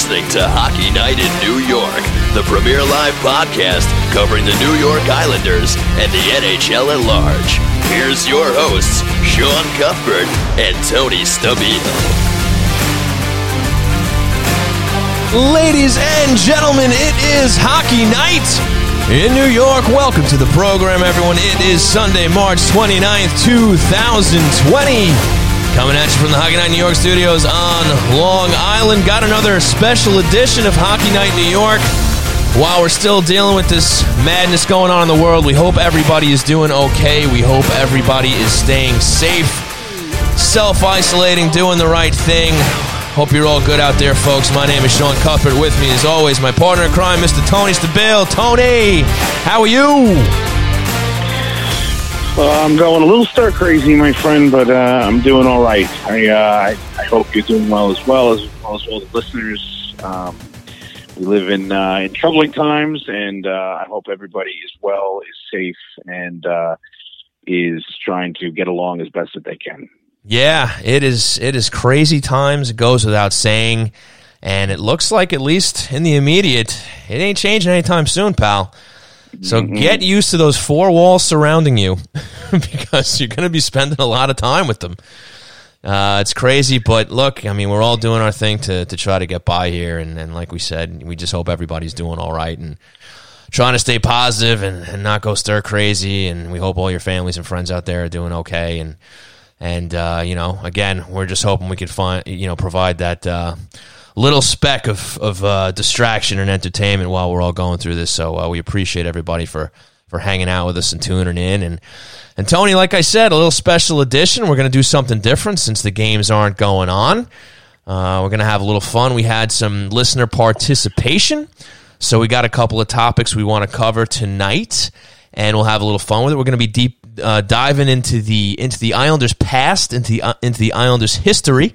Listening to Hockey Night in New York, the premier live podcast covering the New York Islanders and the NHL at large. Here's your hosts, Sean Cuthbert and Tony Stabile. Ladies and gentlemen, it is Hockey Night in New York. Welcome to the program, everyone. It is Sunday, March 29th, 2020. Coming at you from the Hockey Night New York studios on Long Island. Got another special edition of Hockey Night New York. While we're still dealing with this madness going on in the world, we hope everybody is doing okay. We hope everybody is staying safe, self isolating, doing the right thing. Hope you're all good out there, folks. My name is Sean Cuthbert. With me, as always, my partner in crime, Mr. Tony Stabile. Tony, how are you? I'm going a little stir crazy, my friend, but uh, I'm doing all right. I, uh, I, I hope you're doing well as well as, well as all the listeners. Um, we live in uh, in troubling times, and uh, I hope everybody is well, is safe, and uh, is trying to get along as best that they can. Yeah, it is. It is crazy times. It goes without saying, and it looks like at least in the immediate, it ain't changing anytime soon, pal. So mm-hmm. get used to those four walls surrounding you because you're going to be spending a lot of time with them. Uh, it's crazy, but look, I mean, we're all doing our thing to, to try to get by here. And, and like we said, we just hope everybody's doing all right and trying to stay positive and, and not go stir crazy. And we hope all your families and friends out there are doing okay. And, and, uh, you know, again, we're just hoping we could find, you know, provide that, uh, little speck of of uh, distraction and entertainment while we're all going through this. So uh, we appreciate everybody for for hanging out with us and tuning in. And and Tony, like I said, a little special edition. We're going to do something different since the games aren't going on. Uh, we're going to have a little fun. We had some listener participation, so we got a couple of topics we want to cover tonight, and we'll have a little fun with it. We're going to be deep uh, diving into the into the Islanders' past, into the uh, into the Islanders' history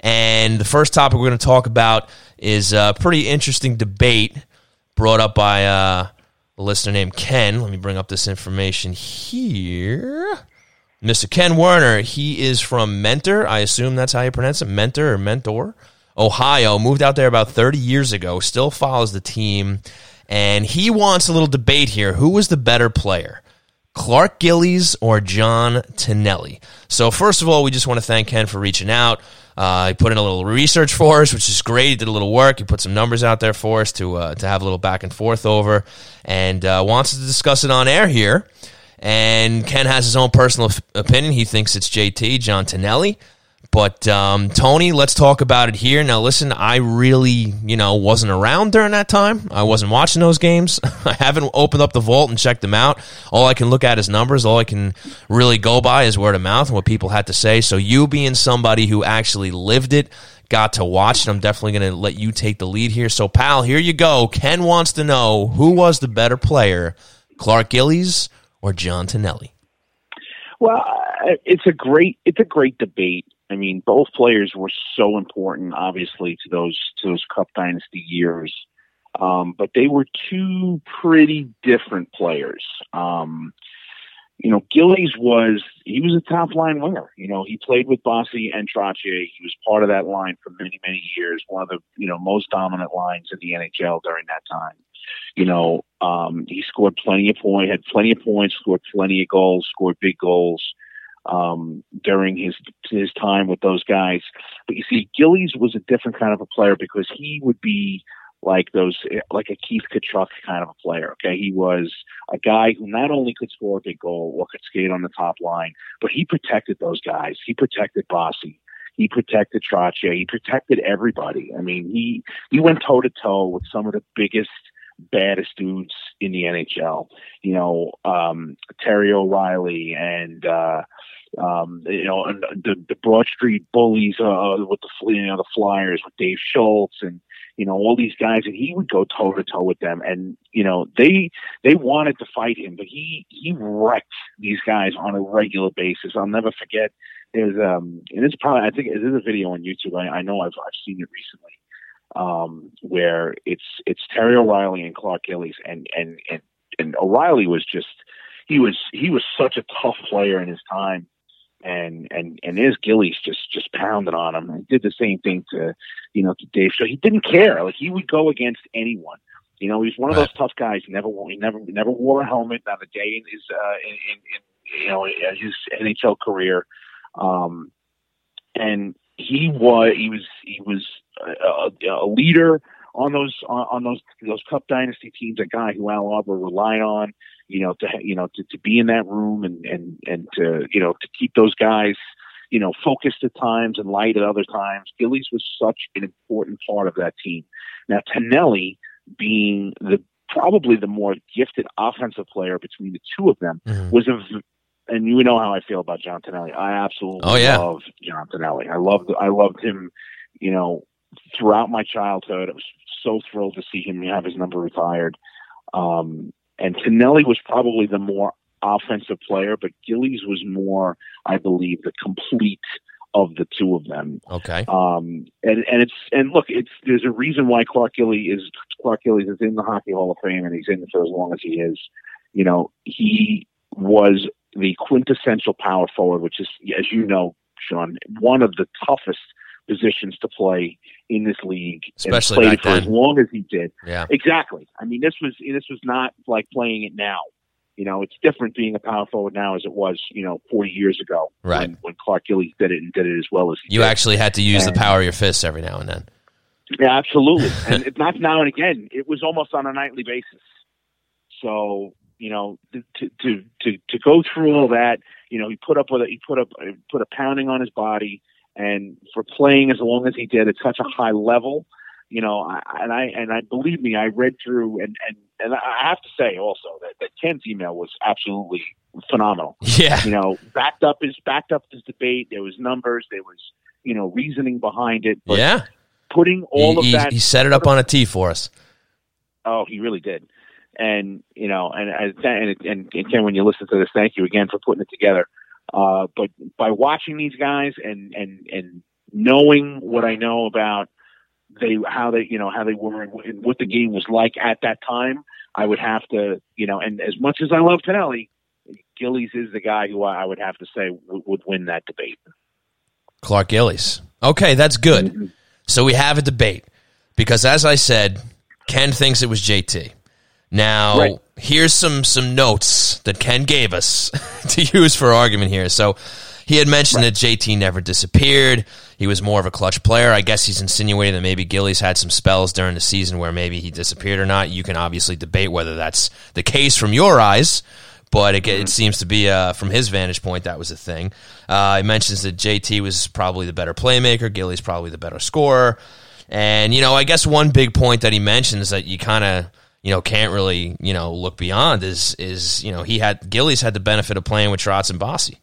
and the first topic we're going to talk about is a pretty interesting debate brought up by uh, a listener named Ken. Let me bring up this information here. Mr. Ken Werner, he is from Mentor. I assume that's how you pronounce it, Mentor or Mentor, Ohio. Moved out there about 30 years ago, still follows the team. And he wants a little debate here. Who was the better player? Clark Gillies or John Tonelli? So, first of all, we just want to thank Ken for reaching out. Uh, he put in a little research for us, which is great. He did a little work. He put some numbers out there for us to uh, to have a little back and forth over, and uh, wants to discuss it on air here. And Ken has his own personal f- opinion. He thinks it's JT John Tonelli. But um, Tony, let's talk about it here. Now, listen, I really, you know, wasn't around during that time. I wasn't watching those games. I haven't opened up the vault and checked them out. All I can look at is numbers. All I can really go by is word of mouth and what people had to say. So, you being somebody who actually lived it, got to watch it, I'm definitely going to let you take the lead here. So, pal, here you go. Ken wants to know who was the better player, Clark Gillies or John Tonelli? Well, it's a great it's a great debate I mean, both players were so important, obviously, to those to those Cup Dynasty years. Um, but they were two pretty different players. Um, you know, Gillies was he was a top line winger. You know, he played with Bossy and Trottier. He was part of that line for many, many years. One of the you know most dominant lines in the NHL during that time. You know, um, he scored plenty of points, had plenty of points, scored plenty of goals, scored big goals um, during his his time with those guys. But you see, Gillies was a different kind of a player because he would be like those like a Keith Tkachuk kind of a player. Okay, he was a guy who not only could score a big goal or could skate on the top line, but he protected those guys. He protected Bossy. He protected Trottier. He protected everybody. I mean, he he went toe to toe with some of the biggest baddest dudes in the NHL. You know, um, Terry O'Reilly and uh, um, you know, the, the Broad Street Bullies uh, with the you know the Flyers with Dave Schultz and you know all these guys, and he would go toe to toe with them, and you know they they wanted to fight him, but he he wrecked these guys on a regular basis. I'll never forget. There's um, and it's probably I think there's a video on YouTube. I, I know I've I've seen it recently um, where it's it's Terry O'Reilly and Clark Gillies, and and and and O'Reilly was just he was he was such a tough player in his time and and and his Gillies just just pounded on him. He did the same thing to you know to Dave. So he didn't care. Like he would go against anyone. You know, he's one of those tough guys. He never he never never wore a helmet. Not a day in his uh, in, in, in you know his NHL career. Um, and he was he was he was a, a, leader on those on, on those those Cup Dynasty teams. A guy who Al Arbour relied on, you know, to you know to, to be in that room and and and to you know to keep those guys you know focused at times and light at other times. Gillies was such an important part of that team. Now Tonelli being the probably the more gifted offensive player between the two of them Mhm. was a and you know how I feel about John Tonelli. I absolutely Oh, yeah. love John Tonelli. I loved I loved him, you know, throughout my childhood. I was so thrilled to see him have his number retired. Um, and Tonelli was probably the more offensive player, but Gillies was more, I believe, the complete of the two of them. Okay. Um, and, and it's and look, it's there's a reason why Clark Gilly is Clark Gillies is in the Hockey Hall of Fame, and he's in it for as long as he is. You know, he was the quintessential power forward, which is, as you know, Sean, one of the toughest positions to play in this league. and Especially played it for as long as he did. Yeah. Exactly. I mean, this was this was not like playing it now. You know, it's different being a power forward now as it was, you know, 40 years ago. Right. When, when Clark Gillies did it and did it as well as he You did. actually had to use the power of your fists every now and then. Yeah, absolutely. and not now and again. It was almost on a nightly basis. So you know, to to to to go through all that, you know, he put up with it. He put up put a pounding on his body, and for playing as long as he did at such a high level, you know, I, and I and I believe me, I read through and and and I have to say also that that Ken's email was absolutely phenomenal Yeah. you know, backed up his backed up his debate. There was numbers, there was you know reasoning behind it. But Yeah. putting all he, of that, he set it up on a tee for us. oh, he really did. And you know, and and and, and, and Ken, when you listen to this, thank you again for putting it together. Uh, but by watching these guys and and and knowing what I know about they how they you know how they were and, and what the game was like at that time, I would have to you know, and as much as I love Tonelli, Gillies is the guy who I I would have to say would, would win that debate. Clark Gillies. Okay, that's good. So we have a debate because, as I said, Ken thinks it was JT. Now, Right. here's some some notes that Ken gave us to use for argument here. So he had mentioned that JT never disappeared. He was more of a clutch player. I guess he's insinuating that maybe Gillies had some spells during the season where maybe he disappeared or not. You can obviously debate whether that's the case from your eyes. But it, it seems to be, uh, from his vantage point, that was a thing. Uh, he mentions that JT was probably the better playmaker, Gillies probably the better scorer. And, you know, I guess one big point that he mentions that you kind of, you know, can't really, you know, look beyond is, is, you know, he had, Gillies had the benefit of playing with Trotz and Bossy.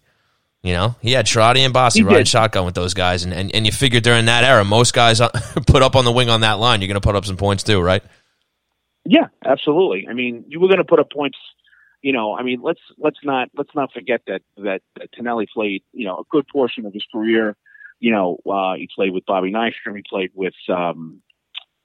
You know, he had Trotty and Bossy He riding did. shotgun with those guys. And, and, and you figure during that era, most guys put up on the wing on that line, you're going to put up some points too, right? Yeah, absolutely. I mean, you were going to put up points. You know, I mean, let's let's not let's not forget that that, that Tonelli played you know a good portion of his career. You know, uh, he played with Bobby Nystrom. He played with um,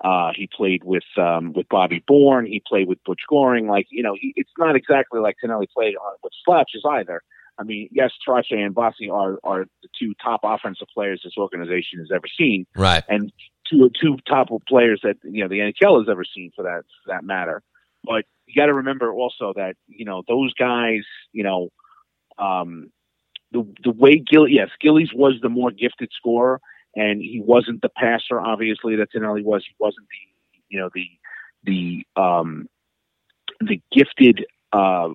uh, he played with um, with Bobby Bourne. He played with Butch Goring. Like you know, he, it's not exactly like Tonelli played on, with slouches either. I mean, yes, Trottier and Bossy are are the two top offensive players this organization has ever seen Right. and two two top players that you know the NHL has ever seen for that for that matter. But you got to remember also that you know those guys, you know, um, the the way Gill yes Gillies was the more gifted scorer, and he wasn't the passer. Obviously, that Tonelli was. He wasn't the you know the the um, the gifted uh,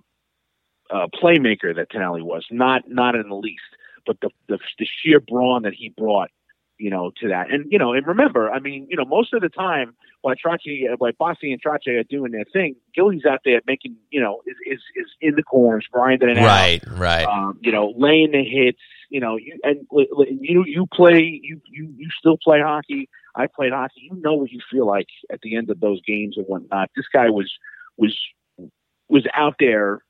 uh, playmaker that Tonelli was. Not not in the least, but the the, the sheer brawn that he brought you know, to that. And, you know, and remember, I mean, you know, most of the time while Trottier, while Bossy and Trottier are doing their thing, Gilly's out there making, you know, is, is, is in the corners, grinding it out. Right. Right. Um, you know, laying the hits, you know, you, and you, you play, you, you, you still play hockey. I played hockey. You know what you feel like at the end of those games and whatnot. This guy was, was, was out there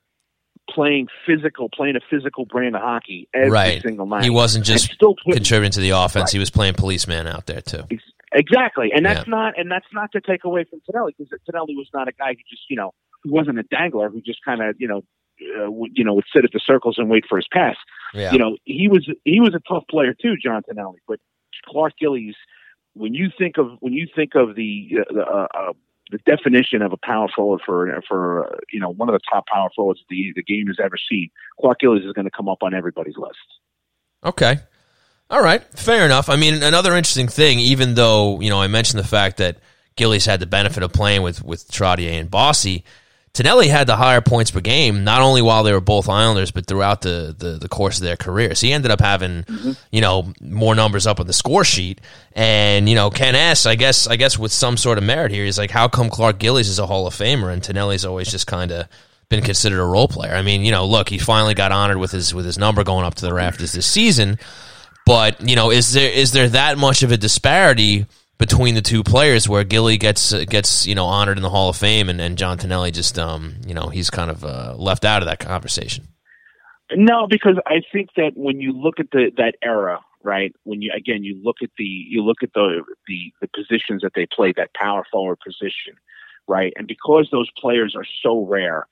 playing physical, playing a physical brand of hockey every Right. single night. He wasn't just still put, contributing to the offense. Right. He was playing policeman out there too. Exactly, and that's Yeah. not and that's not to take away from Tonelli because Tonelli was not a guy who just you know who wasn't a dangler who just kind of you know uh, you know would sit at the circles and wait for his pass. Yeah. You know, he was he was a tough player too, John Tonelli. But Clark Gillies, when you think of when you think of the uh, the, uh, uh, the definition of a power forward for for uh, you know one of the top power forwards the the game has ever seen, Clark Gillies is going to come up on everybody's list. Okay. All right, fair enough. I mean, another interesting thing, even though you know I mentioned the fact that Gillies had the benefit of playing with with Trottier and Bossy, Tonelli had the higher points per game, not only while they were both Islanders, but throughout the, the, the course of their careers. He ended up having, mm-hmm. you know, more numbers up on the score sheet. And, you know, Ken S, I guess, I guess with some sort of merit here, he's like, how come Clark Gillies is a Hall of Famer and Tonelli's always just kind of been considered a role player? I mean, you know, look, he finally got honored with his, with his number going up to the rafters this season. But, you know, is there, is there that much of a disparity between the two players where Gilly gets uh, gets you know honored in the Hall of Fame and, and John Tonelli just um you know he's kind of uh, left out of that conversation. No, because I think that when you look at the that era, right? When you again you look at the you look at the the the positions that they played, that power forward position, right? And because those players are so rare,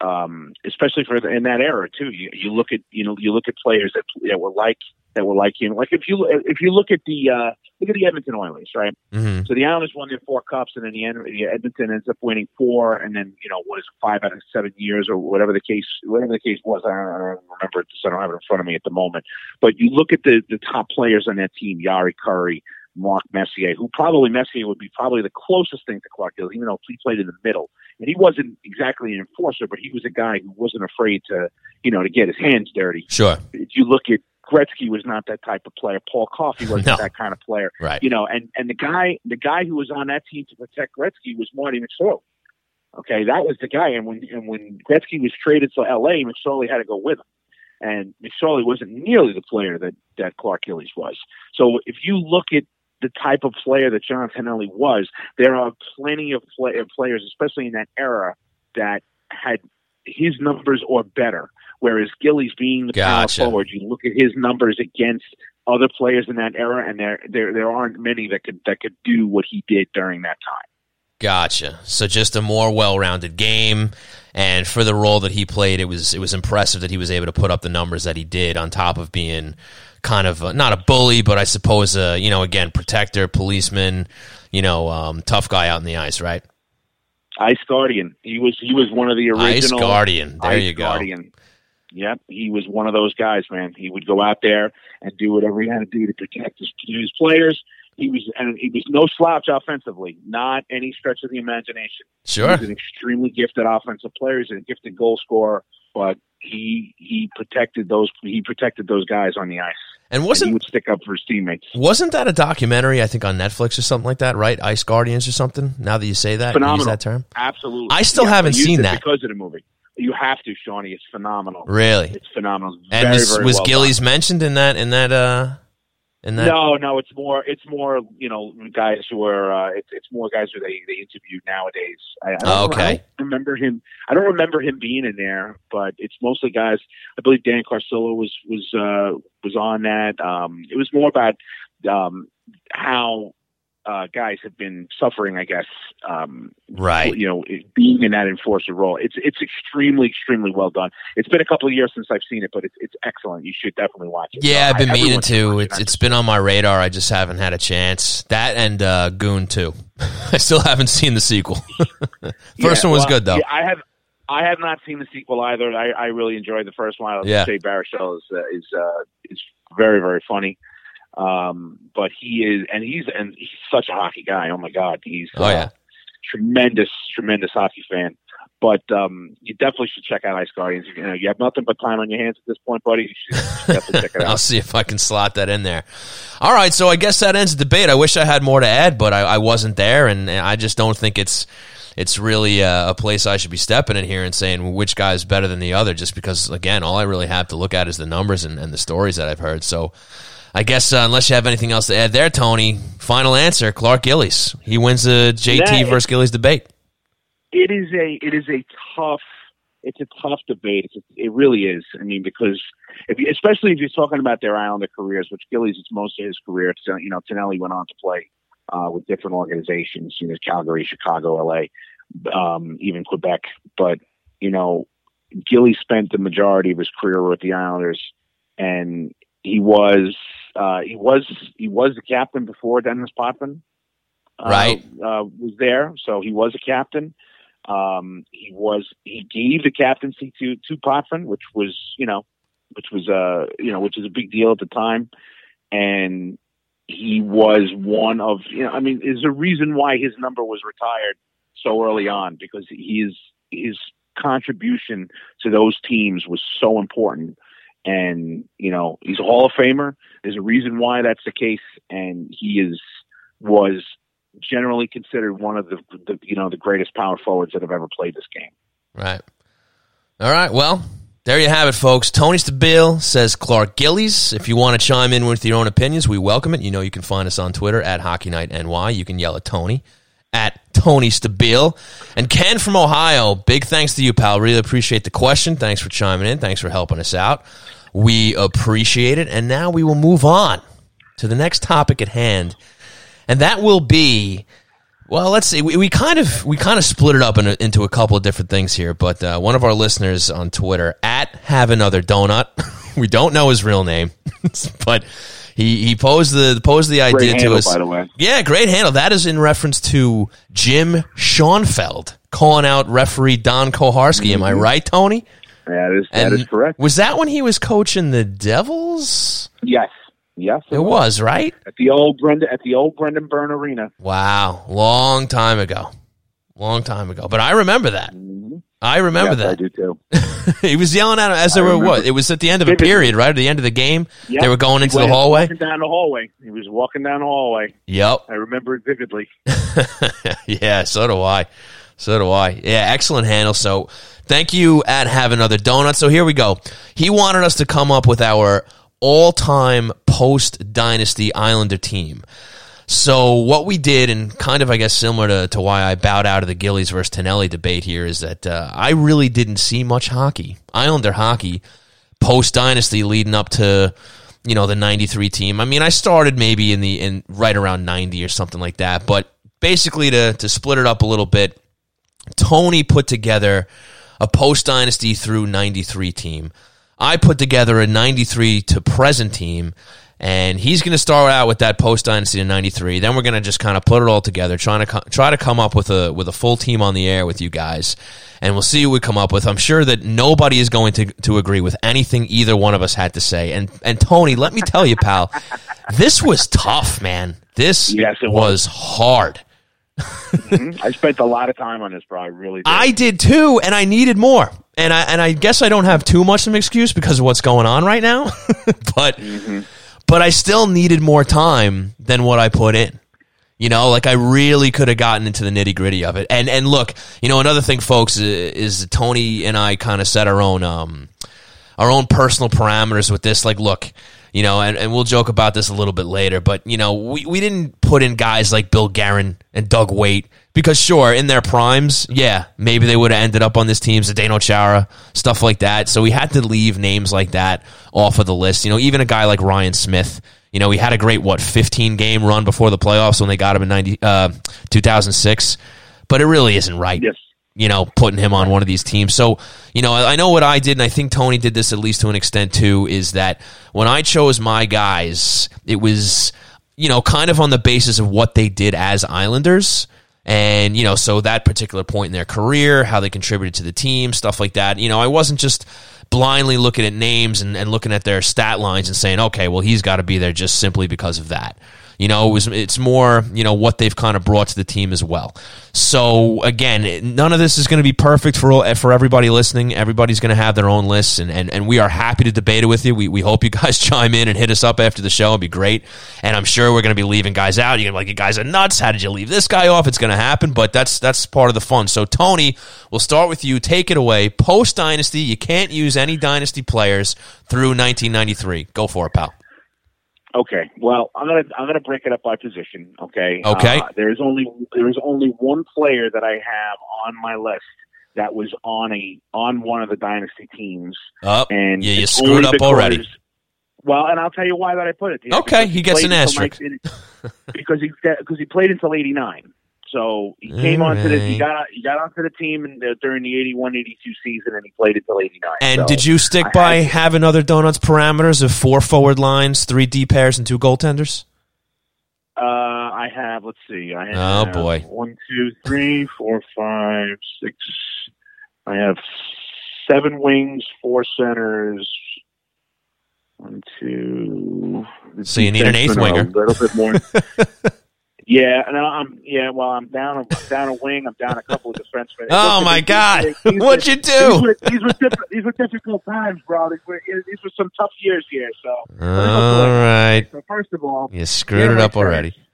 um, especially for the, in that era too. You, you look at you know you look at players that that were like that were like him. Like if you if you look at the uh, look at the Edmonton Oilers, right? Mm-hmm. So the Islanders won their four cups, and then the, the Edmonton ends up winning four, and then you know what is five out of seven years or whatever the case whatever the case was. I don't, I don't remember it, so I don't have it in front of me at the moment. But you look at the the top players on that team: Jari Kurri. Mark Messier, who probably Messier would be probably the closest thing to Clark Gillies, even though he played in the middle. And he wasn't exactly an enforcer, but he was a guy who wasn't afraid to, you know, to get his hands dirty. Sure. If you look at Gretzky was not that type of player. Paul Coffey wasn't No. that kind of player. Right. You know, and and the guy the guy who was on that team to protect Gretzky was Marty McSorley. Okay, that was the guy. And when and when Gretzky was traded to LA, McSorley had to go with him. And McSorley wasn't nearly the player that that Clark Gillies was. So if you look at the type of player that John Tonelli was, there are plenty of play, of players, especially in that era, that had his numbers or better. Whereas Gillies being the Gotcha. power forward, you look at his numbers against other players in that era, and there there there aren't many that could that could do what he did during that time. Gotcha. So just a more well-rounded game, and for the role that he played, it was it was impressive that he was able to put up the numbers that he did. On top of being kind of a, not a bully, but I suppose a you know again protector, policeman, you know, um, tough guy out in the ice, right? Ice Guardian. He was he was one of the Ice original Guardian. There Ice you go. Guardian. Yep, he was one of those guys, man. He would go out there and do whatever he had to do to protect his, his players. He was and he was no slouch offensively, not any stretch of the imagination. Sure. He's an extremely gifted offensive player. He's a gifted goal scorer, but he he protected those he protected those guys on the ice. And And he would stick up for his teammates. wasn't that a documentary? I think on Netflix or something like that, right? Ice Guardians or something. Now that you say that, you use Phenomenal. that term. Absolutely. I still Yeah, haven't seen that. because of the movie. You have to, Shawnee. It's phenomenal. Really? It's phenomenal. And very, was, very was well Gillies mentioned in that in that uh in done. that? No, no, it's more. It's more. You know, guys who are. Uh, it's it's more guys who they they interview nowadays. I, I don't, Oh, okay. I remember him. I don't remember him being in there, but it's mostly guys. I believe Dan Carcillo was was uh, was on that. Um, it was more about um, how. Uh, guys have been suffering, I guess, um, Right. you know, being in that enforcer role. It's it's extremely extremely well done. It's been a couple of years since I've seen it, but it's it's excellent. You should definitely watch it. Yeah, I've been I- meaning to. It's it. it's been on my radar. I just haven't had a chance. That and uh, Goon too. I still haven't seen the sequel. First Yeah, one was well, good though. yeah, I have I have not seen the sequel either. I, I really enjoyed the first one. Yeah. Jay Baruchel is uh, is uh, is very very funny. Um, but he is, and he's and he's such a hockey guy. Oh my god, he's Oh, uh, yeah. tremendous tremendous hockey fan. But um, you definitely should check out Ice Guardians. You, know, you have nothing but time on your hands at this point, buddy. You should, you should definitely check it I'll see if I can slot that in there. All right, so I guess that ends the debate. I wish I had more to add, but I, I wasn't there, and I just don't think it's it's really a, a place I should be stepping in here and saying which guy is better than the other. Just because, again, all I really have to look at is the numbers and, and the stories that I've heard. So. I guess uh, unless you have anything else to add there, Tony. Final answer: Clark Gillies. He wins the JT That- versus Gillies debate. it is a it is a tough it's a tough debate. It's, it really is. I mean, because if you, especially if you're talking about their Islander careers, which Gillies is most of his career. Uh, you know, Tonelli went on to play uh, with different organizations, you know, Calgary, Chicago, LA, um, even Quebec. But you know, Gillies spent the majority of his career with the Islanders, and he was uh, he was he was the captain before Denis Potvin. Uh, Right. uh, was there, so he was a captain. Um, he was he gave the captaincy to to Potvin, which was you know, which was uh you know which is a big deal at the time, and he was one of you know I mean there's a reason why his number was retired so early on because his his contribution to those teams was so important. And you know he's a Hall of Famer. There's a reason why that's the case, and he is was generally considered one of the, the you know the greatest power forwards that have ever played this game. Right. All right. Well, there you have it, folks. Tony Stabile says Clark Gillies. If you want to chime in with your own opinions, we welcome it. You know, you can find us on Twitter at Hockey Night NY. You can yell at Tony at Tony Stabile. And Ken from Ohio, big thanks to you, pal. Really appreciate the question. Thanks for chiming in. Thanks for helping us out. We appreciate it. And now we will move on to the next topic at hand. And that will be well, let's see. We, we kind of we kind of split it up in a, into a couple of different things here. But uh, one of our listeners on Twitter at Have Another Donut, we don't know his real name, but he he posed the posed the idea Great to handle, us. by the way. Yeah, great handle. That is in reference to Jim Schoenfeld calling out referee Don Koharski. Am I Mm-hmm. right, Tony? That is And that is correct. Was that when he was coaching the Devils? Yes, yes, It was right. at the old Brendan at the old Brendan Byrne Arena. Wow, long time ago, long time ago. But I remember that. I remember yes, I do too. he was yelling at him as they were what? It was at the end of a period, right? At the end of the game, Yep. they were going into the hallway. Walking down the hallway. He was walking down the hallway. Yep. I remember it vividly. yeah, so do I. So do I. Yeah, excellent handle. So thank you at Have Another Donut. So here we go. He wanted us to come up with our all time post dynasty Islander team. So what we did, and kind of I guess similar to, to why I bowed out of the Gillies versus Tonelli debate here, is that uh, I really didn't see much hockey, Islander hockey, post dynasty leading up to you know the 93 team. I mean i started maybe in the in right around 90 or something like that but basically to to split it up a little bit tony put together a post dynasty through 93 team. I put together a 93 to present team and he's going to start out with that post dynasty in 93 then we're going to just kind of put it all together trying to co- try to come up with a with a full team on the air with you guys and we'll see what we come up with i'm sure that nobody is going to to agree with anything either one of us had to say and and tony let me tell you pal this was tough man this Yes, it was hard Mhm. I spent a lot of time on this, bro. I really did. I did too, and I needed more. And I and I guess I don't have too much of an excuse because of what's going on right now. but but I still needed more time than what I put in. You know, like I really could have gotten into the nitty gritty of it. And and look, you know, another thing, folks, is Tony and I kind of set our own um our own personal parameters with this. Like, look, you know, and, and we'll joke about this a little bit later, but you know, we, we didn't put in guys like Bill Guerin and Doug Weight because sure, in their primes, yeah, maybe they would have ended up on this team, Zdeno Chara, stuff like that. So we had to leave names like that off of the list. You know, even a guy like Ryan Smyth, you know, he had a great, what, 15 game run before the playoffs when they got him in 90, uh, 2006, but it really isn't right yes. You know, putting him on one of these teams. So, you know, I I know what I did, and I think Tony did this at least to an extent too, is that when I chose my guys, it was, you know, kind of on the basis of what they did as Islanders. And, you know, so that particular point in their career, how they contributed to the team, stuff like that. You know, I wasn't just blindly looking at names and, and looking at their stat lines and saying, okay, well, he's got to be there just simply because of that. You know, it was it's more you know what they've kind of brought to the team as well. So again, none of this is going to be perfect for all- for everybody listening. Everybody's going to have their own lists, and, and, and we are happy to debate it with you. We, we hope you guys chime in and hit us up after the show. It'd be great. And I'm sure we're going to be leaving guys out. You're like, you guys are nuts. How did you leave this guy off? It's going to happen, but that's that's part of the fun. So Tony, we'll start with you. Take it away. Post dynasty, you can't use any dynasty players through 1993. Go for it, pal. Okay. Well, I'm gonna I'm gonna break it up by position. Okay. Okay. Uh, there's only there's only one player that I have on my list that was on a on one of the dynasty teams, Up. and Yeah, you screwed up because- already. Well, and I'll tell you why that I put it. there. Okay, he gets an asterisk. 19 because he because he played until '89. So he came All onto the he got he got onto the team in the, during the 81-82 season, and he played until eighty nine. And so, did you stick I by had- having other donuts parameters of four forward lines, three D pairs, and two goaltenders? Uh, I have. Let's see. I Oh, boy. One, two, three, four, five, six. I have seven wings, four centers. One, two. So you need an eighth winger. A little bit more. yeah, no, I'm. Yeah, well, I'm down. I'm down a wing. I'm down a couple of defensemen. Oh my these- God! these- What'd you do? were, these were different. These were difficult times, bro. These were, these were some tough years here. So, All right, so first of all, you screwed it up already. centers.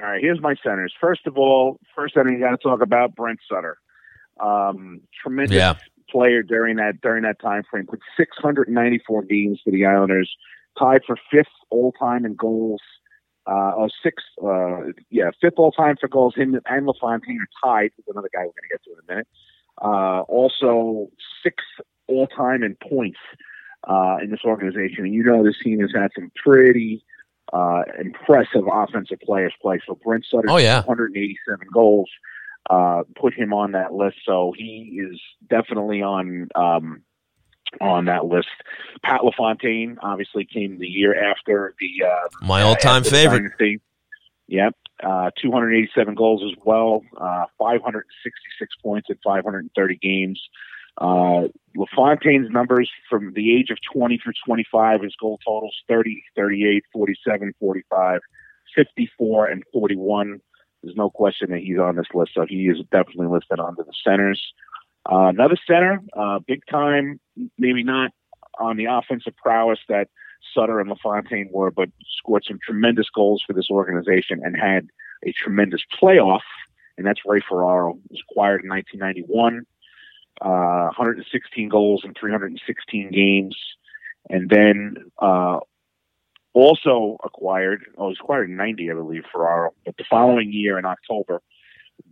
All right, here's my centers. First of all, first center you got to talk about Brent Sutter. Um, tremendous Yeah. player during that during that time frame. Put 694 games for the Islanders, tied for fifth all time in goals. Uh, oh, sixth, uh, yeah, fifth all time for goals. Him and LaFontaine are tied with another guy we're going to get to in a minute. Uh, also sixth all time in points uh, in this organization. And you know this team has had some pretty uh, impressive offensive players play. So Brent Sutter, Oh, yeah. 187 goals, uh, put him on that list. So he is definitely on um, on that list. Pat LaFontaine obviously came the year after the uh, My all-time after favorite. dynasty. Yep. Uh, 287 goals as well, uh, 566 points in 530 games. Uh, LaFontaine's numbers from the age of 20 through 25, his goal totals 30, 38, 47, 45, 54, and 41. There's no question that he's on this list, so he is definitely listed under the centers. Uh, another center, uh, big time, maybe not on the offensive prowess that Sutter and LaFontaine were, but scored some tremendous goals for this organization and had a tremendous playoff, and that's Ray Ferraro. He was acquired in 1991, uh, 116 goals in 316 games, and then uh, also acquired, oh, was acquired in 90, I believe, Ferraro, but the following year in October,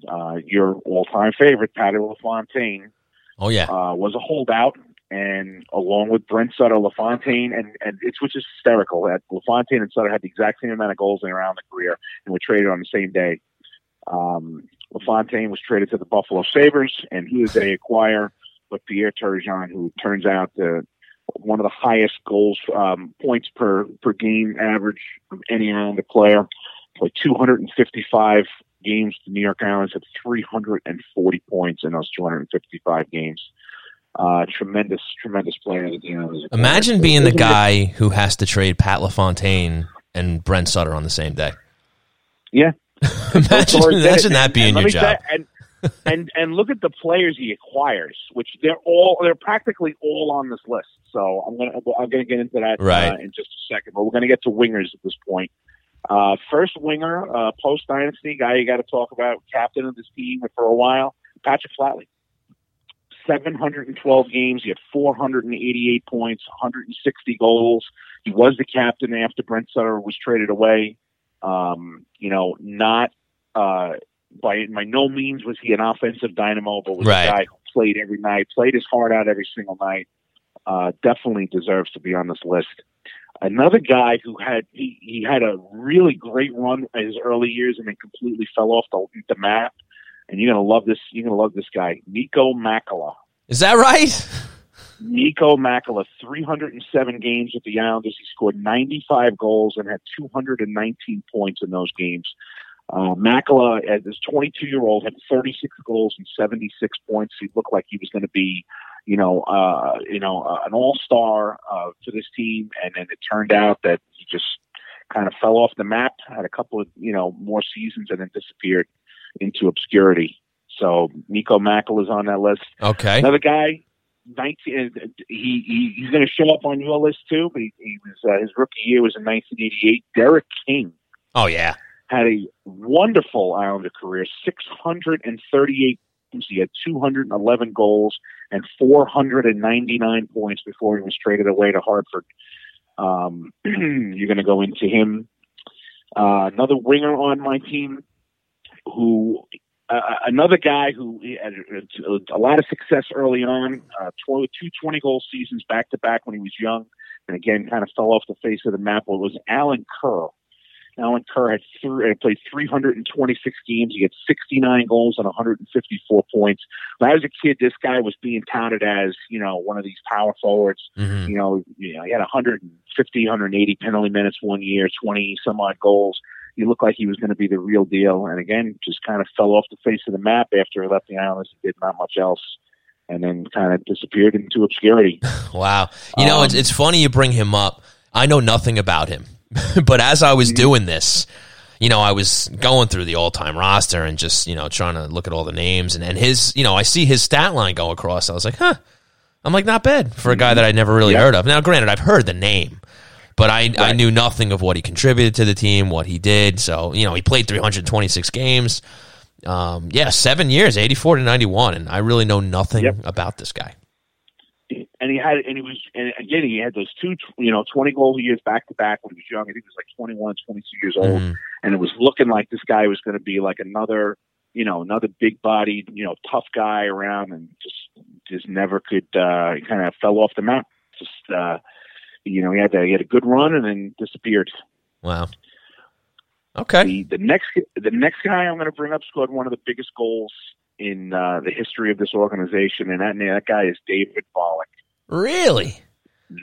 uh, your all-time favorite, Patty LaFontaine, Oh yeah, uh, was a holdout, and along with Brent Sutter, LaFontaine, and and it's which is hysterical that LaFontaine and Sutter had the exact same amount of goals in around the career and were traded on the same day. Um, LaFontaine was traded to the Buffalo Sabres, and he was a acquire, but Pierre Turgeon, who turns out the one of the highest goals um, points per per game average of any Islander player, played 255 games. The New York Islanders had 340 points in those 255 games. Uh, tremendous, tremendous player. that the Islanders imagine being the guy who has to trade Pat LaFontaine and Brent Sutter on the same day. Yeah. imagine, imagine that being And your job. say- and, and and look at the players he acquires, which they're all they're practically all on this list. So I'm gonna I'm gonna get into that Right. uh, in just a second. But we're gonna get to wingers at this point. Uh, first winger, uh, post dynasty guy you got to talk about, captain of this team for a while, Patrick Flatley. 712 games. He had 488 points, 160 goals. He was the captain after Brent Sutter was traded away. Um, you know, not uh, by by no means was he an offensive dynamo, but was Right. a guy who played every night, played his heart out every single night. Uh, definitely deserves to be on this list. Another guy who had he, he had a really great run in his early years and then completely fell off the, the map. And you're gonna love this. You're gonna love this guy, Nico Makala. Is that right? Nico Makala, 307 games with the Islanders. He scored 95 goals and had 219 points in those games. Uh, Makala, as this 22 year old, had 36 goals and 76 points. He looked like he was going to be, you know, uh, you know, uh, an all star uh, for this team. And then it turned out that he just kind of fell off the map. Had a couple of, you know, more seasons and then disappeared into obscurity. So Nico Makala is on that list. Okay. Another guy, 19, uh, he, he he's going to show up on your list too. But he, he was uh, his rookie year was in 1988. Derek King Oh yeah. Had a wonderful Islander career, 638 games. He had 211 goals and 499 points before he was traded away to Hartford. Um, you're going to go into him. Uh, another winger on my team who uh, another guy who had a, a lot of success early on, uh, two 20 goal seasons back to back when he was young, and again kind of fell off the face of the map. Was Alan Kerr. Alan Kerr had three, played 326 games. He had 69 goals and 154 points. When I was a kid, this guy was being touted as, you know, one of these power forwards. Mm-hmm. You know, you know, he had 150, 180 penalty minutes one year, 20 some odd goals. He looked like he was going to be the real deal. And again, just kind of fell off the face of the map after he left the Islanders. He did not much else and then kind of disappeared into obscurity. wow. You know, um, it's, it's funny you bring him up. I know nothing about him. but as I was doing this, you know, I was going through the all time roster and just, you know, trying to look at all the names and, and his, you know, I see his stat line go across. I was like, huh. I'm like, not bad for a guy that I never really yeah. heard of. Now, granted, I've heard the name, but I, right. I knew nothing of what he contributed to the team, what he did. So, you know, he played 326 games. Um, yeah, seven years, 84 to 91. And I really know nothing yep. about this guy and he had and he was and again he had those two you know 20 goal years back to back when he was young. I think he was like 21 22 years old. Mm-hmm. and it was looking like this guy was going to be like another you know another big bodied you know tough guy around and just just never could uh kind of fell off the map. Just uh you know he had to, he had a good run and then disappeared. Wow. Okay. The, the next the next guy i'm going to bring up scored one of the biggest goals in uh, the history of this organization, and that that guy is David Volek. Really?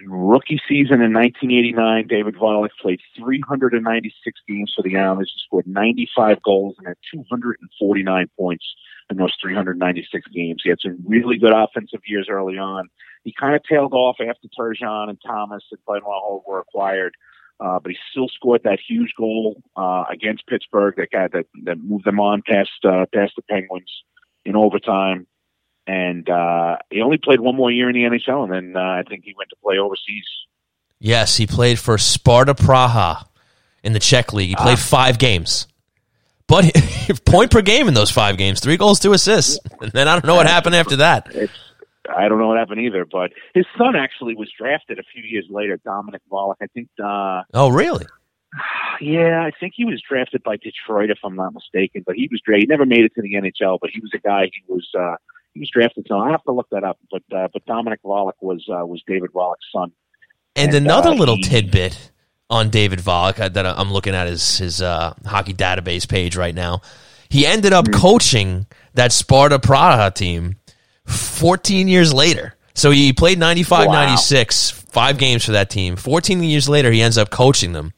Rookie season in 1989, David Volek played 396 games for the Islanders. He scored 95 goals and had 249 points in those 396 games. He had some really good offensive years early on. He kind of tailed off after Turgeon and Thomas and Benoit were acquired. Uh, but he still scored that huge goal uh, against Pittsburgh that got that, that moved them on past uh, past the Penguins in overtime. And uh, he only played one more year in the NHL, and then uh, I think he went to play overseas. Yes, he played for Sparta Praha in the Czech league. He played ah. five games, but point per game in those five games, three goals, two assists. And then I don't know what happened after that. It's, I don't know what happened either. But his son actually was drafted a few years later, Dominik Volek. I think. Uh, oh, really? Yeah, I think he was drafted by Detroit, if I'm not mistaken. But he was drafted. He never made it to the NHL, but he was a guy. He was uh, he was drafted. So I have to look that up. But uh, but Dominik Volek was uh, was David Volek's son. And, and another uh, little he, tidbit on David Volek uh, that I'm looking at his his uh, hockey database page right now. He ended up mm-hmm. coaching that Sparta Praha team 14 years later. So he played 95 wow. 96, five games for that team. 14 years later, he ends up coaching them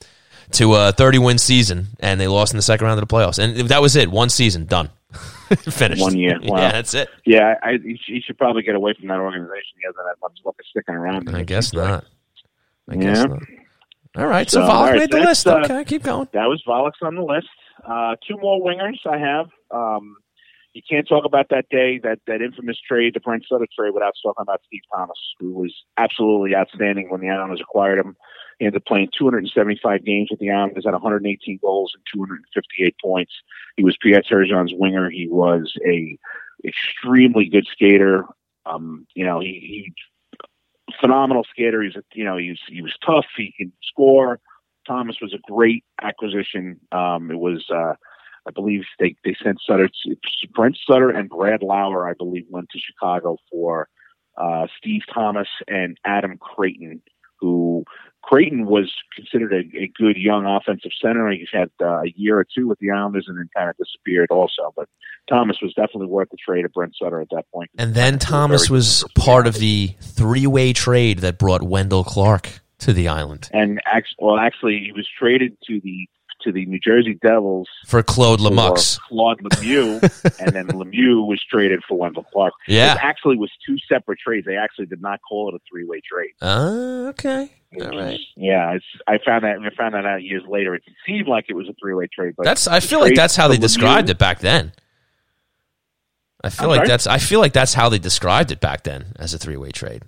to a 30 win season, and they lost in the second round of the playoffs. And that was it. One season done. Finished. One year. Wow. Yeah, that's it. Yeah, I, he should probably get away from that organization. He hasn't had much luck sticking around. I guess not. I guess yeah. not. All right, so, so Volek right, made the list. Uh, okay, keep going. That was Volek's on the list. Uh, two more wingers I have. Um, you can't talk about that day, that, that infamous trade, the Brent Sutter trade, without talking about Steve Thomas, who was absolutely outstanding when the Islanders acquired him. Ended up playing 275 games with the Islanders, at 118 goals and 258 points. He was Pierre Turgeon's winger. He was a extremely good skater. Um, you know, he, he phenomenal skater. He's you know, he's he was tough. He can score. Thomas was a great acquisition. Um, it was, uh, I believe they, they sent Sutter, Brent Sutter and Brad Lauer, I believe, went to Chicago for uh, Steve Thomas and Adam Creighton, who Creighton was considered a, a, good young offensive center. He's had uh, a year or two with the Islanders and then kind of disappeared also. But Thomas was definitely worth the trade of Brent Sutter at that point. And then Thomas was part of the three way trade that brought Wendell Clark to the island. And actually, well, actually, he was traded to the to the New Jersey Devils for Claude Lemieux. Claude Lemieux, and then Lemieux was traded for Wendell Clark. Yeah, it actually was two separate trades. They actually did not call it a three way trade. Oh, uh, okay. All right. Yeah, I found that. I found that out years later. It seemed like it was a three way trade, but that's. I feel like that's how they described Lemieux, it back then. I feel I'm like sorry? that's. I feel like that's how they described it back then as a three way trade.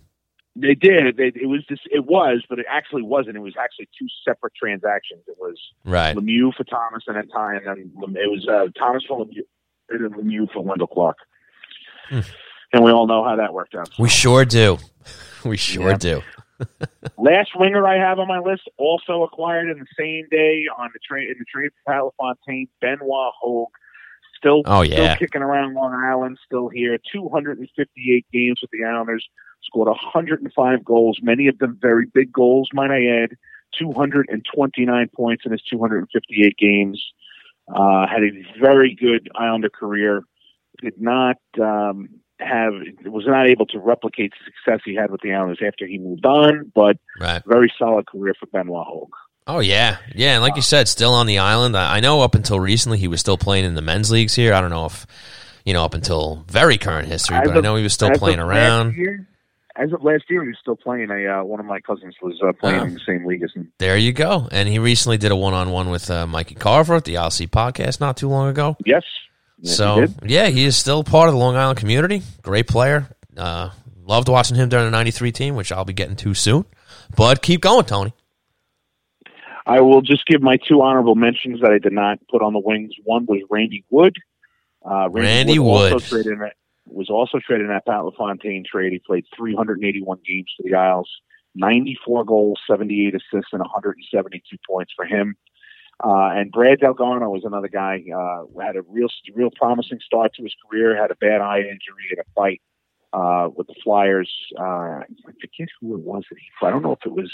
They did. They, it was just. It was, but it actually wasn't. It was actually two separate transactions. It was right Lemieux for Thomas, and then Ty, and then it was uh, Thomas for Lemieux, and then Lemieux for Wendell Clark. Hmm. And we all know how that worked out. So. We sure do. We sure yeah. do. Last winger I have on my list, also acquired in the same day on the train in the trade for Fontaine, Benoit Hogue. Still, oh, yeah. still kicking around Long Island, still here. 258 games with the Islanders, scored 105 goals, many of them very big goals, might I add. 229 points in his 258 games. Uh, had a very good Islander career. Did not um, have was not able to replicate the success he had with the Islanders after he moved on, but Right. very solid career for Benoit Hogue. Oh yeah, yeah, and like you said, still on the island. I I know up until recently he was still playing in the men's leagues here. I don't know if you know up until very current history, but I know he was still playing around. Year, as of last year, he was still playing. A uh, one of my cousins was uh, playing Oh. in the same league as him. There you go. And he recently did a one on one with uh, Mikey Carver at the ILC podcast not too long ago. Yes. Yes, he so did. yeah, he is still part of the Long Island community. Great player. Uh, loved watching him during the '93 team, which I'll be getting to soon. But keep going, Tony. I will just give my two honorable mentions that I did not put on the wings. One was Randy Wood. Uh, Randy Also Wood. traded in that, was also traded in that Pat LaFontaine trade. He played 381 games for the Isles, 94 goals, 78 assists, and 172 points for him. Uh, and Brad Dalgarno was another guy. Uh, had a real, real promising start to his career. Had a bad eye injury in a fight uh, with the Flyers. Uh, I forget who it was that he. I don't know if it was.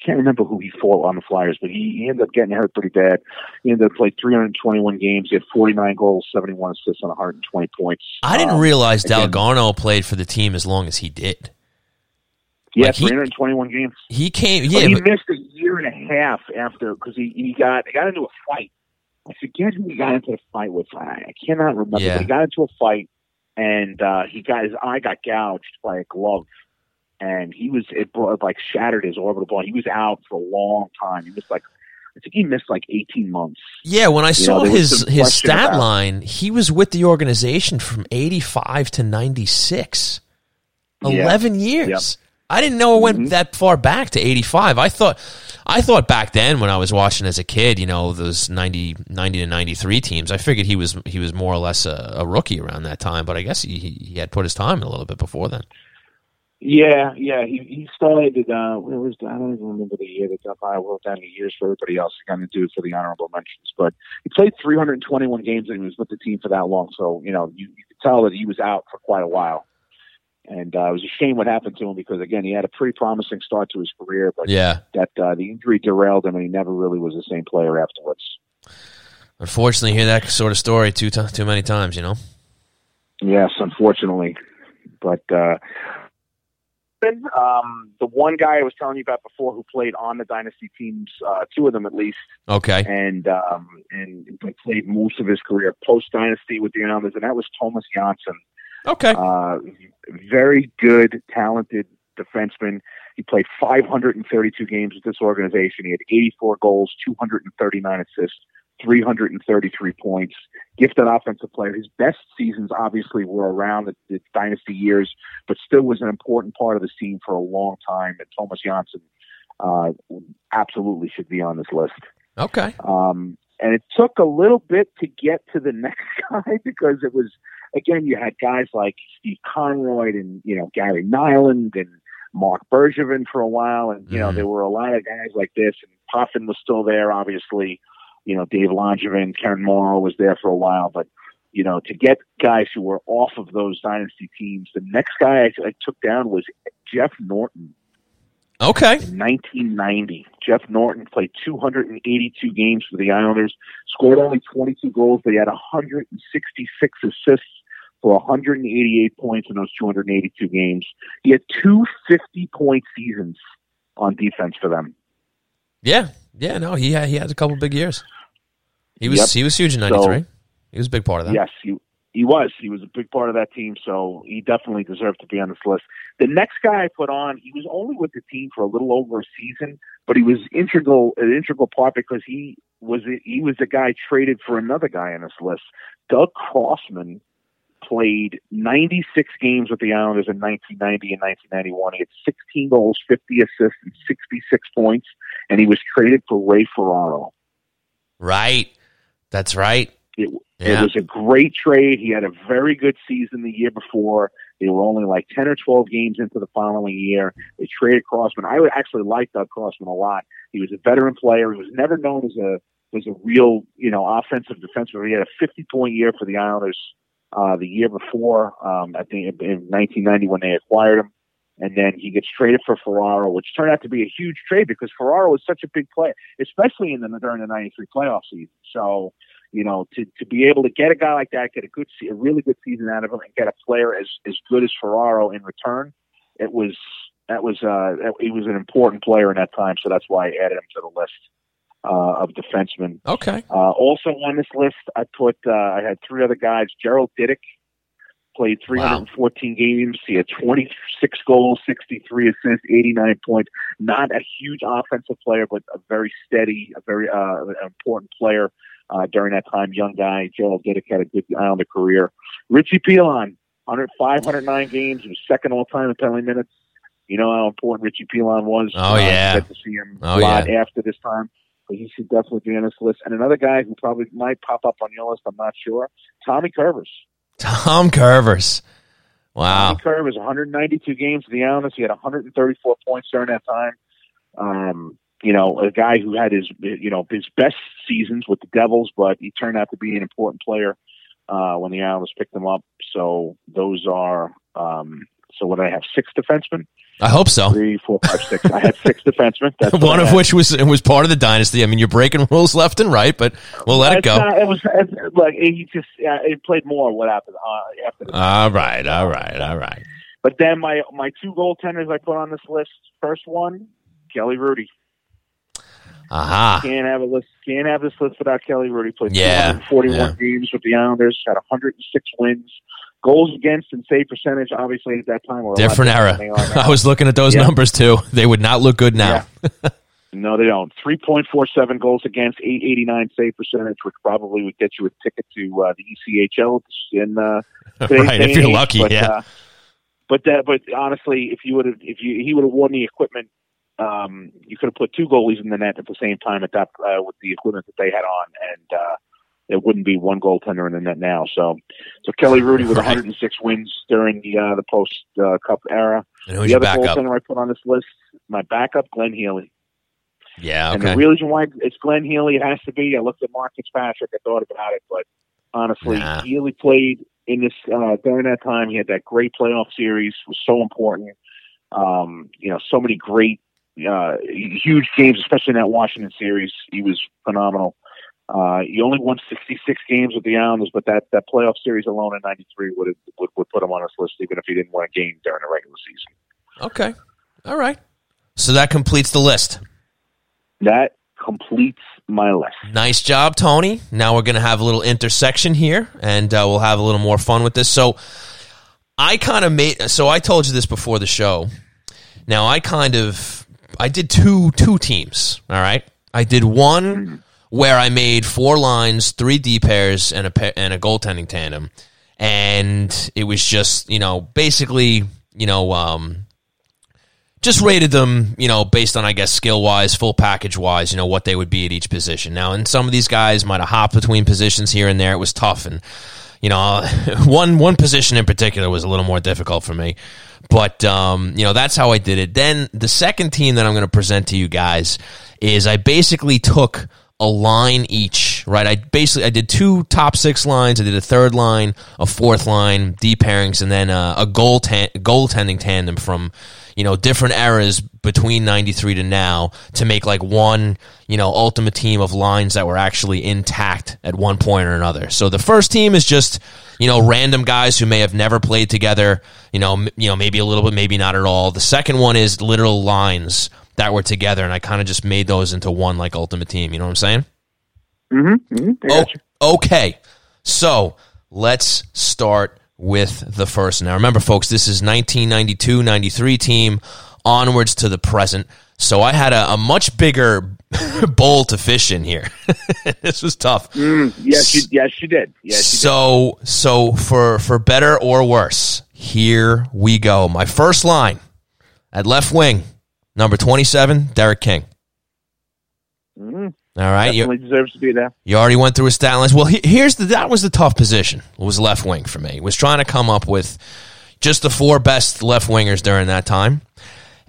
I can't remember who he fought on the Flyers, but he, he ended up getting hurt pretty bad. He ended up playing 321 games. He had 49 goals, 71 assists, and 120 points. I didn't Um, realize again- Dalgarno played for the team as long as he did. Yeah, like he- 321 games. He came, But yeah, he but, missed a year and a half after because he, he got he got into a fight. I forget who he got into the fight with. I, I cannot remember. Yeah. But he got into a fight and uh, he got his eye got gouged by a glove, and he was it brought, like shattered his orbital bone. He was out for a long time. He missed like I think he missed like 18 months. yeah. When I know, saw was his his stat about- line, he was with the organization from '85 to '96. Yeah. Eleven years. I didn't know it went Mhm. that far back to '85. I thought, I thought back then when I was watching as a kid, you know, those 90, 90 to '93 teams. I figured he was he was more or less a, a rookie around that time. But I guess he, he he had put his time in a little bit before then. Yeah, yeah. He he started. Uh, where was I don't even remember the year that I wrote down the years for everybody else. to kind of do it for the honorable mentions, but he played 321 games and he was with the team for that long. So you know, you, you could tell that he was out for quite a while. And uh, it was a shame what happened to him because again, he had a pretty promising start to his career, but Yeah. that uh, the injury derailed him, and he never really was the same player afterwards. Unfortunately, hear that sort of story too t- too many times. You know. Yes, unfortunately, but uh, um, the one guy I was telling you about before who played on the dynasty teams, uh, two of them at least, Okay. and um, and played most of his career post dynasty with the Islanders, and that was Tomas Jonsson. Okay. Uh, very good, talented defenseman. He played 532 games with this organization. He had 84 goals, 239 assists, 333 points. Gifted offensive player. His best seasons obviously were around the, the dynasty years, but still was an important part of the team for a long time. And Tomas Jonsson uh, absolutely should be on this list. Okay. Um, and it took a little bit to get to the next guy because it was, again, you had guys like Steve Conroy and, you know, Gary Nylund and Marc Bergevin for a while. And, you know, Mhm. there were a lot of guys like this. And Puffin was still there, obviously. You know, Dave Langevin, Ken Morrow was there for a while. But, you know, to get guys who were off of those dynasty teams, the next guy I, I took down was Jeff Norton. Okay. In 1990, Jeff Norton played 282 games for the Islanders, scored only 22 goals, but he had 166 assists for 188 points in those 282 games. He had two 50 point seasons on defense for them. Yeah. Yeah. No, he had, he has a couple big years. He was Yep. he was huge in So- '93. he was a big part of that. Yes, he he was. He was a big part of that team, so he definitely deserved to be on this list. The next guy I put on, he was only with the team for a little over a season, but he was integral an integral part because he was he was the guy traded for another guy on this list. Doug Crossman played 96 games with the Islanders in 1990 and 1991. He had 16 goals, 50 assists, and 66 points, and he was traded for Ray Ferraro. Right. That's right. It, Yeah. It was a great trade. He had a very good season the year before. They were only like 10 or 12 games into the following year. They traded Crossman. I would actually like Doug Crossman a lot. He was a veteran player. He was never known as a was a real, you know, offensive defenseman. He had a 50 point year for the Islanders uh, the year before, um, I think in 1990 when they acquired him. And then he gets traded for Ferraro, which turned out to be a huge trade because Ferraro was such a big player, especially in the during the '93 playoff season. So, you know, to to be able to get a guy like that, get a good, a really good season out of him, and get a player as as good as Ferraro in return, it was that was uh he was an important player in that time. So that's why I added him to the list. Uh, of defensemen. Okay. Uh, also on this list, I put uh, I had three other guys. Gerald Diduck, played 314 wow. games. He had 26 goals, 63 assists, 89 points. Not a huge offensive player, but a very steady, a very uh, important player uh, during that time. Young guy. Gerald Diduck had a good Islander career. Richie Pilon, 100, 509 games. He was second all time in penalty minutes. You know how important Richie Pilon was. Oh, uh, yeah. Get to see him oh, a lot yeah. after this time. But he should definitely be on this list. And another guy who probably might pop up on your list, I'm not sure, Tommy Kurvers. Tom Kurvers. Wow. Tommy Kurvers, 192 games for the Islanders. He had 134 points during that time. Um, you know, a guy who had his, you know, his best seasons with the Devils, but he turned out to be an important player uh, when the Islanders picked him up. So those are, um, so what I have six defensemen. I hope so. Three, four, five, six. I had six defensemen. That's One of which was was part of the dynasty. I mean, you're breaking rules left and right, but we'll let it go. Not, it was like he just uh, it played more what happened uh, after. The all right, all right, all right. But then my my two goaltenders I put on this list. First one, Kelly Hrudey. Aha. Can't have a list. Can't have this list without Kelly Hrudey. Played yeah, 41 yeah. games with the Islanders. Had 106 wins. Goals against and save percentage, obviously at that time were different era. I was looking at those yeah. numbers too. They would not look good now. Yeah. no, they don't. Three point four seven goals against, eight eighty nine save percentage, which probably would get you a ticket to uh, the ECHL in uh, right if you're lucky. But, yeah. Uh, but that, but honestly, if you would have, if you he would have won the equipment, um, you could have put two goalies in the net at the same time at that uh, with the equipment that they had on, and uh, it wouldn't be one goaltender in the net now. So, so Kelly Hrudey with 106 wins during the uh, the post uh, Cup era. And the other goaltender I put on this list, my backup, Glenn Healy. Yeah, okay. And the reason why it's Glenn Healy, it has to be. I looked at Mark Fitzpatrick. I thought about it, but honestly, nah. Healy played in this uh, during that time. He had that great playoff series. Was so important. Um, you know, so many great, uh, huge games, especially in that Washington series. He was phenomenal. Uh, he only won 66 games with the Islanders, but that, that playoff series alone in '93 would, would would put him on his list, even if he didn't win a game during the regular season. Okay, all right. So that completes the list. That completes my list. Nice job, Tony. Now we're going to have a little intersection here, and uh, we'll have a little more fun with this. So I kind of made. So I told you this before the show. Now I kind of I did two two teams. All right, I did one. Where I made four lines, three D pairs, and a and a goaltending tandem, and it was just you know basically you know um, just rated them you know based on I guess skill wise, full package wise, you know what they would be at each position. Now, and some of these guys might have hopped between positions here and there. It was tough, and you know one one position in particular was a little more difficult for me. But um, you know that's how I did it. Then the second team that I'm going to present to you guys is I basically took a line each, right? I basically I did two top six lines. I did a third line, a fourth line, D pairings, and then uh, a goal ta- goaltending tandem from you know different eras between '93 to now to make like one you know ultimate team of lines that were actually intact at one point or another. So the first team is just you know random guys who may have never played together. You know, m- you know maybe a little bit, maybe not at all. The second one is literal lines that were together, and I kind of just made those into one like ultimate team. You know what I'm saying? Mm-hmm. mm-hmm. Oh, okay, so let's start with the first. Now, remember, folks, this is 1992 93 team onwards to the present. So I had a, a much bigger bowl to fish in here. this was tough. Mm, yes, you, yes, you did. Yes, you so, did. so for for better or worse, here we go. My first line at left wing, Number 27, Derek King. Mm-hmm. All right, definitely you, deserves to be there. You already went through his stat lines. Well, he, here's the that was the tough position. It was left wing for me. It Was trying to come up with just the four best left wingers during that time.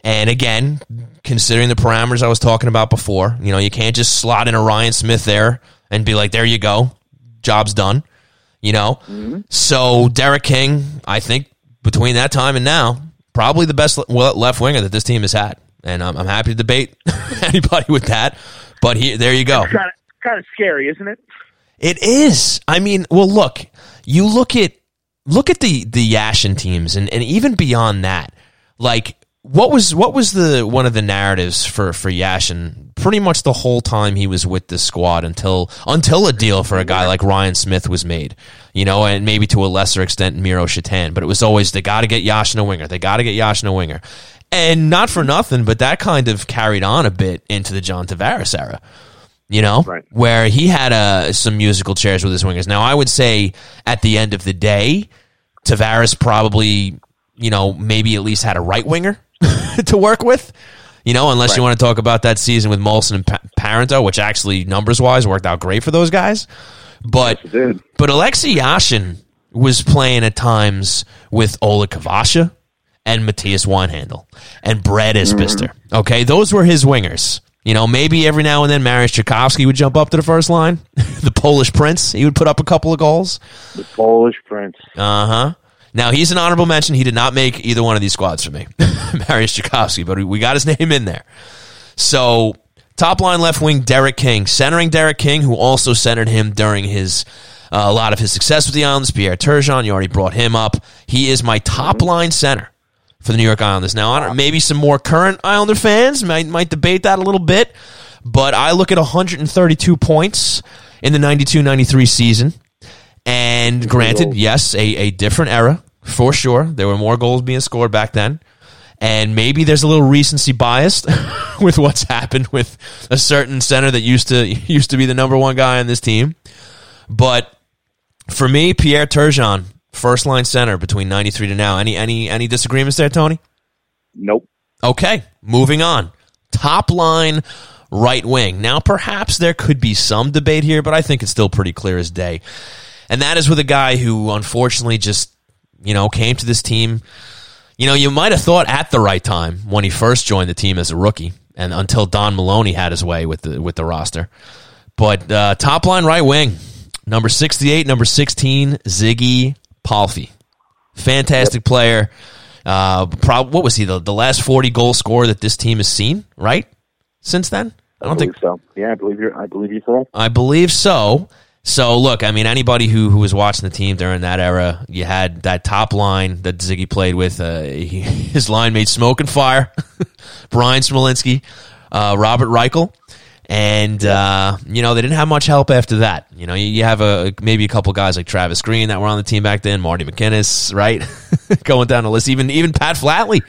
And again, considering the parameters I was talking about before, you know, you can't just slot in a Ryan Smyth there and be like, "There you go, job's done." You know, mm-hmm. so Derek King, I think between that time and now, probably the best left winger that this team has had, and I'm, I'm happy to debate anybody with that. But here, there you go. Kind of, kind of scary, isn't it? It is. I mean, well, look, you look at look at the the Yashin teams, and, and even beyond that, like what was what was the one of the narratives for for Yashin pretty much the whole time he was with the squad until until a deal for a guy like Ryan Smyth was made, you know, and maybe to a lesser extent Miro Satan, but it was always they got to get Yashin a winger, they got to get Yashin a winger, and not for nothing, but that kind of carried on a bit into the John Tavares era you know, right. where he had uh, some musical chairs with his wingers. Now, I would say at the end of the day, Tavares probably, you know, maybe at least had a right winger to work with. You know, unless right. you want to talk about that season with Moulson and pa- Parenteau, which actually numbers wise worked out great for those guys. But yes, but Alexei Yashin was playing at times with Oleg Kvasha and Mattias Weinhandl and Brad Isbister. Okay, those were his wingers. You know, maybe every now and then Mariusz Czerkawski would jump up to the first line. the Polish Prince, he would put up a couple of goals. The Polish Prince. Uh huh. Now he's an honorable mention. He did not make either one of these squads for me, Mariusz Czerkawski, but we got his name in there. So top line left wing Derek King, centering Derek King, who also centered him during his uh, a lot of his success with the Islanders. Pierre Turgeon, you already brought him up. He is my top line center for the New York Islanders. Now, I don't, maybe some more current Islander fans might might debate that a little bit, but I look at 132 points in the 92-93 season. And granted, yes, a, a different era for sure. There were more goals being scored back then. And maybe there's a little recency bias with what's happened with a certain center that used to used to be the number one guy on this team. But for me, Pierre Turgeon first line center between 93 to now. Any any any disagreements there, Tony? Nope. Okay, moving on. Top line right wing. Now perhaps there could be some debate here, but I think it's still pretty clear as day. And that is with a guy who unfortunately just, you know, came to this team you know, you might have thought at the right time when he first joined the team as a rookie, and until Don Maloney had his way with the with the roster. But uh, top line right wing, number sixty eight, number sixteen, Ziggy Palffy. Fantastic yep. player. Uh, prob- what was he? The, the last 40 goal scorer that this team has seen, right? Since then? I don't I think so. Yeah, I believe you're I believe you're correct. I believe so. So look, I mean, anybody who, who was watching the team during that era, you had that top line that Ziggy played with. Uh, he, his line made smoke and fire. Bryan Smolinski, uh, Robert Reichel, and uh, you know they didn't have much help after that. You know, you, you, have a maybe a couple guys like Travis Green that were on the team back then, Marty McInnis, right? Going down the list, even even Pat Flatley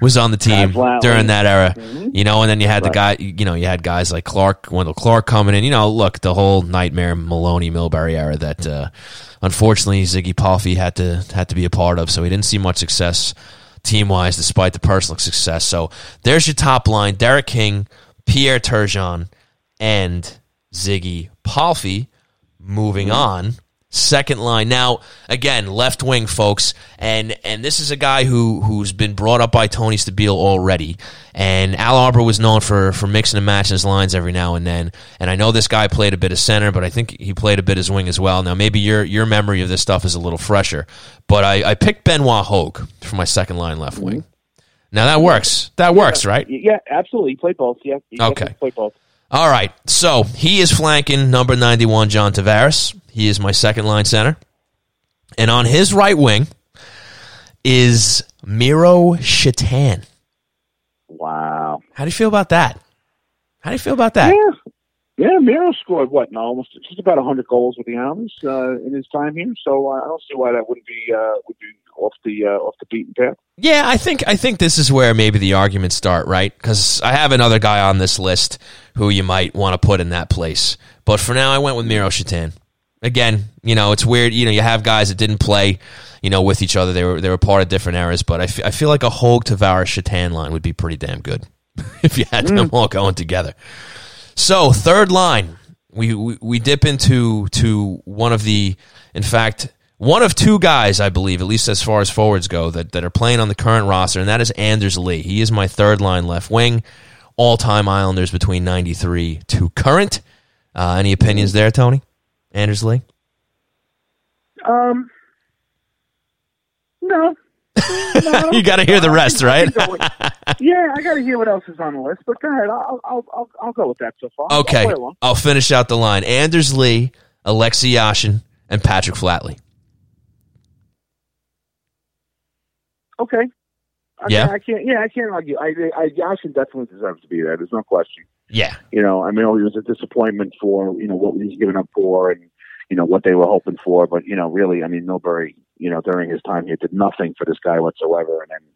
was on the team during that era. Mm-hmm. You know, and then you had right. the guy. You know, you had guys like Clark, Wendell Clark coming in. You know, look, the whole nightmare Maloney Milbury era that uh, unfortunately Ziggy Palffy had to had to be a part of. So he didn't see much success team wise, despite the personal success. So there's your top line: Derek King. Pierre Turgeon and Ziggy Palffy. Moving mm-hmm. on, second line. Now, again, left wing, folks, and and this is a guy who who's been brought up by Tony Stabile already. And Al Arbour was known for for mixing and matching his lines every now and then. And I know this guy played a bit of center, but I think he played a bit as wing as well. Now, maybe your your memory of this stuff is a little fresher, but I, I picked Benoit Hogue for my second line left wing. Mm-hmm. Now that works. That works, yeah. right? Yeah, absolutely. He played both. Yeah. okay. Play both. All right. So he is flanking number 91, John Tavares. He is my second line center. And on his right wing is Miro Satan. Wow. How do you feel about that? How do you feel about that? Yeah. Yeah, Miro scored what? No, almost just about hundred goals with the Islanders uh, in his time here. So uh, I don't see why that wouldn't be uh, would be off the uh, off the beaten path. Yeah, I think I think this is where maybe the arguments start, right? Because I have another guy on this list who you might want to put in that place, but for now, I went with Miro Satan. Again, you know, it's weird. You know, you have guys that didn't play, you know, with each other. They were they were part of different eras, but I, f- I feel like a Hogue Tavares Satan line would be pretty damn good if you had mm. them all going together. So third line, we, we we dip into to one of the, in fact one of two guys, I believe, at least as far as forwards go, that, that are playing on the current roster, and that is Anders Lee. He is my third line left wing, all time Islanders between 93 to current. Uh, any opinions there, Tony? Anders Lee? Um, no. No, you got to hear the rest, right? can go with- yeah, I got to hear what else is on the list. But go ahead, I'll I'll I'll, I'll go with that so far. I'll Okay. I'll finish out the line. Anders Lee, Alexei Yashin, and Patrick Flatley. Okay. I Yeah? Mean, I can't. Yeah, I can't argue. I, I, Yashin definitely deserves to be there. There's no question. Yeah, You know, I mean, it was a disappointment for you know what he was given up for, and you know what they were hoping for. But you know, really, I mean, Milbury, you know, during his time here, did nothing for this guy whatsoever. And then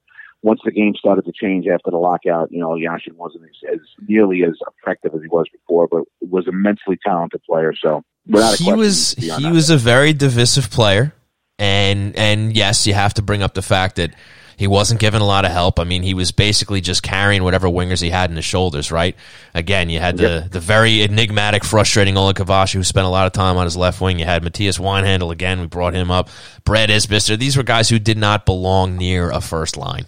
once the game started to change after the lockout, you know, Yashin wasn't as, as nearly as effective as he was before, but was immensely talented player. So without a he was he was a very divisive player, and and yes, you have to bring up the fact that he wasn't given a lot of help. I mean, he was basically just carrying whatever wingers he had in his shoulders. Right? Again, you had the the very enigmatic, frustrating Oleg Kvasha, who spent a lot of time on his left wing. You had Mattias Weinhandl again. We brought him up. Brad Isbister. These were guys who did not belong near a first line,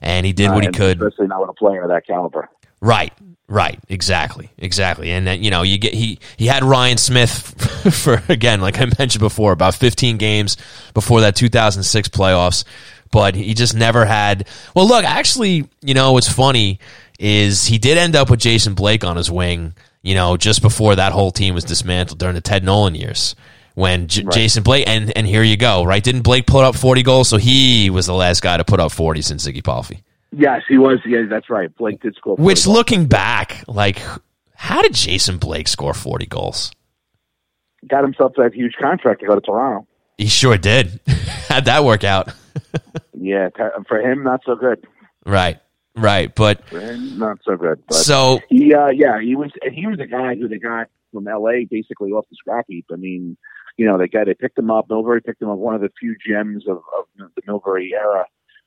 and he did what he could. especially not with a player of that caliber. Right. Right, exactly, exactly, and then you know you get he he had Ryan Smyth for again, like I mentioned before, about 15 games before that 2006 playoffs, but he just never had. Well, look, actually, you know what's funny is he did end up with Jason Blake on his wing, you know, just before that whole team was dismantled during the Ted Nolan years when J- Jason Blake and and here you go, right? Didn't Blake put up 40 goals? So he was the last guy to put up 40 since Ziggy Palffy. Yes, he was. Yeah, that's right. Blake did score. 40 Which, goals. looking back, like, how did Jason Blake score 40 goals? got himself that huge contract to go to Toronto. He sure did. How'd that work out? Yeah, for him, not so good. Right, right. But For him, not so good. But so, he, uh, yeah, he was. and He was a guy who they got from L.A. basically off the scrap heap. I mean, you know, they got they picked him up. Milbury picked him up. One of the few gems of, of the Milbury era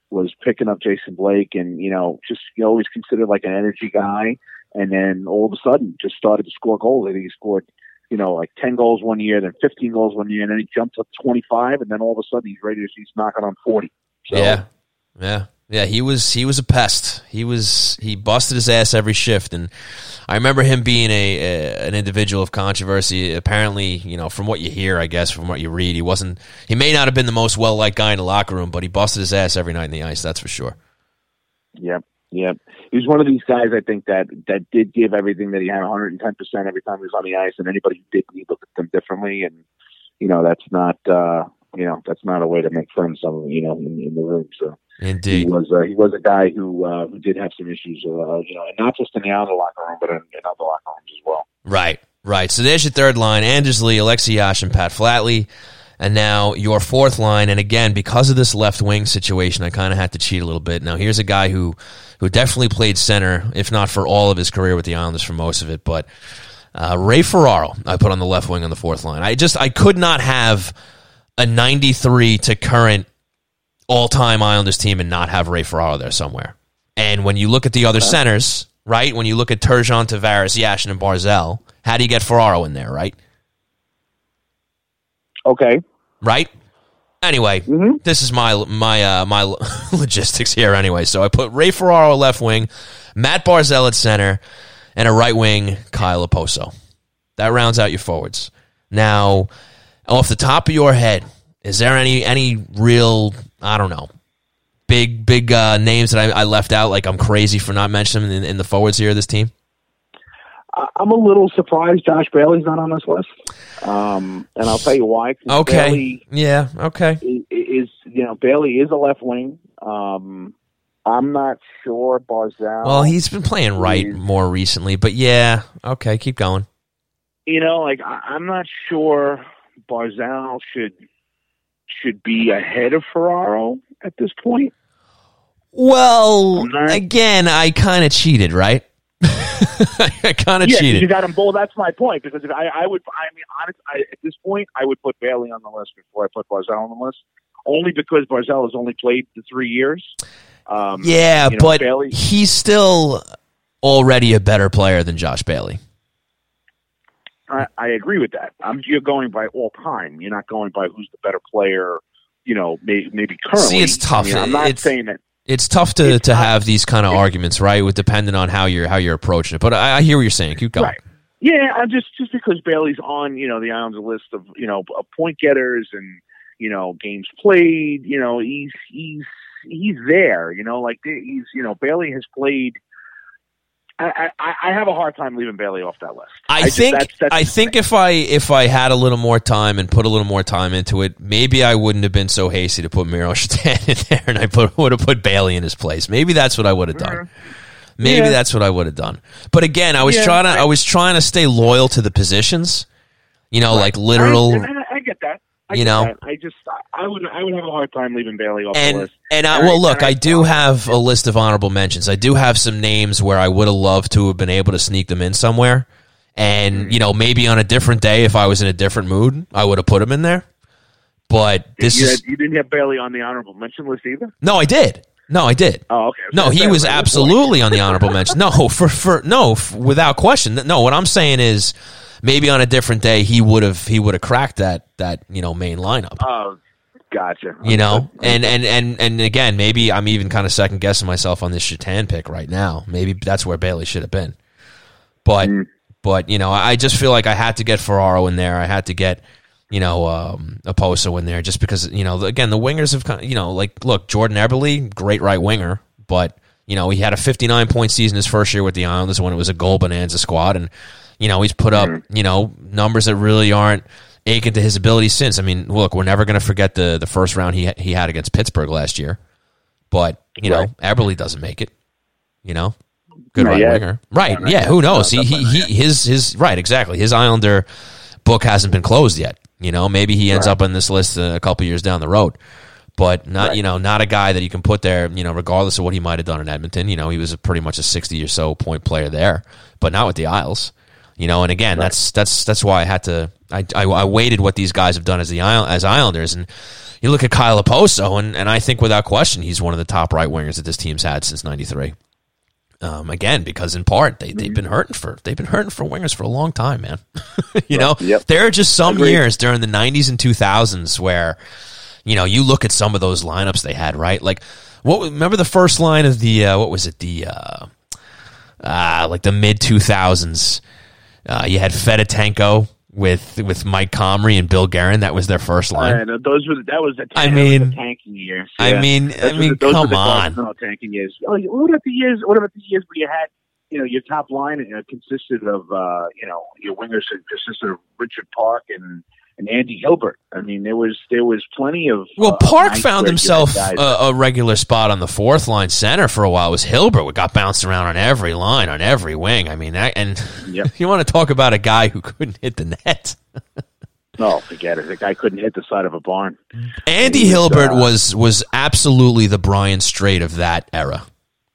was picking up Jason Blake, and you know, just you know, always considered like an energy guy. And then all of a sudden, just started to score goals. I think he scored, you know, like ten goals one year, then fifteen goals one year, and then he jumped up twenty five, and then all of a sudden he's ready to he's knocking on forty. So, yeah, yeah, yeah. He was he was a pest. He was he busted his ass every shift, and I remember him being a, a an individual of controversy. Apparently, you know, from what you hear, I guess from what you read, he wasn't. He may not have been the most well liked guy in the locker room, but he busted his ass every night in the ice. That's for sure. Yep, yep. He was one of these guys I think that that did give everything that he had 110 percent every time he was on the ice, and anybody who didn't, he looked at them differently, and you know that's not uh, you know that's not a way to make friends. Some you know in, in the room. So indeed, he was uh, he was a guy who uh, who did have some issues, uh, you know, and not just in the outer locker room, but in, in other locker rooms as well. Right, right. So there's your third line: Anders Lee, Alexei Yash, and Pat Flatley. And now your fourth line, and again, because of this left wing situation, I kind of had to cheat a little bit. Now here's a guy who, who definitely played center, if not for all of his career with the Islanders, for most of it. But uh, Ray Ferraro, I put on the left wing on the fourth line. I just I could not have a 93 to current all time Islanders team and not have Ray Ferraro there somewhere. And when you look at the other centers, right? When you look at Turgeon, Tavares, Yashin, and Barzal, how do you get Ferraro in there, right? Okay, Right? Anyway, Mhm. this is my my uh, my logistics here. Anyway, so I put Ray Ferraro left wing, Matt Barzal at center, and a right wing Kyle Okposo. That rounds out your forwards. Now, off the top of your head, is there any any real I don't know big big uh, names that I, I left out? Like I'm crazy for not mentioning them in, in the forwards here of this team. I'm a little surprised Josh Bailey's not on this list, um, and I'll tell you why. Okay, Bailey yeah, okay. is, is you know Bailey is a left wing. Um, I'm not sure Barzal. Well, he's been playing right more recently, but yeah, okay, keep going. you know, like I'm not sure Barzal should should be ahead of Ferraro at this point. Well, again, I kind of cheated, right? I kind of yeah, cheated. you got him both. That's my point because if I, I would, I mean, honest, I, at this point, I would put Bailey on the list before I put Barzal on the list, only because Barzal has only played the three years. Um, yeah, you know, but Bailey- he's still already a better player than Josh Bailey. I, I agree with that. I'm, you're going by all time. You're not going by who's the better player. You know, may, maybe currently. See, it's tough. I mean, I'm not It's- saying that. It's tough to, It's to have these kind of arguments, right? With depending on how you're how you're approaching it. But I, I hear what you're saying. Keep going. Right. Yeah, I'm just just because Bailey's on, you know, the Islanders list of, you know, of point getters and, you know, games played, you know, he's he's he's there. You know, like he's you know Bailey has played. I, I, I have a hard time leaving Bailey off that list. I, just- think that's- that's I think thing. if I if I had a little more time and put a little more time into it, maybe I wouldn't have been so hasty to put Miro Satan in there, and I put would have put Bailey in his place. Maybe that's what I would have done. Maybe Yeah. that's what I would have done. But again, I was Yeah, trying to I, I- was trying to stay loyal to the positions. You know, like literal. I, I get that. I You know? I just I, would I would have a hard time leaving Bailey off the and list. and I, well, look, I do have a list of honorable mentions. I do have some names where I would have loved to have been able to sneak them in somewhere, Mm-hmm. and you know, maybe on a different day, if I was in a different mood, I would have put them in there. But this you, is you didn't have Bailey on the honorable mention list either. no, I did. No, I did. Oh, okay. No, he was absolutely on the honorable mention. No, for for no, f- without question. No, what I'm saying is maybe on a different day he would have he would have cracked that that you know main lineup. Oh, gotcha. you know and and and and again maybe i'm even kind of second guessing myself on this Satan pick right now maybe that's where bailey should have been but Mm. but you know i just feel like i had to get ferraro in there i had to get you know um Okposo in there just because you know again the wingers have kind of, you know like look jordan eberle great right winger but you know he had a 59 point season his first year with the islanders when it was a goal bonanza squad and you know he's put up mm-hmm. you know numbers that really aren't aching to his ability since. I mean, look, we're never going to forget the the first round he he had against Pittsburgh last year, but you know, Eberle doesn't make it. You know, good Not right yet. winger, right? not yeah, yet. who knows? No, he he, he his his right exactly. His Islander book hasn't been closed yet. You know, maybe he ends Right. up on this list a couple years down the road. But not Right. you know not a guy that you can put there you know regardless of what he might have done in Edmonton you know he was a pretty much a sixty or so point player there but not with the Isles you know and again that's that's that's why I had to I, I, I waited what these guys have done as the as Islanders and you look at Kyle Okposo and, and I think without question he's one of the top right wingers that this team's had since '93. Um, again, because in part they they've been hurting for they've been hurting for wingers for a long time, man. you know, Yep. there are just some Agreed. years during the '90s and 2000s where you know you look at some of those lineups they had, right? Like what remember the first line of the uh, what was it the uh, uh, like the mid 2000s? Uh, you had Fedotenko with with Mike Comrie and Bill Guerin. That was their first line. Uh, those were that was the I mean- the tanking years. I mean, Those I mean, the, those come on. No, tanking years. Oh, what about the years? What about the years where you had, you know, your top line uh, consisted of, uh, you know, your wingers consisted of Richard Park and and Andy Hilbert. I mean, there was there was plenty of. Well, uh, Park found himself a, a regular spot on the fourth line center for a while. It was Hilbert. We got bounced around on every line, on every wing. I mean, that, and Yep. you want to talk about a guy who couldn't hit the net. no, forget it. The guy couldn't hit the side of a barn. Andy was, Hilbert uh, was was absolutely the Brian Strait of that era.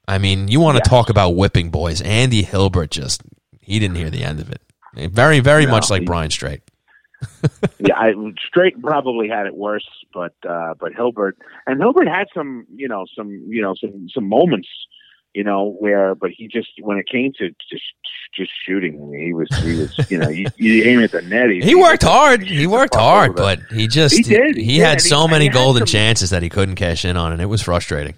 I mean, you want to Yes. talk about whipping boys? Andy Hilbert just he didn't hear the end of it. Very, very No, much like he- Brian Strait. yeah, I, Strait probably had it worse, but uh, but Hilbert and Hilbert had some, you know, some you know some some moments, you know, where but he just when it came to just just shooting, he was he was you know you, you aim at the net. He worked hard. He worked hard, but he just He did, he, he did, had and he- so many he had golden some- chances that he couldn't cash in on, and it was frustrating.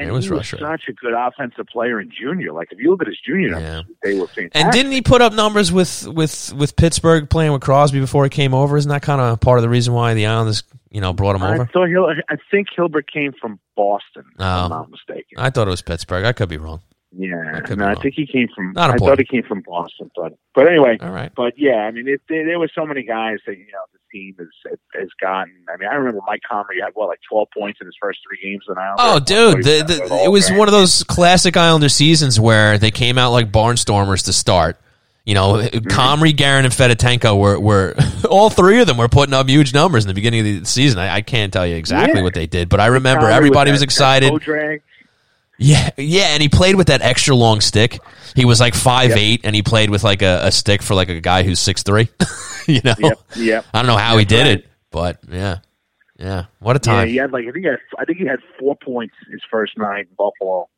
And it was he was such a good offensive player in junior. Like if you look at his junior numbers, they were fantastic. And didn't he put up numbers with with with Pittsburgh playing with Crosby before he came over? Isn't that kind of part of the reason why the Islanders, you know, brought him I over? thought I think Hilbert came from Boston. If Oh. I'm not mistaken. I thought it was Pittsburgh. I could be wrong. Yeah, no, I think he came from. Not I important. thought he came from Boston, but but anyway, All right. but yeah, I mean, it, there, there were so many guys that you know the team has has gotten. I mean, I remember Mike Comrie had what like twelve points in his first three games in Islanders. Oh, dude, the, the, it was one of those classic Islander seasons where they came out like barnstormers to start. You know, Mm-hmm. Comrie, Guerin, and Fedotenko were, were all three of them were putting up huge numbers in the beginning of the season. I, I can't tell you exactly Yeah. what they did, but I remember Comrie everybody was that excited. Yeah, yeah, and he played with that extra long stick. He was like five eight, and he played with like a, a stick for like a guy who's six three. you know, Yep, yep. I don't know how he did right. it, but yeah, yeah, what a time. Yeah, he had like I think he had I think he had four points his first night in Buffalo.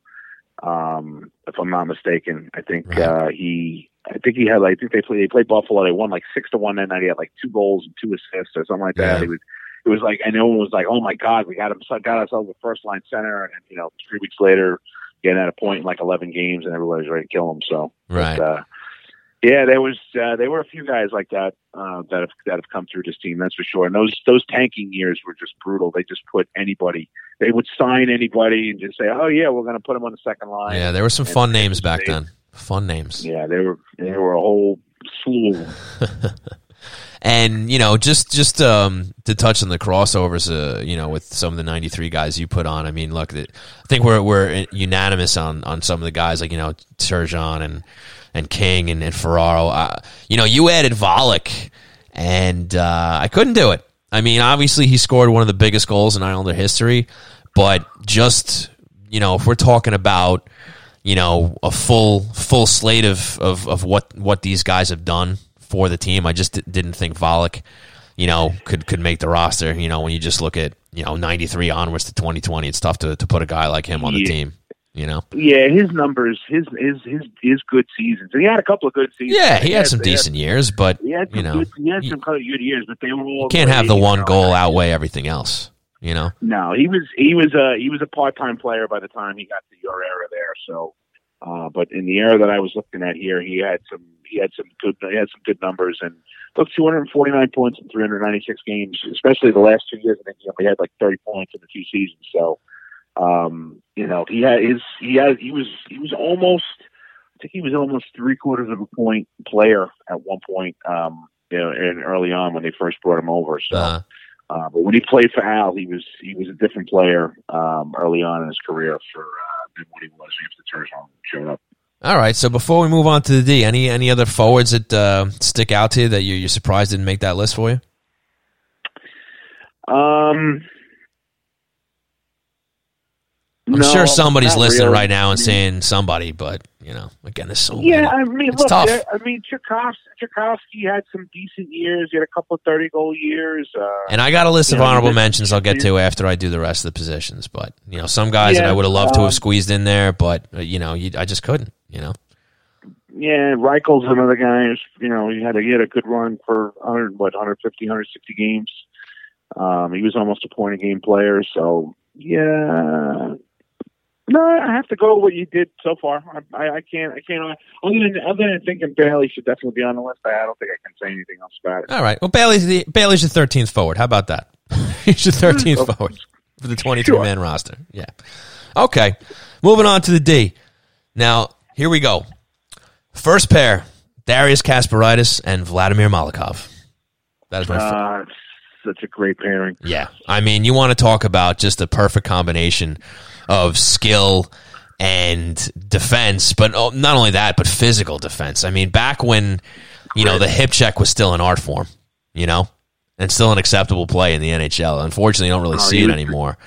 Um, if I'm not mistaken, I think Right. uh, he I think he had like I think they played they played Buffalo. They won like six to one that night. He had like two goals and two assists or something like that. Yeah. He was it was like and everyone was like, oh my god, we got him got ourselves a first line center, and you know three weeks later getting at a point in like 11 games and everybody's ready to kill him. So Right. But, uh, Yeah, there was uh, there were a few guys like that uh, that have that have come through this team. That's for sure. And those those tanking years were just brutal. They just put anybody. They would sign anybody and just say, "Oh yeah, we're going to put them on the second line." Yeah, there were some fun names back then. Fun names. Yeah, they were they were a whole slew. and you know, just just um, to touch on the crossovers, uh, you know, with some of the '93 guys you put on. I mean, look, I think we're we're unanimous on on some of the guys like you know Turgeon and and King and, and Ferraro. Uh, you know, you added Volek, and uh, I couldn't do it. I mean, obviously he scored one of the biggest goals in Islander history, but just you know, if we're talking about you know a full full slate of of, of what what these guys have done for the team, I just didn't think Volek, you know, could could make the roster. You know, when you just look at you know ninety three onwards to twenty twenty, it's tough to to put a guy like him on the team. You know. Yeah, his numbers, his his his his good seasons, and he had a couple of good seasons. Yeah, he, he had, had, some decent had, years, but he had you know, good, he had some kind of good years, but they were all. Can't have the one goal outweigh everything else. You know. No, he was he was a he was a part time player by the time he got to your era there. So, uh, but in the era that I was looking at here, he had some he had some good he had some good numbers and look 249 points in 396 games, especially the last two years. I think he only had like 30 points in the two seasons. So um, you know, he had his he had he was he was almost I think he was almost three quarters of a point player at one point. Um, you know, and early on when they first brought him over. So, uh-huh. uh, but when he played for Al, he was he was a different player um, early on in his career for uh, than what he was Turgeon showed up. All right. So before we move on to the D, any any other forwards that uh, stick out to you that you, you're surprised didn't make that list for you? Um, I'm no, sure somebody's listening really. right now and saying somebody, but you know, again, there's so yeah. Many. I mean, it's look, tough. There, I mean, Czerkawski, had some decent years. He had a couple of thirty goal years. Uh, and I got a list of know, honorable mentions I'll get to after I do the rest of the positions. But you know, some guys yeah, that I would have loved um, to have um, squeezed in there, but uh, you know, you, I just couldn't. You know. Yeah, Reichel's another guy. Who's, you know, he had a he had a good run for 100, what 150, 160 games. Um, he was almost a point a game player. So yeah, no, I have to go with what you did so far. I, I, I can't. I can't. Other than other than thinking Bailey should definitely be on the list, I don't think I can say anything else about it. All right. Well, Bailey's the Bailey's your thirteenth forward. How about that? He's your thirteenth oh, forward for the twenty-three sure. man roster. Yeah. Okay. Moving on to the D. Now here we go. First pair: Darius Kasparaitis and Vladimir Malakhov. That is my. Uh, such a great pairing. Yeah, I mean, you want to talk about just a perfect combination of skill and defense, but oh, not only that, but physical defense. I mean, back when you know the hip check was still an art form, you know, and still an acceptable play in the NHL. Unfortunately, you don't really oh, see it anymore.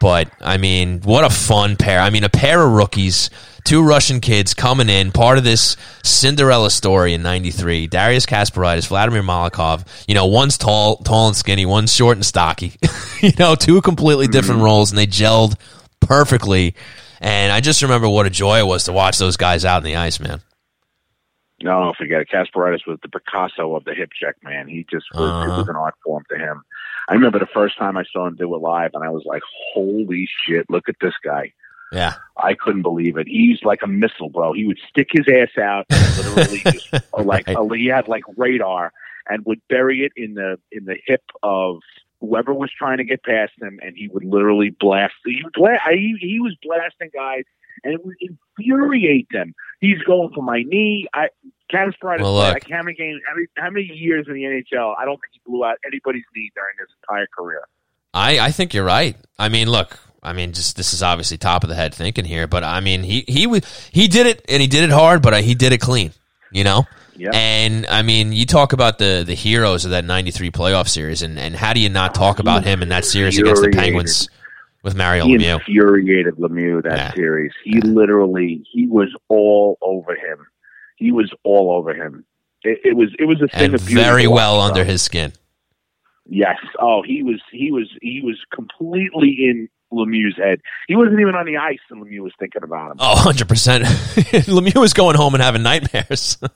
But I mean, what a fun pair! I mean, a pair of rookies, two Russian kids coming in, part of this Cinderella story in '93. Darius Kasparaitis, Vladimir Malakhov. You know, one's tall, tall and skinny, one's short and stocky. you know, two completely different mm-hmm. roles, and they gelled perfectly. And I just remember what a joy it was to watch those guys out in the ice, man. No, forget it. Kasparaitis was the Picasso of the hip check, man. He just was, uh-huh. it was an art form to him. I remember the first time I saw him do it live, and I was like, "Holy shit! Look at this guy." Yeah, I couldn't believe it. He's like a missile, bro. He would stick his ass out, literally just like right. he had like radar, and would bury it in the in the hip of whoever was trying to get past him, and he would literally blast. He, he, he was blasting guys, and it would infuriate them. He's going for my knee. I catastrophic. Well, like how many games? How many, how many years in the NHL? I don't think he blew out anybody's knee during his entire career. I I think you're right. I mean, look. I mean, just this is obviously top of the head thinking here, but I mean, he he he did it and he did it hard, but he did it clean. You know. And I mean, you talk about the the heroes of that '93 playoff series, and, and how do you not talk about him in that series against the Penguins with Mario he Lemieux? Infuriated Lemieux that yeah. series. He yeah. literally he was all over him. He was all over him. It, it was it was a thing and very well under his skin. Yes. Oh, he was he was he was completely in Lemieux's head. He wasn't even on the ice, and Lemieux was thinking about him. Oh, 100 percent. Lemieux was going home and having nightmares.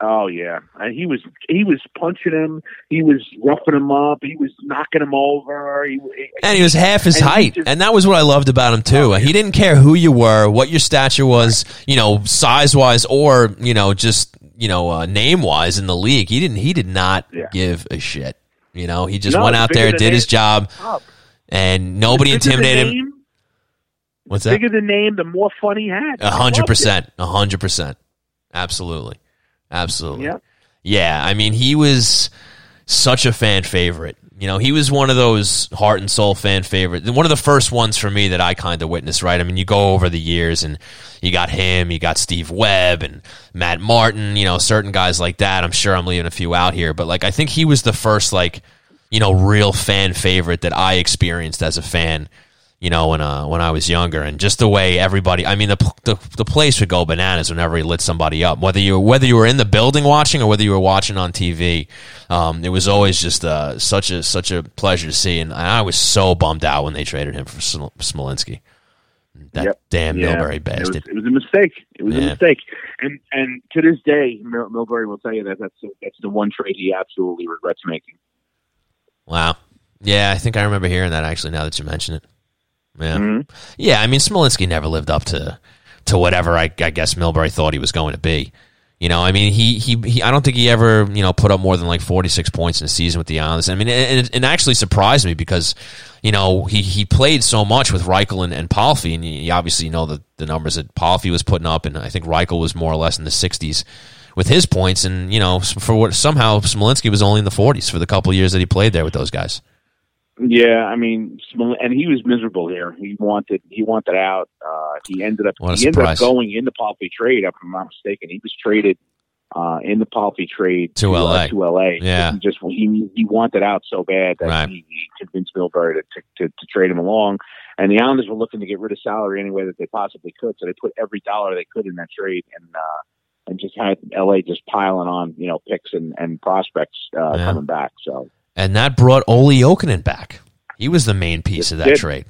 Oh yeah, and he was he was punching him. He was roughing him up. He was knocking him over. He, and he was half his height, just, and that was what I loved about him too. Oh, he didn't care who you were, what your stature was, you know, size wise, or you know, just you know, uh, name wise in the league. He didn't. He did not Yeah. give a shit. You know, he just No, went out there, did his job, and nobody The bigger the intimidated him. What's the that? Bigger the name, the more fun he had. A hundred percent. A hundred percent. Absolutely. Absolutely. Yeah. Yeah. I mean, he was such a fan favorite. You know, he was one of those heart and soul fan favorite. One of the first ones for me that I kind of witnessed, right? I mean, you go over the years and you got him, you got Steve Webb and Matt Martin, you know, certain guys like that. I'm sure I'm leaving a few out here, but like, I think he was the first, like, you know, real fan favorite that I experienced as a fan you know, when uh, when I was younger, and just the way everybody, I mean, the, the the place would go bananas whenever he lit somebody up. Whether you whether you were in the building watching or whether you were watching on TV, um, it was always just uh, such a such a pleasure to see. And I was so bummed out when they traded him for Sm- Smolinski. That Yep. damn Yeah. Milbury It was, it was a mistake. It was Yeah. a mistake. And and to this day, Mil- Milbury will tell you that that's that's the one trade he absolutely regrets making. Wow. Yeah, I think I remember hearing that actually. Now that you mention it. Yeah. Mhm. Yeah, I mean Smolinski never lived up to to whatever I, I guess Milbury thought he was going to be. You know, I mean, he, he he I don't think he ever you know put up more than like forty six points in a season with the Islanders. I mean, and it, it actually surprised me because you know he, he played so much with Reichel and, and Palffy, and you obviously know the the numbers that Palffy was putting up, and I think Reichel was more or less in the sixties with his points, and you know for what somehow Smolinski was only in the forties for the couple of years that he played there with those guys. Yeah, I mean, and he was miserable here. He wanted he wanted out. Uh, he ended up he ended up going in the Palffy trade. If I'm not mistaken, he was traded uh, in the Palffy trade To uh, LA. to LA. Yeah. he just he he wanted out so bad that Right. he, he convinced Milbury to, to, to to trade him along. And the Islanders were looking to get rid of salary any way that they possibly could, so they put every dollar they could in that trade, and uh, and just had LA just piling on, you know, picks and and prospects uh, Yeah. coming back. So and that brought Olli Jokinen back. He was the main piece of that trade.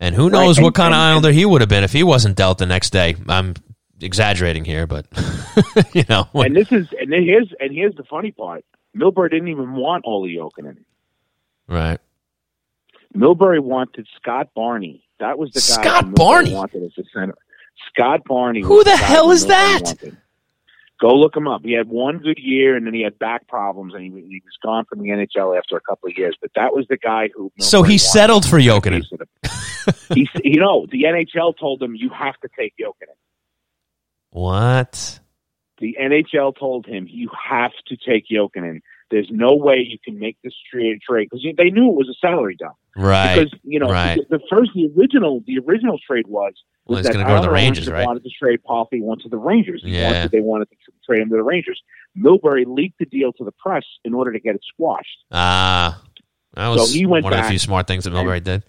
And who Right, knows and- what kind of Islander he would have been if he wasn't dealt the next day. I'm exaggerating here, but you know, and this is and here's and here's the funny part. Milbury didn't even want Olli Jokinen. right? Milbury wanted Scott Barney. That was the guy Scott Barney? wanted as a center. Scott Barney. Who was the hell is that? wanted. Go look him up. He had one good year, and then he had back problems, and he, he was gone from the NHL after a couple of years. But that was the guy who. So he settled for to take a Jokinen. piece of the- he, you know, the NHL told him you have to take Jokinen. What? The NHL told him you have to take Jokinen. There's no way you can make this trade trade because they knew it was a salary dump. Right. Because you know right. the, first the original the original trade was was he's that going to go to the Rangers, right? Wanted to trade Palffy, went to the Rangers. He Yeah. wanted, they wanted to trade him to the Rangers. Milbury leaked the deal to the press in order to get it squashed. Ah, that was he went one of the few smart things that Milbury did.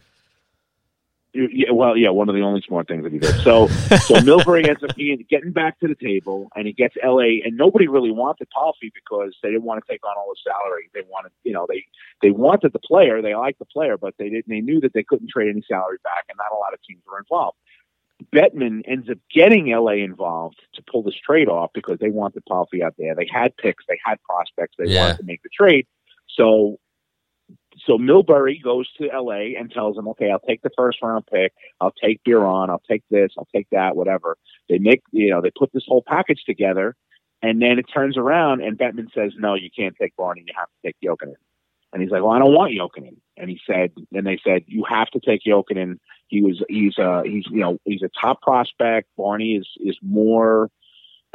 Yeah, well, yeah, one of the only smart things that he did. So, so Milbury ends up being, getting back to the table, and he gets LA, and nobody really wanted Palffy because they didn't want to take on all the salary. They wanted, you know, they they wanted the player, they liked the player, but they didn't. They knew that they couldn't trade any salary back, and not a lot of teams were involved. Bettman ends up getting LA involved to pull this trade off because they wanted Palffy out there. They had picks, they had prospects, they Yeah. wanted to make the trade. So, so Milbury goes to LA and tells them, "Okay, I'll take the first round pick. I'll take Biron. I'll take this. I'll take that. Whatever." They make, you know, they put this whole package together, and then it turns around and Bettman says, "No, you can't take Barney. You have to take Jokinen." And he's like, "Well, I don't want Jokinen." And he said, and they said, "You have to take Jokinen. He was, he's, uh, he's, you know, he's a top prospect. Barney is is more."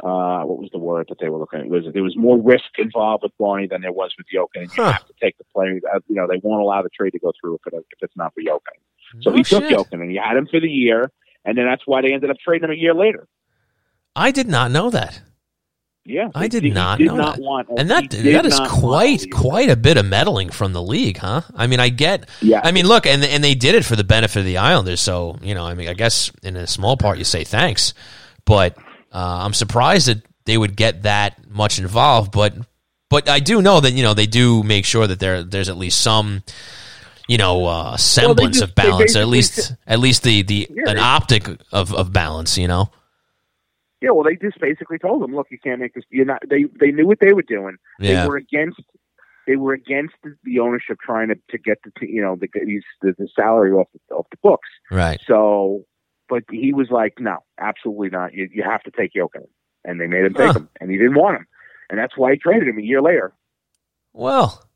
Uh, what was the word that they were looking at? It was there was more risk involved with Barney than there was with Jokin. And you Huh. have to take the player. uh, You know, they won't allow the trade to go through if, it, if it's not for Jokin. So No he took Oh. Jokin and he had him for the year, and then that's why they ended up trading him a year later. I did not know that. Yeah, I did He- not he did know not that. want, And that that is quite quite a bit of meddling from the league, huh? I mean, I get Yeah, I mean, look, and and they did it for the benefit of the Islanders. So you know, I mean, I guess in a small part you say thanks, but uh, I'm surprised that they would get that much involved. But but I do know that you know they do make sure that there there's at least some you know uh, semblance just- of balance, at least at least the the Yeah, an optic of of balance. You know, yeah. Well, they just basically told them, "Look, you can't make this. You're not." They they knew what they were doing. yeah, They were against. They were against the, the ownership trying to, to get the you know the the, the salary off the, off the books. right. So, but he was like, no, absolutely not. You, you have to take Jokic. And they made him take Huh. him. And he didn't want him. and that's why he traded him a year later. Well,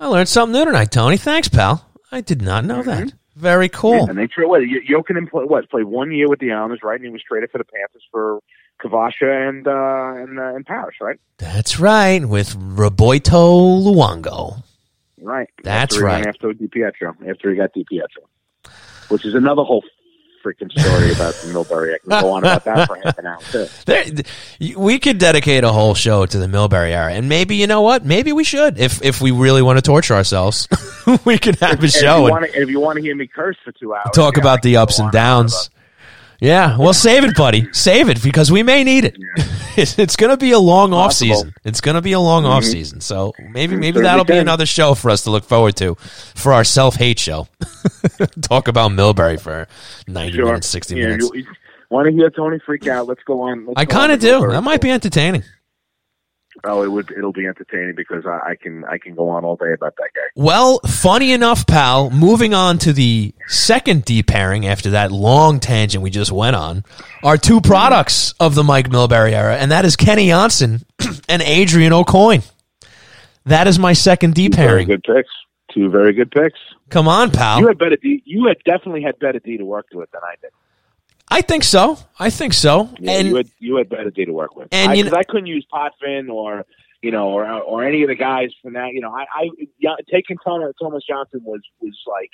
I learned something new tonight, Tony. Thanks, pal. I did not know that. Mhm. Very cool. Yeah, and they traded what Jokinen play, what played one year with the Islanders, right? And he was traded for the Panthers for Kvasha and uh, and uh, and Parrish, right? That's right, with Roberto Luongo. Right. That's after right. After DiPietro, after he got DiPietro, which is another whole freaking story about the Milbury. I can go on about that for half an hour too. There, we could dedicate a whole show to the Milbury era, and maybe you know what? Maybe we should, if if we really want to torture ourselves, we could have a And if show you and want to, if you want to hear me curse for two hours, talk yeah, about the ups and downs. Yeah, well, save it, buddy. Save it because we may need it. It's, it's going to be a long off season. It's going to be a long off Mhm. season. So maybe maybe that'll be another show for us to look forward to for our self hate show. Talk about Milbury for ninety Sure. minutes, sixty Yeah, minutes. want to hear Tony freak out? Let's go on. Let's I kind of do. That might be entertaining. Oh, it would. It'll be entertaining because I, I can. I can go on all day about that guy. Well, funny enough, pal, moving on to the second D pairing after that long tangent we just went on, are two products of the Mike Milbury era, and that is Kenny Jonsson and Adrian Aucoin. That is my second D Very pairing. good picks. Two very good picks. Come on, pal. You had better D. You had definitely had better D to work with than I did. I think so. I think so. Yeah, and you had you had better D to work with. and I, you 'cause I couldn't use Potvin or you know or or any of the guys from that. You know, I, I yeah, taking Tomas, Tomas Jonsson was was like.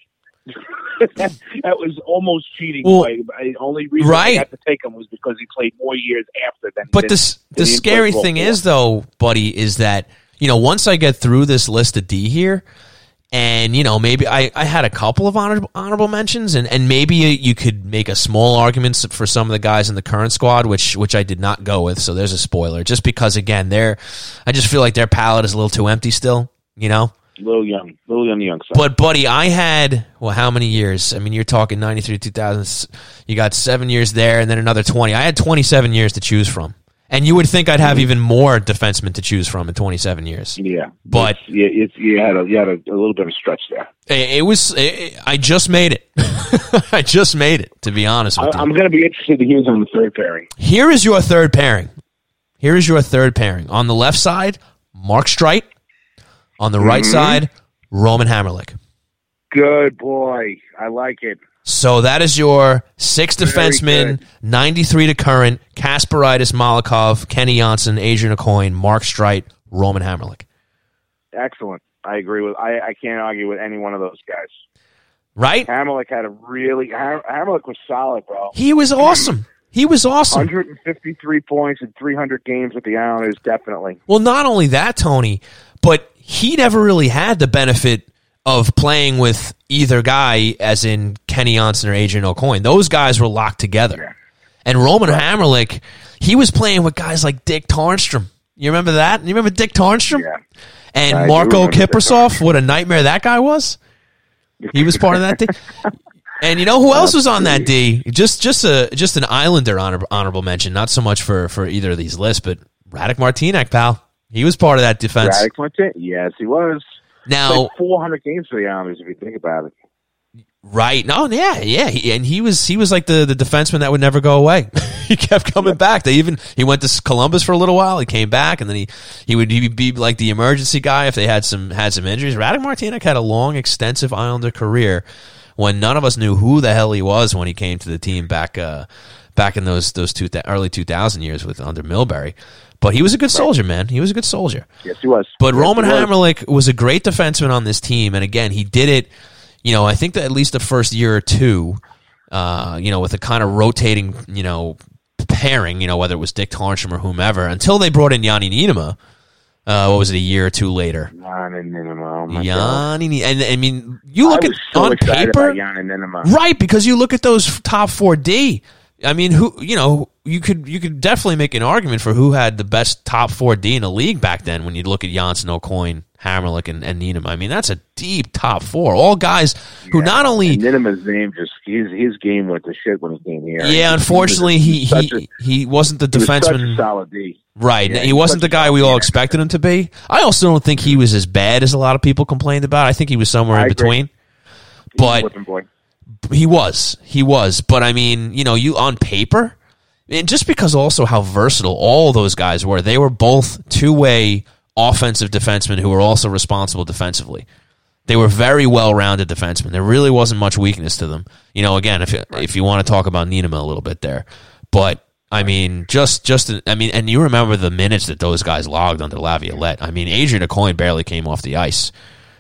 that, that was almost cheating. Well, the only reason right. I had to take him was because he played more years after than. But than- the the scary thing before. is, though, buddy, is that you know once I get through this list of D here, and you know maybe I, I had a couple of honorable, honorable mentions, and, and maybe you, you could make a small argument for some of the guys in the current squad, which which I did not go with. So there's a spoiler, just because again they're I just feel like their palette is a little too empty still, you know. little young, little the young side. But buddy, I had well, how many years? I mean, you're talking ninety three, two thousand. You got seven years there, and then another twenty. I had twenty seven years to choose from, and you would think I'd have even more defensemen to choose from in twenty seven years. yeah, But- it's, it's, you had a you had a, a little bit of stretch there. It, it was. It, I just made it. I just made it. To be honest I, with you, I'm going to be interested to hear on the third pairing. here is your third pairing. Here is your third pairing. On the left side, Mark Streit. On the right Mhm. side, Roman Hamrlik. Good boy, I like it. So that is your six defensemen, 93 to current, Kasparaitis, Malakhov, Kenny Jonsson, Adrian Aucoin, Mark Streit, Roman Hamrlik. Excellent. I agree with. I, I can't argue with any one of those guys. Right? Hamrlik had a really. Ham- Hamrlik was solid, bro. He was awesome. He was awesome. 153 points in 300 games with the Islanders, definitely. Well, not only that, Tony, but he never really had the benefit of playing with either guy, as in Kenny Jonsson or Adrian Aucoin. Those guys were locked together. And Roman Hamrlik, he was playing with guys like Dick Tarnstrom. You remember that? You remember Dick Tarnstrom? Yeah. And I Marco Kiprusoff, what a nightmare that guy was. He was part of that D. And you know who else was on that D? Just just a just an Islander honor, honorable mention. Not so much for for either of these lists, but Radek Martinek, pal. He was part of that defense. Radek Martin? Yes, he was. Now, Like 400 games for the Islanders, if you think about it. right? No, yeah, yeah. He, and he was he was like the the defenseman that would never go away. he kept coming back. They even he went to Columbus for a little while. He came back, and then he he would he'd be like the emergency guy if they had some had some injuries. Radek Martinek had a long, extensive Islander career when none of us knew who the hell he was when he came to the team back uh back in those those two early two thousand years with under Milbury. But he was a good soldier, man. He was a good soldier. Yes, he was. But Yes, Roman was. Hamrlik was a great defenseman on this team, and again, he did it. You know, I think that at least the first year or two, uh, you know, with a kind of rotating, you know, pairing, you know, whether it was Dick Tarnstrom or whomever, until they brought in Janne Niinimaa. Uh, what was it? A year or two later, Janne Niinimaa. Oh my Yanni, and I mean, you look I at so on paper, Jan. Right, because you look at those top four D. I mean, who you know, you could you could definitely make an argument for who had the best top four D in the league back then. When you look at Jonsson, Aucoin, Hamrlik, and, and Niinimaa. I mean, that's a deep top four. All guys who not only Niinimaa's name just his his game went to shit when he came here. yeah, unfortunately he such he, he wasn't the He was a defenseman. solid D. Right, Yeah, he he's wasn't the guy we all expected him to be. I also don't think he was as bad as a lot of people complained about. I think he was somewhere I in agree. between. A But. He was. He was. But I mean, you know, you on paper, and just because also how versatile all those guys were. They were both two way offensive defensemen who were also responsible defensively. They were very well rounded defensemen. There really wasn't much weakness to them. You know, again, if if you want to talk about Niederman a little bit there, but I mean, just just I mean, and you remember the minutes that those guys logged under Laviolette. I mean, Adrian Aucoin barely came off the ice,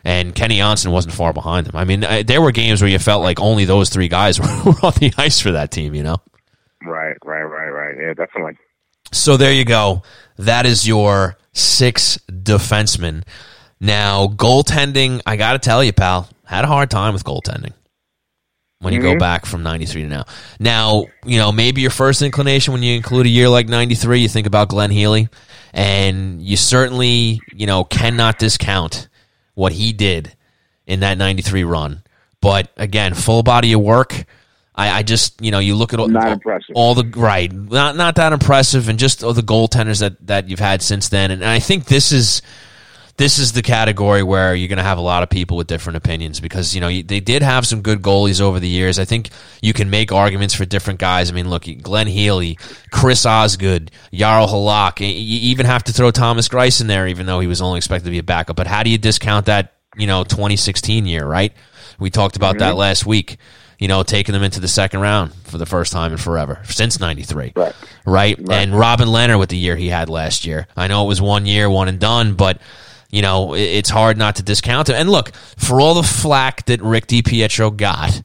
and Kenny Jonsson wasn't far behind him. I mean, I, there were games where you felt like only those three guys were, were on the ice for that team. You know? Right, right. Yeah, definitely. So there you go. That is your six defensemen. Now, goaltending, I got to tell you, pal, had a hard time with goaltending when you Mm-hmm. go back from 93 to now. Now, you know, maybe your first inclination when you include a year like 93, you think about Glenn Healy, and you certainly, you know, cannot discount what he did in that 93 run. But again, full body of work. I, I just, you know, you look at all, Not impressive. all the right, not not that impressive, and just all the goaltenders that that you've had since then. And I think this is this is the category where you're going to have a lot of people with different opinions because you know you- they did have some good goalies over the years. I think you can make arguments for different guys. I mean, look, Glenn Healy, Chris Osgood, Jaro Halak. You even have to throw Thomas Greiss in there, even though he was only expected to be a backup. But how do you discount that? You know, 2016 year, right? We talked about that last week. You know, taking them into the second round for the first time in forever since '93 Right. right? And Robin Lehner with the year he had last year. I know it was one year, one and done, but you know it's hard not to discount it. And look, for all the flack that Rick DiPietro got,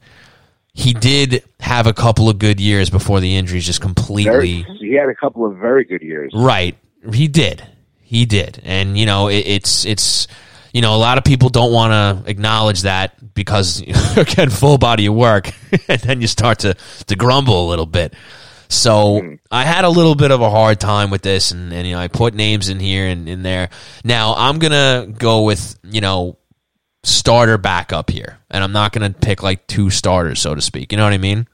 he did have a couple of good years before the injuries just completely. Very, he had a couple of very good years. Right. He did. He did. And you know, it, it's it's you know, a lot of people don't want to acknowledge that because again, full body of work, and then you start to to grumble a little bit. So mm-hmm. I had a little bit of a hard time with this, and, and you know, I put names in here and in there. Now I'm gonna go with you know starter backup here, and I'm not gonna pick like two starters, so to speak. You know what I mean?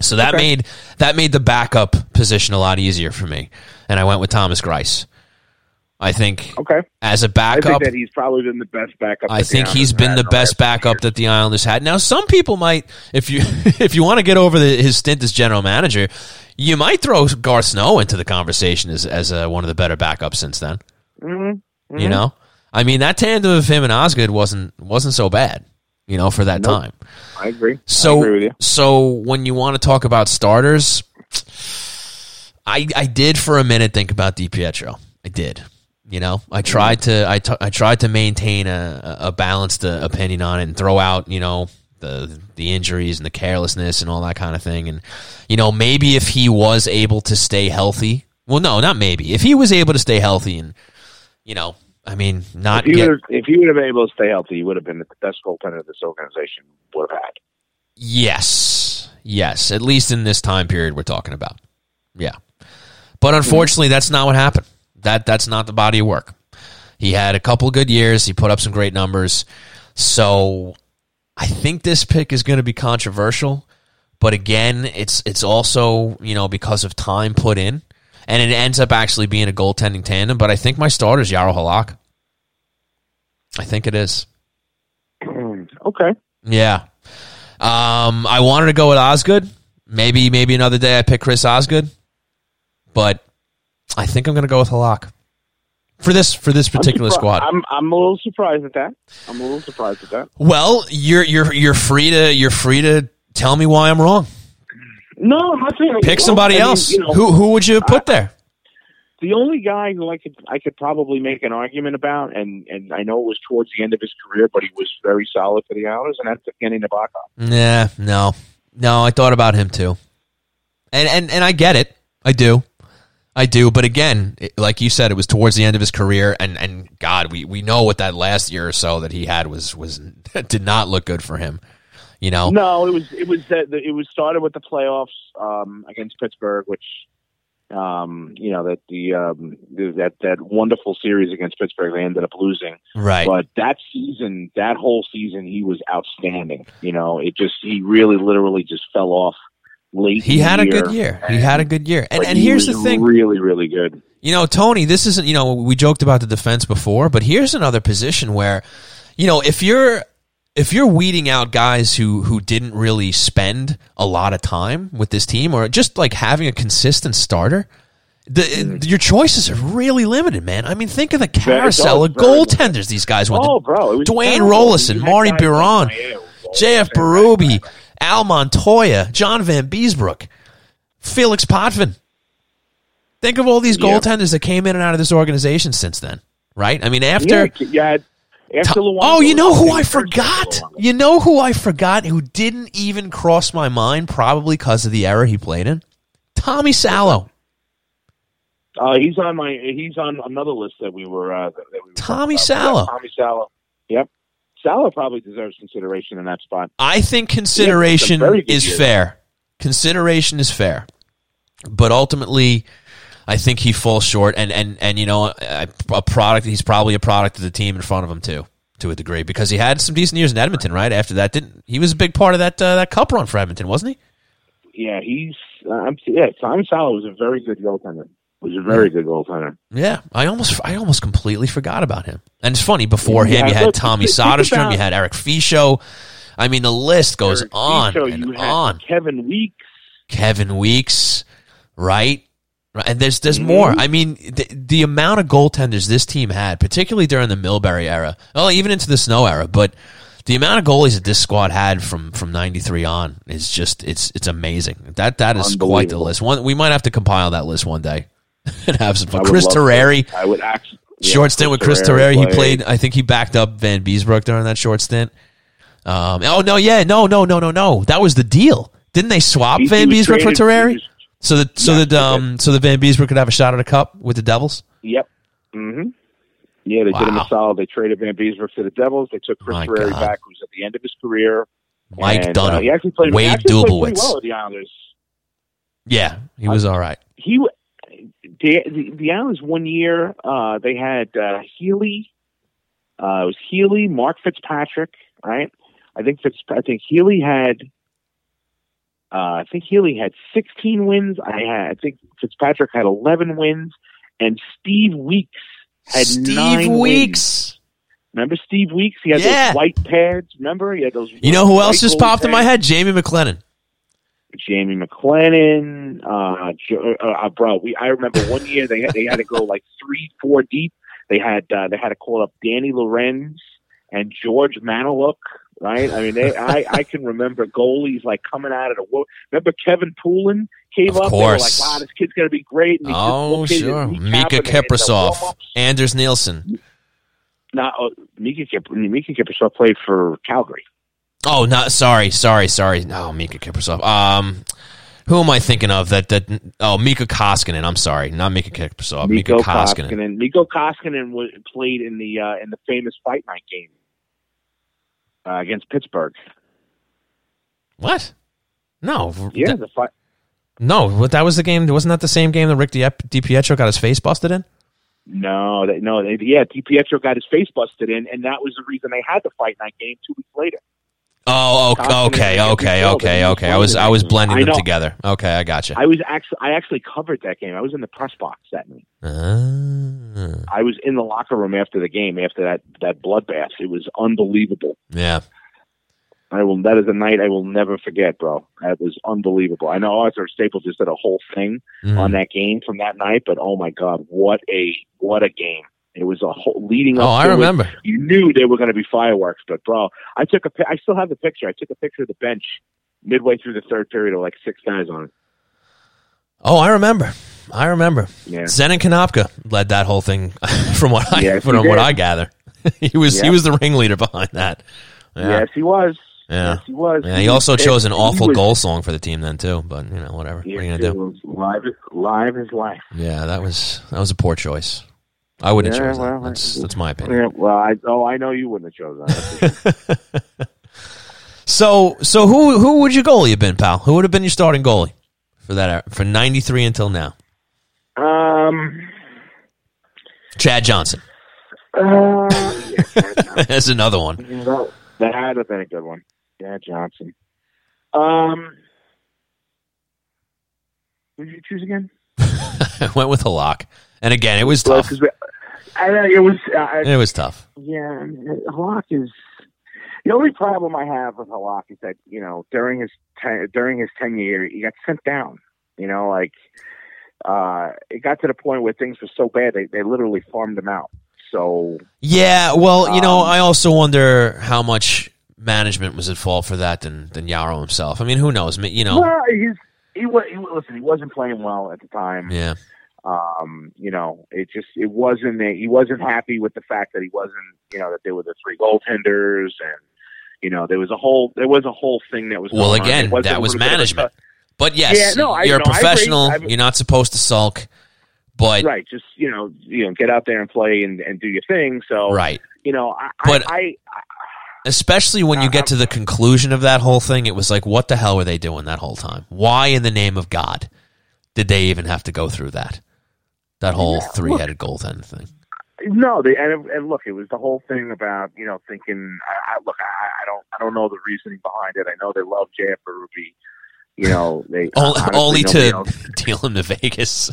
So that made that made the backup position a lot easier for me, and I went with Thomas Greiss. I think Okay. as a backup, think that he's probably been the best backup. I think he's been the best backup that the Islanders had. Now, some people might, if you if you want to get over the, his stint as general manager, you might throw Garth Snow into the conversation as as uh, one of the better backups since then. Mm-hmm. You know, I mean that tandem of him and Osgood wasn't wasn't so bad. You know, for that Nope. time. I agree. So, I agree with you. so when you want to talk about starters, I I did for a minute think about DiPietro. I did. You know, I tried to I, t- I tried to maintain a, a balanced uh, opinion on it and throw out you know the the injuries and the carelessness and all that kind of thing. And you know, maybe if he was able to stay healthy, well, no, not maybe. If he was able to stay healthy and you know, I mean, not If he, get would, if he would have been able to stay healthy, he would have been the best goaltender this organization would have had. Yes. Yes. At least in this time period we're talking about. Yeah. But unfortunately, that's not what happened. That that's not the body of work. He had a couple of good years. He put up some great numbers. So I think this pick is going to be controversial. But again, it's it's also you know because of time put in, and it ends up actually being a goaltending tandem. But I think my starter is Jaro Halak. I think it is. okay. Yeah. Um, I wanted to go with Osgood. Maybe maybe another day I pick Chris Osgood, but I think I'm going to go with Halak for this for this particular I'm squad. I'm I'm a little surprised at that. I'm a little surprised at that. well, you're you're you're free to you're free to tell me why I'm wrong. No, I'm not saying Pick somebody I mean, else. you know, who who would you have put there? the only guy who I could I could probably make an argument about, and and I know it was towards the end of his career, but he was very solid for the Islanders, and that's Evgeny Nabokov. Yeah, no, no. I thought about him too, and and and I get it. I do, I do. But again, it- like you said, it was towards the end of his career, and and God, we we know what that last year or so that he had was was did not look good for him. You know, No, it was it was that it was started with the playoffs um, against Pittsburgh, which um, you know that the um, that that wonderful series against Pittsburgh they ended up losing. right? But that season, that whole season, he was outstanding. You know, it just he really literally just fell off late. He had a good year. He had a good year, and But and he here's the thing. really really good. You know, Tony, this isn't, you know, we joked about the defense before, but here's another position where, you know, if you're if you're weeding out guys who who didn't really spend a lot of time with this team, or just like having a consistent starter, the, your choices are really limited, man. I mean, think of the carousel of goaltenders these guys went. Oh, bro, Dwayne terrible. Roloson, Marty Biron, like, J.F. Berube, Al Montoya, John Vanbiesbrouck, Felix Potvin. Think of all these Yeah. goaltenders that came in and out of this organization since then, right? I mean, after Yeah, after Luongo, Oh, you know who I forgot? You know who I forgot who didn't even cross my mind, probably because of the era he played in? Tommy Salo. Uh, he's on my. He's on another list that we were. Uh, that, we were Tommy. Salo. Tommy Salo. Yep. Salo probably deserves consideration in that spot. I think consideration Yeah, it's a very good is year. fair. Consideration is fair. But ultimately, I think he falls short. And, and, and you know, a, a product, he's probably a product of the team in front of him, too, to a degree, because he had some decent years in Edmonton, right? After that, didn't he was a big part of that uh, that cup run for Edmonton, wasn't he? Yeah, he's. Uh, I'm, yeah, Tommy Salo was a very good goaltender. Was a very good goaltender. Yeah, I almost I almost completely forgot about him. And it's funny, before him, Yeah, you had Tommy Soderstrom, you had Eric Fichaud. I mean, the list goes Eric on and you had on. Kevin Weeks. Kevin Weeks, right? Right, And there's there's Mhm. more. I mean, the, the amount of goaltenders this team had, particularly during the Milbury era, well, even into the Snow era, but the amount of goalies that this squad had from from '93 on is just it's it's amazing. That that is quite the list. One we might have to compile that list one day and have some fun. Chris to. Terreri, I would actually. yeah, short stint with Chris Terreri. He played. I think he backed up Vanbiesbrouck during that short stint. Um, oh no, yeah, no, no, no, no, no. That was the deal. Didn't they swap He- he Vanbiesbrouck for he Terreri? So that so Yeah, that um so that Vanbiesbrouck could have a shot at a cup with the Devils. Yep. Mm-hmm. Yeah, they did him a solid. They traded Vanbiesbrouck to the Devils. They took Chris My Terreri God. back, who's at the end of his career. Mike And, Dunham, Uh, he actually played, he Wade actually played well with the Islanders. Yeah, he was all right. He, the, the, Islanders one year, uh, they had uh, Healy. Uh, it was Healy, Mark Fitzpatrick, right? I think Fitz, I think Healy had. Uh, I think Healy had 16 wins. I had. I think Fitzpatrick had 11 wins, and Steve Weeks had Steve nine Weeks. Wins. Remember Steve Weeks? He had Yeah. those white pads. Remember? He had those. You know who else just popped in my pads. head? Jamie McLennan. Jamie McLennan, uh, Jo- uh, uh, bro. We I remember one year they had, they had to go like three, four deep. They had uh, they had to call up Danny Lorenz and George Maneluk. Right? I mean, they, I I can remember goalies like coming out of the wo- Remember Kevin Poulin came Of up. course. They were like, wow, this kid's gonna be great. And Oh sure, Mika and the- and the Kiprusoff, warm-ups. Anders Nilsson. Now, uh, Mika Kip, Miikka Kiprusoff played for Calgary. Oh, no, sorry, sorry, sorry. No, Miikka Kiprusoff. Um, who am I thinking of? That that oh, Mika Koskinen. I'm sorry, not Miikka Kiprusoff. Mika Koskinen. Koskinen. Koskinen was, played in the uh, in the famous Fight Night game uh, against Pittsburgh. What? No, Yeah, th- the fight. no. That was the game? Wasn't that the same game that Rick Di- DiPietro got his face busted in? No, they, no, they, yeah. DiPietro got his face busted in, and that was the reason they had the Fight Night game two weeks later. Oh, okay, okay, okay, okay. I was I was blending them together. Okay, I got you. I was actually I actually covered that game. I was in the press box that night. Ah, I was in the locker room after the game after that that bloodbath. It was unbelievable. yeah. I will. That is a night I will never forget, bro. That was unbelievable. I know Arthur Staples just did a whole thing Mhm. on that game from that night, but oh my god, what a what a game! It was a whole leading oh, up. Oh, I to it. remember. You knew there were going to be fireworks, but bro, I took a. I still have the picture. I took a picture of the bench midway through the third period with like six guys on it. Oh, I remember. I remember. Yeah. Zenon Konopka led that whole thing, from what I Yes, from what. I gather. he was he was the ringleader behind that. Yeah. Yes, he was. Yeah. Yes, he was. Yeah, he also was chose an awful was- goal song for the team then too. But you know, whatever. What are you gonna do? live, live is life. Yeah, that was that was a poor choice. I wouldn't have chosen well, that. That's that's my opinion. Yeah, well, I oh, I know you wouldn't have chosen that. So so who who would your goalie have been, pal? Who would have been your starting goalie for that for ninety three until now? um, Chad Johnson. uh, yeah, That's another one. that, that had have been a good one. Chad Johnson. Um, who did you choose again? I went with a lock. And again, it was Well, tough. we- I it was. Uh, It was tough. yeah, Hawk is. The only problem I have with Halak is that you know during his ten, during his tenure, he got sent down. You know, like uh, it got to the point where things were so bad they they literally farmed him out. So Yeah, well, you know, Um, I also wonder how much management was at fault for that than than Jaro himself. I mean, who knows? You know, well, he's he was he, listen. He wasn't playing well at the time. yeah. Um, you know, it just it wasn't a, he wasn't happy with the fact that he wasn't you know that there were the three goaltenders and you know there was a whole there was a whole thing that was Well, going again, that was little bit of a- management. But yes, Yeah, no, I- you're no, a I agree. professional. I- you're not supposed to sulk. But right, just you know, you know, get out there and play and, and do your thing. So, right, you know, I, But- I, especially when you Uh, get to the conclusion of that whole thing, it was like, what the hell were they doing that whole time? Why, in the name of God, did they even have to go through that? That whole Yeah, three-headed goaltend thing. No, they and, and look, it was the whole thing about you know thinking. I, I look, I, I don't, I don't know the reasoning behind it. I know they love JF Ruby. You know, they Only, honestly, only to else- deal him to Vegas,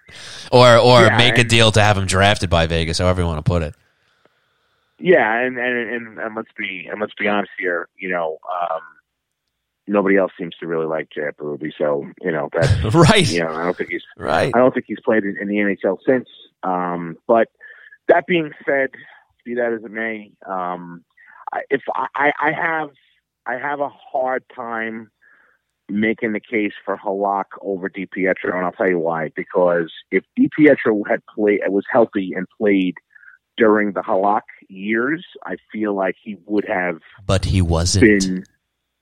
or or Yeah, make a deal to have him drafted by Vegas, however you want to put it. Yeah, and and and, and let's be and let's be honest here. You know, um, nobody else seems to really like JF Ruby. So you know that's Right, you know I don't think he's right. I don't think he's played in, in the NHL since. Um, but that being said, be that as it may, um, I, if I, I have I have a hard time making the case for Halak over DiPietro, and I'll tell you why. Because if DiPietro had played was healthy and played during the Halak years, I feel like he would have But he wasn't. been.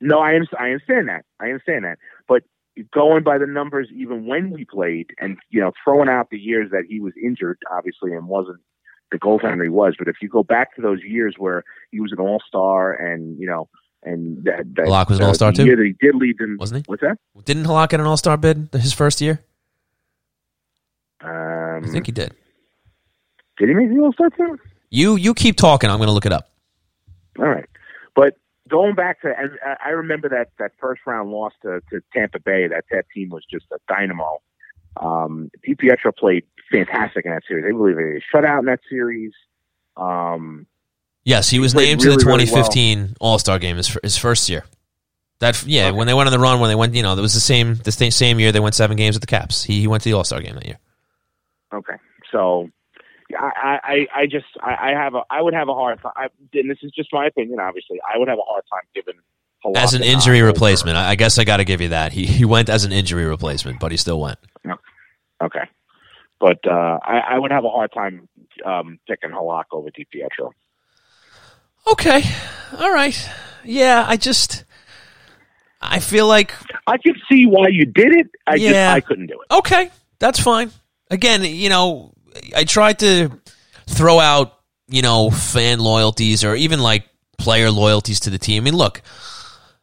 No, I understand, I understand that. I understand that. But going by the numbers, even when we played, and you know, throwing out the years that he was injured, obviously, and wasn't the goaltender he was. But if you go back to those years where he was an All Star, and you know, and that, that Halak was an uh, All-Star too? year that he did lead them, Wasn't he? What's that? Didn't Halak get an All Star bid his first year? Um, I think he did. did he make the All Star team? You you keep talking. I'm going to look it up. All right, but going back to, and I- remember that that first round loss to, to Tampa Bay. That that team was just a dynamo. Um, DiPietro played fantastic in that series. They believe they shut out in that series. Um, Yes, he was named to the really, really 2015 All Star game his, his first year. That yeah, when they went on the run, when they went, you know, it was the same the same, year they went seven games with the Caps. He, he went to the All Star game that year. okay, so I, I, I just I, I have a I would have a hard time. I, and this is just my opinion. Obviously, I would have a hard time giving Halak As an injury nod over- replacement, I guess I got to give you that. He he went as an injury replacement, but he still went. Okay, but uh, I, I would have a hard time um, picking Halak over DiPietro. Okay, all right, yeah. I just I feel like I could see why you did it. I just I couldn't do it. Okay, that's fine. Again, you know, I tried to throw out, you know, fan loyalties or even like player loyalties to the team. I mean, look,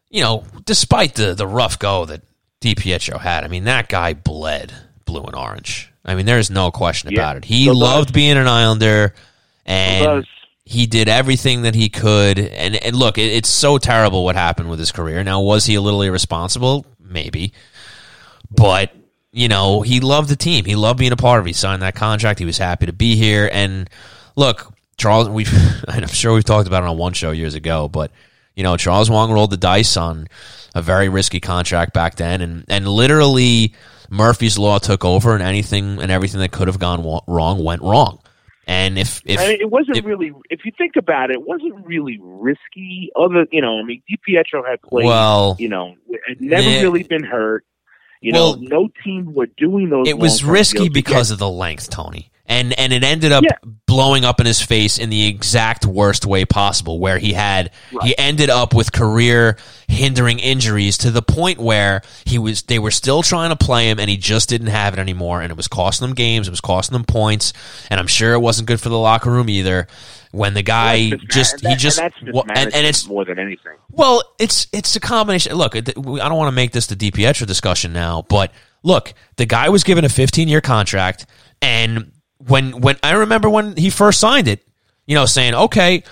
you know, despite the the rough go that DiPietro had, I mean, that guy bled blue and orange. I mean, there's no question Yeah, about it. He does. loved being an Islander, and does. he did everything that he could. And, and look, it, it's so terrible what happened with his career. Now, was he a little irresponsible? Maybe. But, you know, he loved the team. He loved being a part of it. He signed that contract. He was happy to be here. And look, Charles, we I'm sure we've talked about it on one show years ago, but, you know, Charles Wang rolled the dice on a very risky contract back then. And, and literally, Murphy's Law took over, and anything and everything that could have gone wrong went wrong. And if, if I mean, it wasn't if- really. If you think about it, it wasn't really risky. Other, you know, I mean, DiPietro had played. well, you know, had never Yeah. really been hurt. You Well, know, no team were doing those. it was risky because of the length, Tony. And and it ended up Yeah. blowing up in his face in the exact worst way possible where he had he ended up with career hindering injuries to the point where he was they were still trying to play him and he just didn't have it anymore and it was costing them games, it was costing them points, and I'm sure it wasn't good for the locker room either when the guy That's just that- he just and, that's and, and it's more than anything. well, it's it's a combination. Look, I don't want to make this the DiPietro discussion now, but look, the guy was given a 15 year contract, and when when I remember when he first signed it, you know, saying, okay,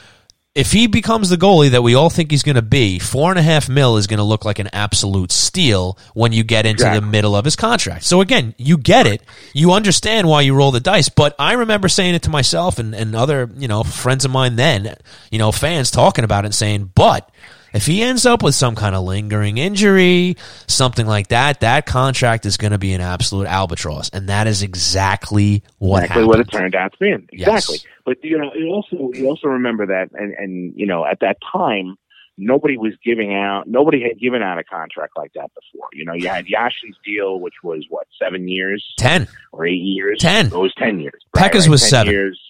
if he becomes the goalie that we all think he's going to be, four and a half mil is going to look like an absolute steal when you get into Exactly. the middle of his contract. So again, you get it. You understand why you roll the dice. But I remember saying it to myself and, and other, you know, friends of mine then, you know, fans talking about it and saying, but if he ends up with some kind of lingering injury, something like that, that contract is going to be an absolute albatross. And that is exactly what exactly happened. what it turned out to be. Yes. Exactly. But you know, you also you also remember that, and and you know, at that time, nobody was giving out. Nobody had given out a contract like that before. You know, you had Yashin's deal, which was what seven years 10. or eight years. 10. It was ten years. Pekka's was 10 seven. Years.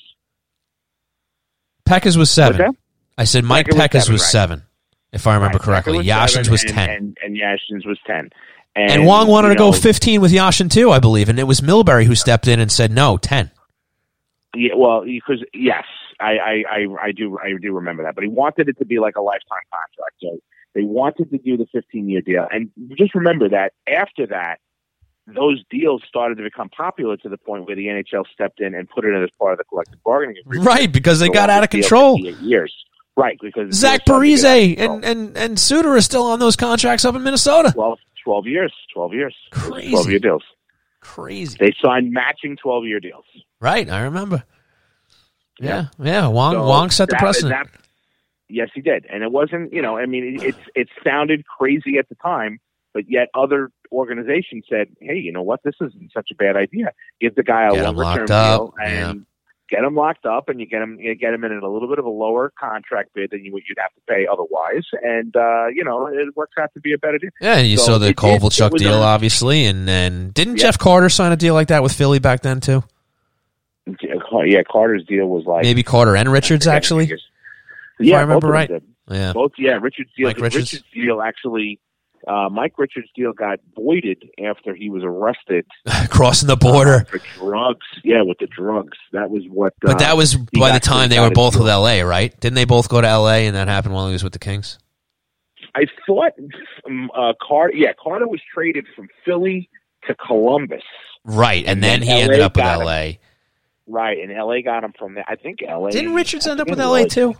Pekka's was seven. I said Mike Pekka was Pekka's seven, was right. seven, if I remember Right, correctly. Yashin's was and, ten. and, and Yashin's was ten. And, Wang wanted to go 15 with Yashin too, I believe, and it was Milbury who stepped in and said no, 10. Yeah, well, because yes, I, I, I, I do, I do remember that. But he wanted it to be like a lifetime contract. So they wanted to do the 15 year deal, and just remember that after that, those deals started to become popular to the point where the NHL stepped in and put it in as part of the collective bargaining agreement. Right, because they So got out of control. Years, right? Because Zach Parise get out of control. and, and, and Suter are still on those contracts up in Minnesota. 12, 12 years, 12 years, Crazy. 12 year deals. Crazy. They signed matching 12 year deals. Right, I remember. Yeah, yeah. Wang So Wang set the precedent. that- yes, he did, and it wasn't. You know, I mean, it, it's it sounded crazy at the time, but yet other organizations said, "Hey, you know what? This isn't such a bad idea. Give the guy a Get longer term up, deal and get him locked up, and you get him you get him in at a little bit of a lower contract bid than you would you'd have to pay otherwise, and uh, you know, it works out to be a better deal. yeah, you so saw the Kovalchuk deal, a- obviously, and then didn't Yeah. Jeff Carter sign a deal like that with Philly back then too? Yeah, Carter's deal was like Maybe Carter and Richards actually. Yeah, I remember both right. did. Yeah, Both, yeah, Richard's deal. Richards? Richard's deal actually, uh, Mike Richards' deal got voided after he was arrested crossing the border. for drugs. Yeah, with the drugs. That was what. Uh, But that was by the time they were both with LA, right? Didn't they both go to LA and that happened while he was with the Kings? I thought um, uh, Carter. Yeah, Carter was traded from Philly to Columbus. Right, and, And then, then he LA ended up with got him. LA. Right, and LA got him from there. I think LA. Didn't Richards end up with LA who it was. too?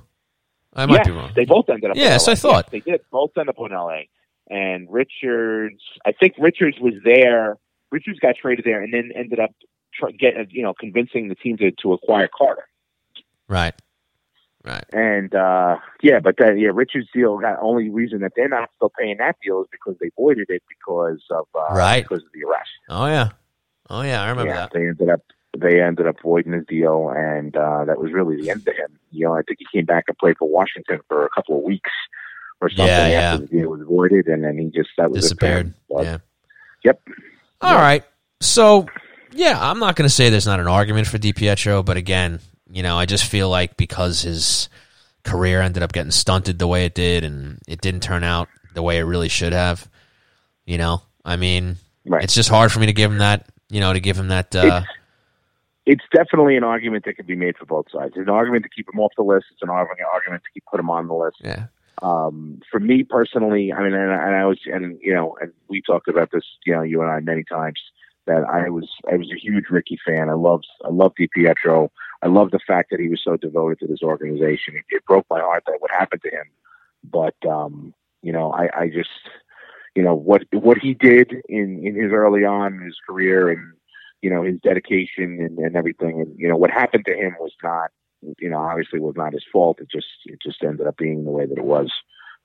I might yes, be wrong. They both ended up. So I thought. Yes, they did. Both ended up in LA. And Richards, I think Richards was there. Richards got traded there, and then ended up tr- get you know convincing the team to to acquire Carter. Right, right. And uh yeah, but then yeah, Richards' deal. The only reason that they're not still paying that deal is because they voided it because of uh, Right. because of the arrest. Oh yeah, oh yeah. I remember yeah, that. they ended up they ended up voiding his deal, and uh, that was really the end of him. You know, I think he came back and played for Washington for a couple of weeks or something Yeah, after the deal was voided, and then he just that was. Disappeared. But, Yeah. Yep. All Yeah. right. So, yeah, I'm not going to say there's not an argument for DiPietro, but again, you know, I just feel like because his career ended up getting stunted the way it did and it didn't turn out the way it really should have, you know, I mean, Right. it's just hard for me to give him that, you know, to give him that, uh, it's definitely an argument that can be made for both sides. It's an argument to keep him off the list. It's an argument argument to keep put him on the list. yeah. Um, for me personally, I mean, and, and I was, and you know, and we talked about this, you know, you and I many times that I was, I was a huge Ricky fan. I loved, I loved DiPietro. I love the fact that he was so devoted to this organization. It, it broke my heart that what happened to him, but um, you know, I, I just, you know, what what he did in in his early on in his career and you know his dedication and, and everything, and you know what happened to him was not, you know, obviously was not his fault. It just it just ended up being the way that it was.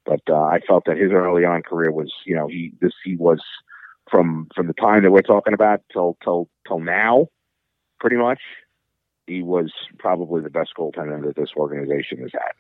But uh, I felt that his early on career was, you know, he this he was from from the time that we're talking about till till till now, pretty much. He was probably the best goaltender that this organization has had.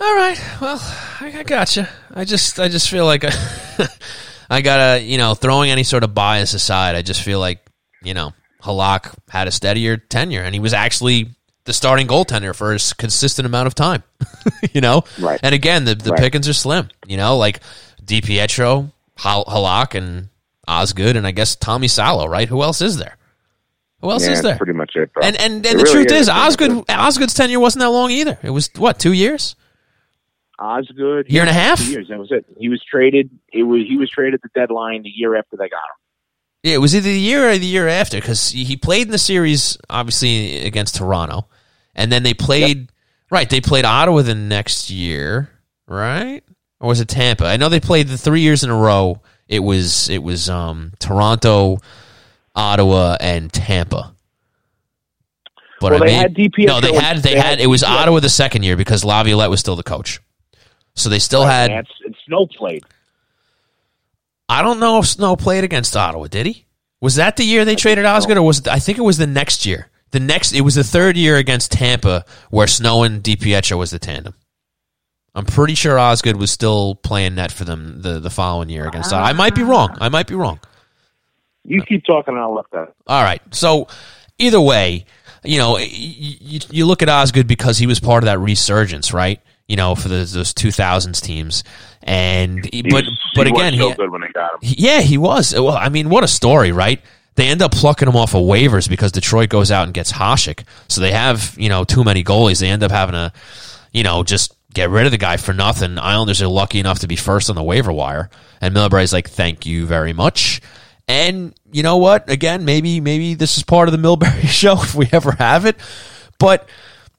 All right. Well, I, I gotcha. I just, I just feel like I, I gotta, you know, throwing any sort of bias aside, I just feel like, you know, Halak had a steadier tenure, and he was actually the starting goaltender for a consistent amount of time. you know, Right. and again, the the Right. pickings are slim. You know, like DiPietro, Hal- Halak, and Osgood, and I guess Tommy Salo. Right? Who else is there? Who else yeah, is there? pretty much it. Bro. And and, It and the really truth is, Osgood Osgood's tenure wasn't that long either. It was what two years. Osgood, year and a half. two years. That was it. He was traded. It was he was traded at the deadline the year after they got him. Yeah, it was either the year or the year after because he played in the series, obviously against Toronto, and then they played Right. They played Ottawa the next year, right? Or was it Tampa? I know they played the three years in a row. It was it was um, Toronto, Ottawa, and Tampa. But well, I they mean, had DPS. No, they had they, they had, had, it was yeah. Ottawa the second year because Laviolette was still the coach. So they still right, had. And Snow played. I don't know if Snow played against Ottawa. Did he? Was that the year they I traded Osgood, or was it, I think it was the next year? The next, it was the third year against Tampa where Snow and DiPietro was the tandem. I'm pretty sure Osgood was still playing net for them the, the following year against. I might be wrong. I might be wrong. You keep talking, and I'll look that. All right. So either way, you know, you, you look at Osgood because he was part of that resurgence, right? You know, for the, those 2000s teams, and he, but but again, so he, good when they got him. yeah, he was. Well, I mean, what a story, right? They end up plucking him off of waivers because Detroit goes out and gets Hasek. So they have, you know, too many goalies. They end up having to, you know, just get rid of the guy for nothing. Islanders are lucky enough to be first on the waiver wire. And Milbury's like, thank you very much. And you know what? Again, maybe maybe this is part of the Milbury show if we ever have it. But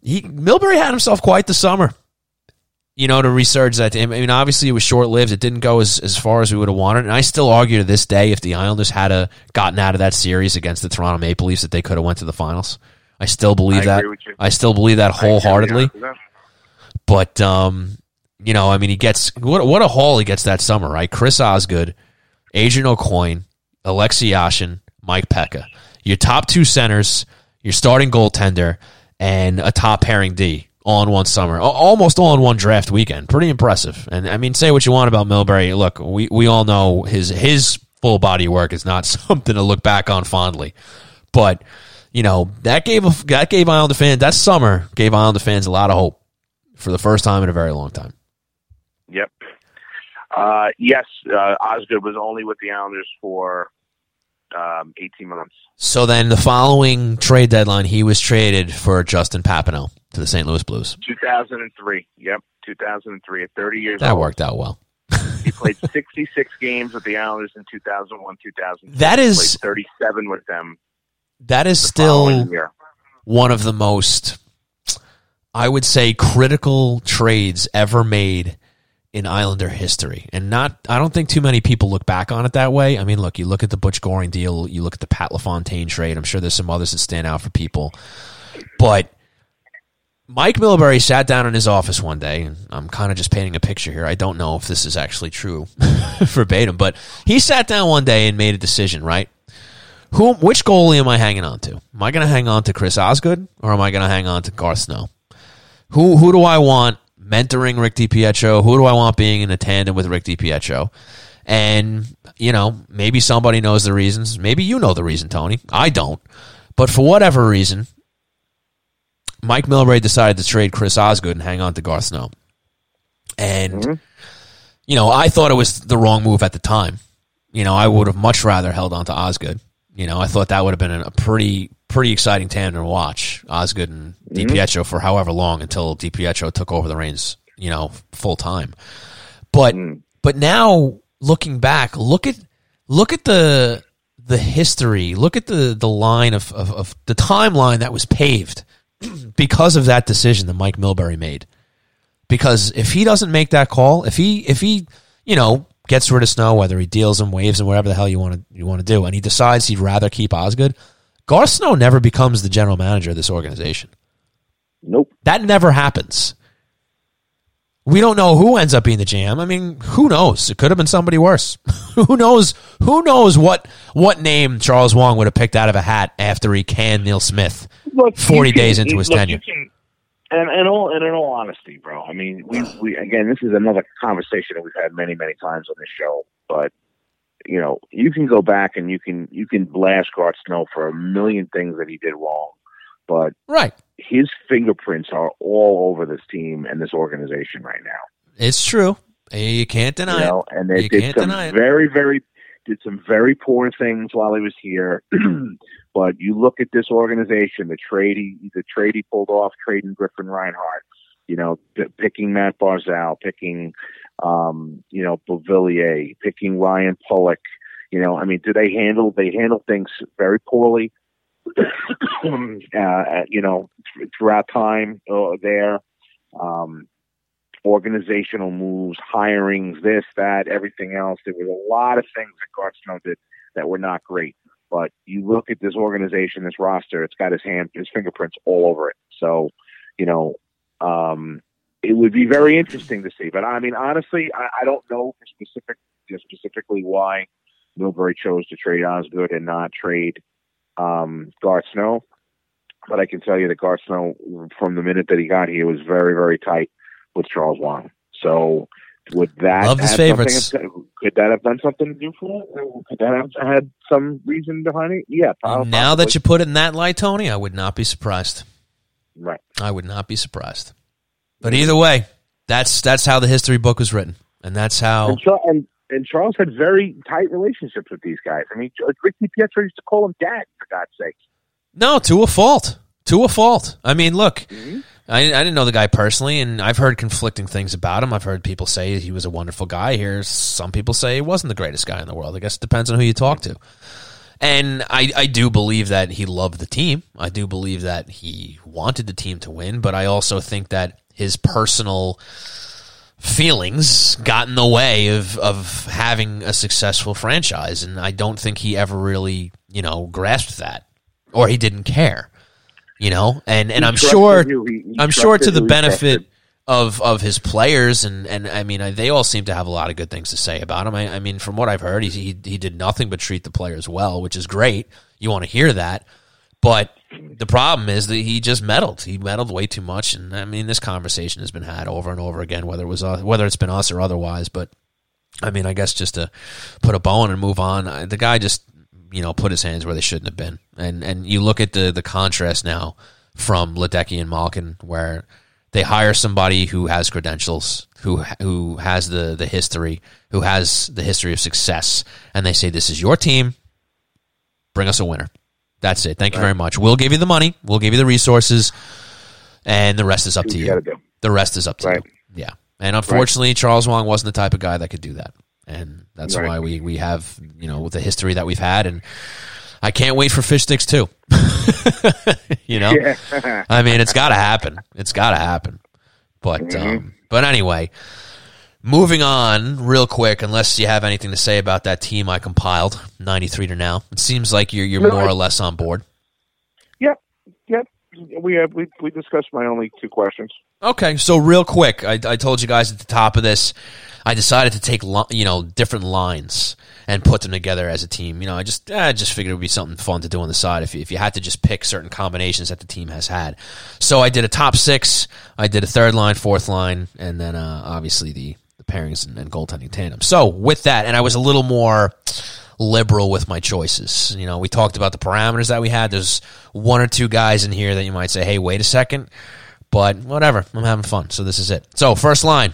he Milbury had himself quite the summer you know, to resurge that. I mean, obviously it was short lived. It didn't go as, as far as we would have wanted. And I still argue to this day if the Islanders had a, gotten out of that series against the Toronto Maple Leafs that they could have went to the finals. I still believe I that. I still believe that wholeheartedly. But um, you know, I mean, he gets what what a haul he gets that summer, right? Chris Osgood, Adrian Aucoin, Alexei Yashin, Mike Peca. Your top two centers, your starting goaltender, and a top pairing D all in one summer, almost all in one draft weekend. Pretty impressive. And I mean, say what you want about Milbury. Look, we, we all know his his full body work is not something to look back on fondly, but you know that gave a, that gave Islander fans that summer gave Islander fans a lot of hope for the first time in a very long time. Yep. Uh, yes, uh, Osgood was only with the Islanders for um, 18 months. So then the following trade deadline, he was traded for Justin Papineau to the St. Louis Blues. 2003. Yep, 2003. At 30 years that old. worked out well. he played 66 games with the Islanders in 2001, 2002. That is 37 with them. That is the still one of the most, I would say, critical trades ever made in Islander history. And not, I don't think too many people look back on it that way. I mean, look, you look at the Butch Goring deal, you look at the Pat LaFontaine trade. I'm sure there's some others that stand out for people. But Mike Milbury sat down in his office one day, and I'm kind of just painting a picture here. I don't know if this is actually true verbatim, but he sat down one day and made a decision, right? Who, which goalie am I hanging on to? Am I going to hang on to Chris Osgood or am I going to hang on to Garth Snow? Who, who do I want mentoring Rick DiPietro? Who do I want being in a tandem with Rick DiPietro? And, you know, maybe somebody knows the reasons. Maybe you know the reason, Tony. I don't. But for whatever reason, Mike Milbury decided to trade Chris Osgood and hang on to Garth Snow. And, mm-hmm. you know, I thought it was the wrong move at the time. You know, I would have much rather held on to Osgood. You know, I thought that would have been a pretty pretty exciting tandem to watch Osgood and mm-hmm. DiPietro for however long until DiPietro took over the reins, you know, full time. But mm. but now looking back, look at look at the the history, look at the the line of, of, of the timeline that was paved because of that decision that Mike Milbury made. Because if he doesn't make that call, if he if he you know gets rid of Snow, whether he deals him, waves him, whatever the hell you want to you want to do, and he decides he'd rather keep Osgood, Garth Snow never becomes the general manager of this organization. Nope, that never happens. We don't know who ends up being the GM. I mean, who knows? It could have been somebody worse. who knows? Who knows what what name Charles Wang would have picked out of a hat after he canned Neil Smith look, forty days into his look, tenure. Can, and, and all and in all honesty, bro, I mean, we, we again, this is another conversation that we've had many many times on this show. But you know, you can go back and you can you can blast Garth Snow for a million things that he did wrong, but right, his fingerprints are all over this team and this organization right now. It's true. You can't deny you know, it. And they you did some very, very did some very poor things while he was here. but you look at this organization, the trade he the trade he pulled off, trading Griffin Reinhart, you know, p- picking Matt Barzal, picking um, you know, Beauvillier, picking Ryan Pulock. You know, I mean, do they handle they handle things very poorly? Uh, you know, throughout time uh, there, um, organizational moves, hirings, this, that, everything else. There was a lot of things that Garth Snow did that were not great. But you look at this organization, this roster, it's got his hand, his fingerprints all over it. So, you know, um, it would be very interesting to see. But I mean, honestly, I, I don't know specific, specifically why Milbury chose to trade Osgood and not trade um, Garth Snow. But I can tell you that Garth Snow, from the minute that he got here, was very, very tight with Charles Wang. So would that Love his have favorites. something- Could that have done something new for it? Could that have had some reason behind it? Yeah. prob- now that you put it in that light, Tony, I would not be surprised. right. I would not be surprised. But either way, that's that's how the history book was written, and that's how. And, and, and Charles had very tight relationships with these guys. I mean, Ricky Pietro used to call him dad, for God's sake. No, to a fault. To a fault. I mean, look, Mhm. I, I didn't know the guy personally, and I've heard conflicting things about him. I've heard people say he was a wonderful guy. Here, some people say he wasn't the greatest guy in the world. I guess it depends on who you talk to. And I, I do believe that he loved the team. I do believe that he wanted the team to win, but I also think that his personal feelings got in the way of of having a successful franchise, and I don't think he ever really, you know, grasped that, or he didn't care, you know. And and He I'm sure, he- he I'm sure to the benefit trusted. of of his players, and and I mean, I, they all seem to have a lot of good things to say about him. I, I mean, from what I've heard, he, he he did nothing but treat the players well, which is great. You want to hear that. But the problem is that he just meddled. He meddled way too much, and I mean, this conversation has been had over and over again, whether it was uh, whether it's been us or otherwise. But I mean, I guess just to put a bow on and move on, I- the guy just you know put his hands where they shouldn't have been, and and you look at the the contrast now from Ledecky and Malkin, where they hire somebody who has credentials, who who has the the history, who has the history of success, and they say this is your team, bring us a winner. That's it. Thank you very much. We'll give you the money. We'll give you the resources, and the rest is up to you you. The rest is up to Right. you. Yeah. And unfortunately, Charles Wang wasn't the type of guy that could do that, and that's why we we have you know with the history that we've had, and I can't wait for fish sticks too. you know, Yeah. I mean, it's got to happen. It's got to happen. But Mm-hmm. um, but anyway, moving on real quick. Unless you have anything to say about that team I compiled, ninety three to now. It seems like you're you're No, more I- or less on board. yep. Yep. We have we we discussed my only two questions. Okay, so real quick, I, I told you guys at the top of this, I decided to take you know different lines and put them together as a team. You know, I just I just figured it would be something fun to do on the side if you, if you had to just pick certain combinations that the team has had. So I did a top six, I did a third line, fourth line, and then uh, obviously the pairings and, and goaltending tandem. So with that, and I was a little more liberal with my choices. You know, we talked about the parameters that we had. There's one or two guys in here that you might say, "Hey, wait a second. But whatever, I'm having fun. So this is it. So first line,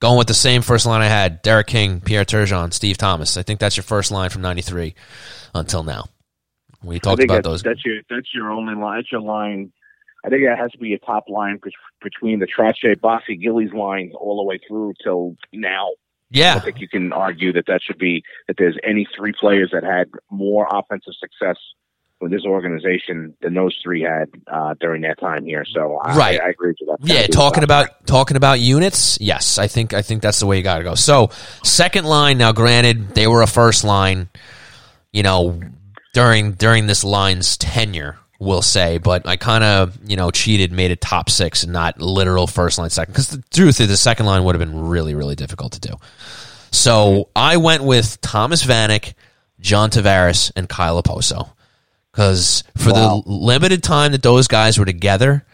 going with the same first line I had: Derek King, Pierre Turgeon, Steve Thomas. I think that's your first line from '93 until now. We talked about those. That's your that's your only line. That's your line. I think that has to be a top line between the Trottier, Bossy, Gillies line all the way through till now. I Yeah, don't think you can argue that that should be that there's any three players that had more offensive success with this organization than those three had uh, during that time here. So I, Right. I, I agree with that. yeah. Talking about talking about units. Yes, I think I think that's the way you got to go. So second line. Now, granted, they were a first line. You know, during during this line's tenure, we'll say, but I kind of you know cheated, made it top six and not literal first line second. Because the truth is, the second line would have been really really difficult to do. So I went with Thomas Vanek, John Tavares, and Kyle Okposo. Because for Wow. the limited time that those guys were together,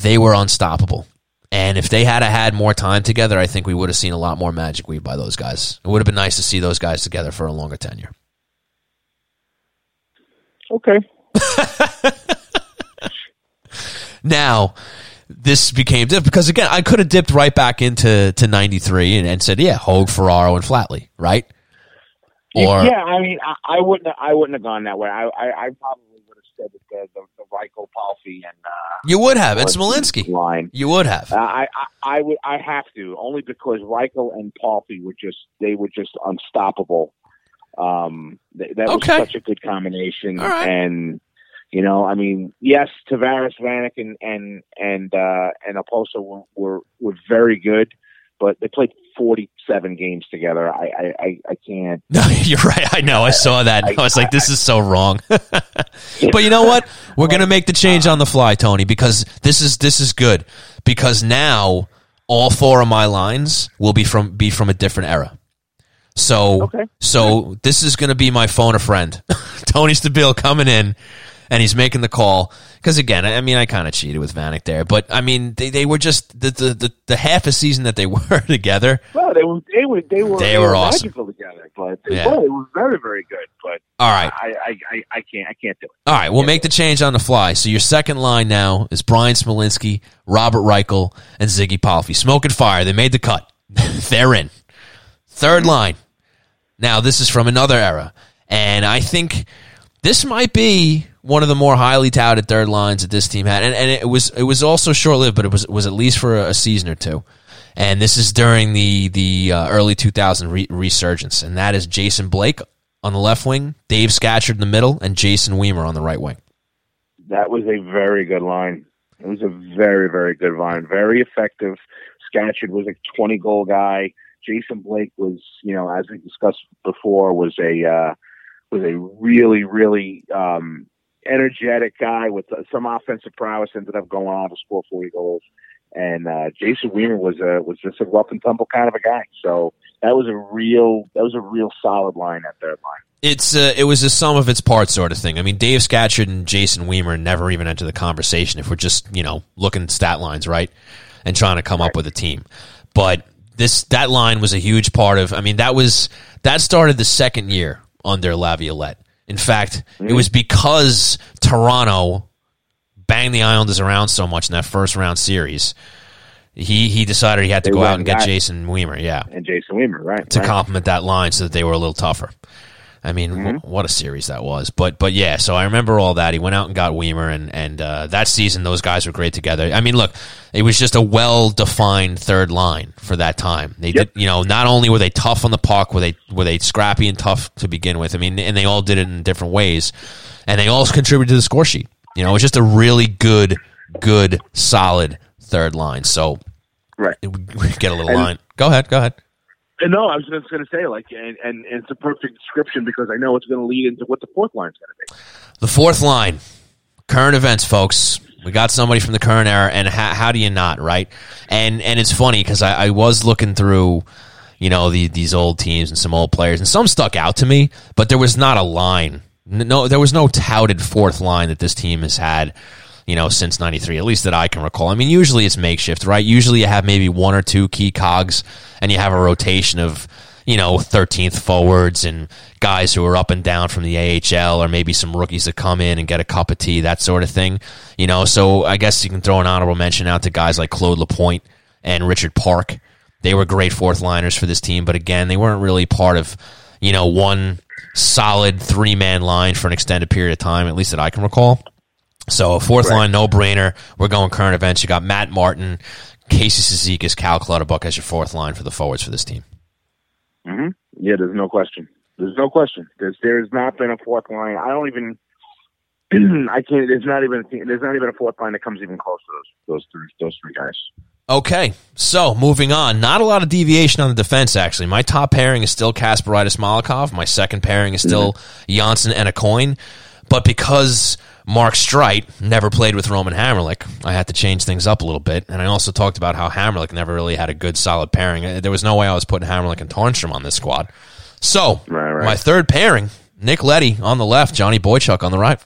they were unstoppable. And if they had had more time together, I think we would have seen a lot more magic weave by those guys. It would have been nice to see those guys together for a longer tenure. Okay. Now, this became diff- because again, I could have dipped right back into to '93 and, and said, yeah, Hogue, Ferraro, and Flatley, right? Or yeah, I mean, I, I wouldn't. I wouldn't have gone that way. I, I, I probably would have said that the the, the Reichel, Palffy, and uh, you would have. It's Smolinski. line. You would have. Uh, I, I I would I have to only because Reichel and Palffy were just they were just unstoppable. Um, th- that was such a good combination, All right. and You know, I mean, yes, Tavares, Vanek, and and and uh, and Okposo were, were were very good, but they played 47 games together. I I, I, I can't. No, you're right. I know. I saw that. I, I was like, this is so wrong. but you know what? We're gonna make the change on the fly, Tony, because this is this is good. Because now all four of my lines will be from be from a different era. So Okay. so this is going to be my phone a friend. Tony Stabile coming in and he's making the call because again, I I mean, I kind of cheated with Vanek there, but I mean, they, they were just the, the the the half a season that they were together. Well, they were they were they were, They were awesome. magical together, but they, Yeah. were, they were very very good. But All right, I, I, I, I can't I can't do it. all right, we'll make the change on the fly. So your second line now is Bryan Smolinski, Robert Reichel, and Ziggy Palffy. Smoke and fire. They made the cut. They're in. Third line. Now this is from another era, and I think this might be one of the more highly touted third lines that this team had, and, and it was it was also short lived, but it was was at least for a, season or two. And this is during the the uh, early 2000 re- resurgence, and that is Jason Blake on the left wing, Dave Scatchard in the middle, and Jason Wiemer on the right wing. That was a very good line. It was a very very good line, very effective. Scatchard was a 20 goal guy. Jason Blake was, you know, as we discussed before, was a uh, was a really really um, energetic guy with uh, some offensive prowess. Ended up going on to score 40 goals. And uh, Jason Wiemer was a was just a rough and tumble kind of a guy. So that was a real that was a real solid line at third line. It's uh, it was a sum of its parts sort of thing. I mean, Dave Scatchard and Jason Wiemer never even entered the conversation if we're just you know looking at stat lines, right, and trying to come up with a team. But this that line was a huge part of. I mean, that was that started the second year under Laviolette. In fact, it was because Toronto banged the Islanders around so much in that first round series. He he decided he had to They go out and get. Jason Wiemer, yeah, And Jason Wiemer, right? to right. complement that line so that they were a little tougher. I mean, wh- what a series that was. But but yeah, so I remember all that. He went out and got Wiemer, and and uh, that season those guys were great together. I mean, look, it was just a well defined third line for that time. They Yep. did, you know, not only were they tough on the puck, were they were they scrappy and tough to begin with. I mean, and they all did it in different ways, and they all contributed to the score sheet. You know, it was just a really good, good, solid third line. So Right. we get a little And- line. Go ahead, go ahead. And no, I was just going to say, like, and, and, and it's a perfect description because I know it's going to lead into what the fourth line is going to be. The fourth line, current events, folks. We got somebody from the current era, and how, how do you not, right? And and it's funny because I, I was looking through, you know, the, these old teams and some old players, and some stuck out to me, but there was not a line. No, there was no touted fourth line that this team has had, you know, since '93, at least that I can recall. I mean, usually it's makeshift, right? Usually you have maybe one or two key cogs, and you have a rotation of you know, 13th forwards and guys who are up and down from the AHL or maybe some rookies that come in and get a cup of tea, that sort of thing. You know, so I guess you can throw an honorable mention out to guys like Claude Lapointe and Richard Park. They were great fourth liners for this team, but again, they weren't really part of, you know, one solid three man line for an extended period of time, at least that I can recall. So a fourth line, no brainer. We're going current events. You got Matt Martin, Casey Cizikas, Cal Clutterbuck as your fourth line for the forwards for this team. Mm-hmm. Yeah, there's no question. There's no question. There's there's not been a fourth line. I don't even. I can't. There's not even. There's not even a fourth line that comes even close to those those three those three guys. Okay, so moving on. Not a lot of deviation on the defense, actually. My top pairing is still Kasparaitis Malakhov. My second pairing is still Jonsson and Aucoin. But because Mark Streit never played with Roman Hamrlik, I had to change things up a little bit. And I also talked about how Hamrlik never really had a good, solid pairing. Uh, There was no way I was putting Hamrlik and Tarnstrom on this squad. So, Right, right. my third pairing, Nick Leddy on the left, Johnny Boychuk on the right.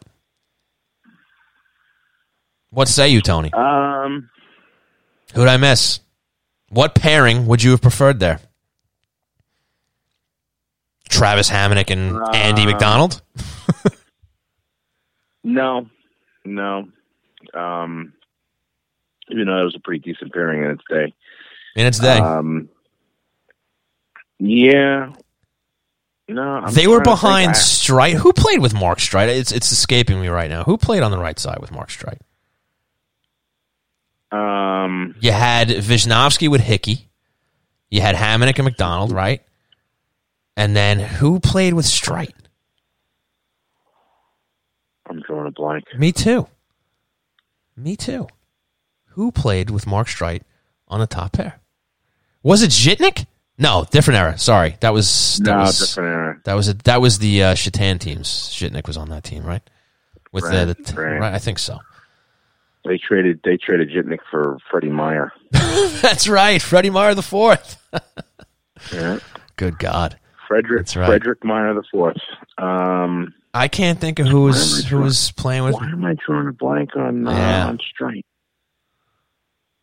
What say you, Tony? Um, Who'd I miss? What pairing would you have preferred there? Travis Hamonic and Andy Uh, MacDonald? No, no. Um, even though it was a pretty decent pairing in its day. In its day. Um, yeah. No, I'm they were trying to think. behind I- Streit. Who played with Mark Streit? It's it's escaping me right now. Who played on the right side with Mark Streit? Um, You had Wisniewski with Hickey. You had Hamonic and MacDonald, right? And then who played with Streit? I'm drawing a a blank. Me too. Me too. Who played with Mark Streit on the top pair? Was it Zhitnik? No, different era. Sorry, that was that no, was different era. that was a, that was the uh, Satan teams. Zhitnik was on that team, right? With Right, the, the right. right, I think so. They traded they traded Zhitnik for Freddie Meyer. That's right, Freddie Meyer the fourth. Yeah. Good God, Frederick right. Frederick Meyer the fourth. Um, I can't think of who was Why am I who was playing with. why am I drawing a blank on uh, Yeah. on Streit?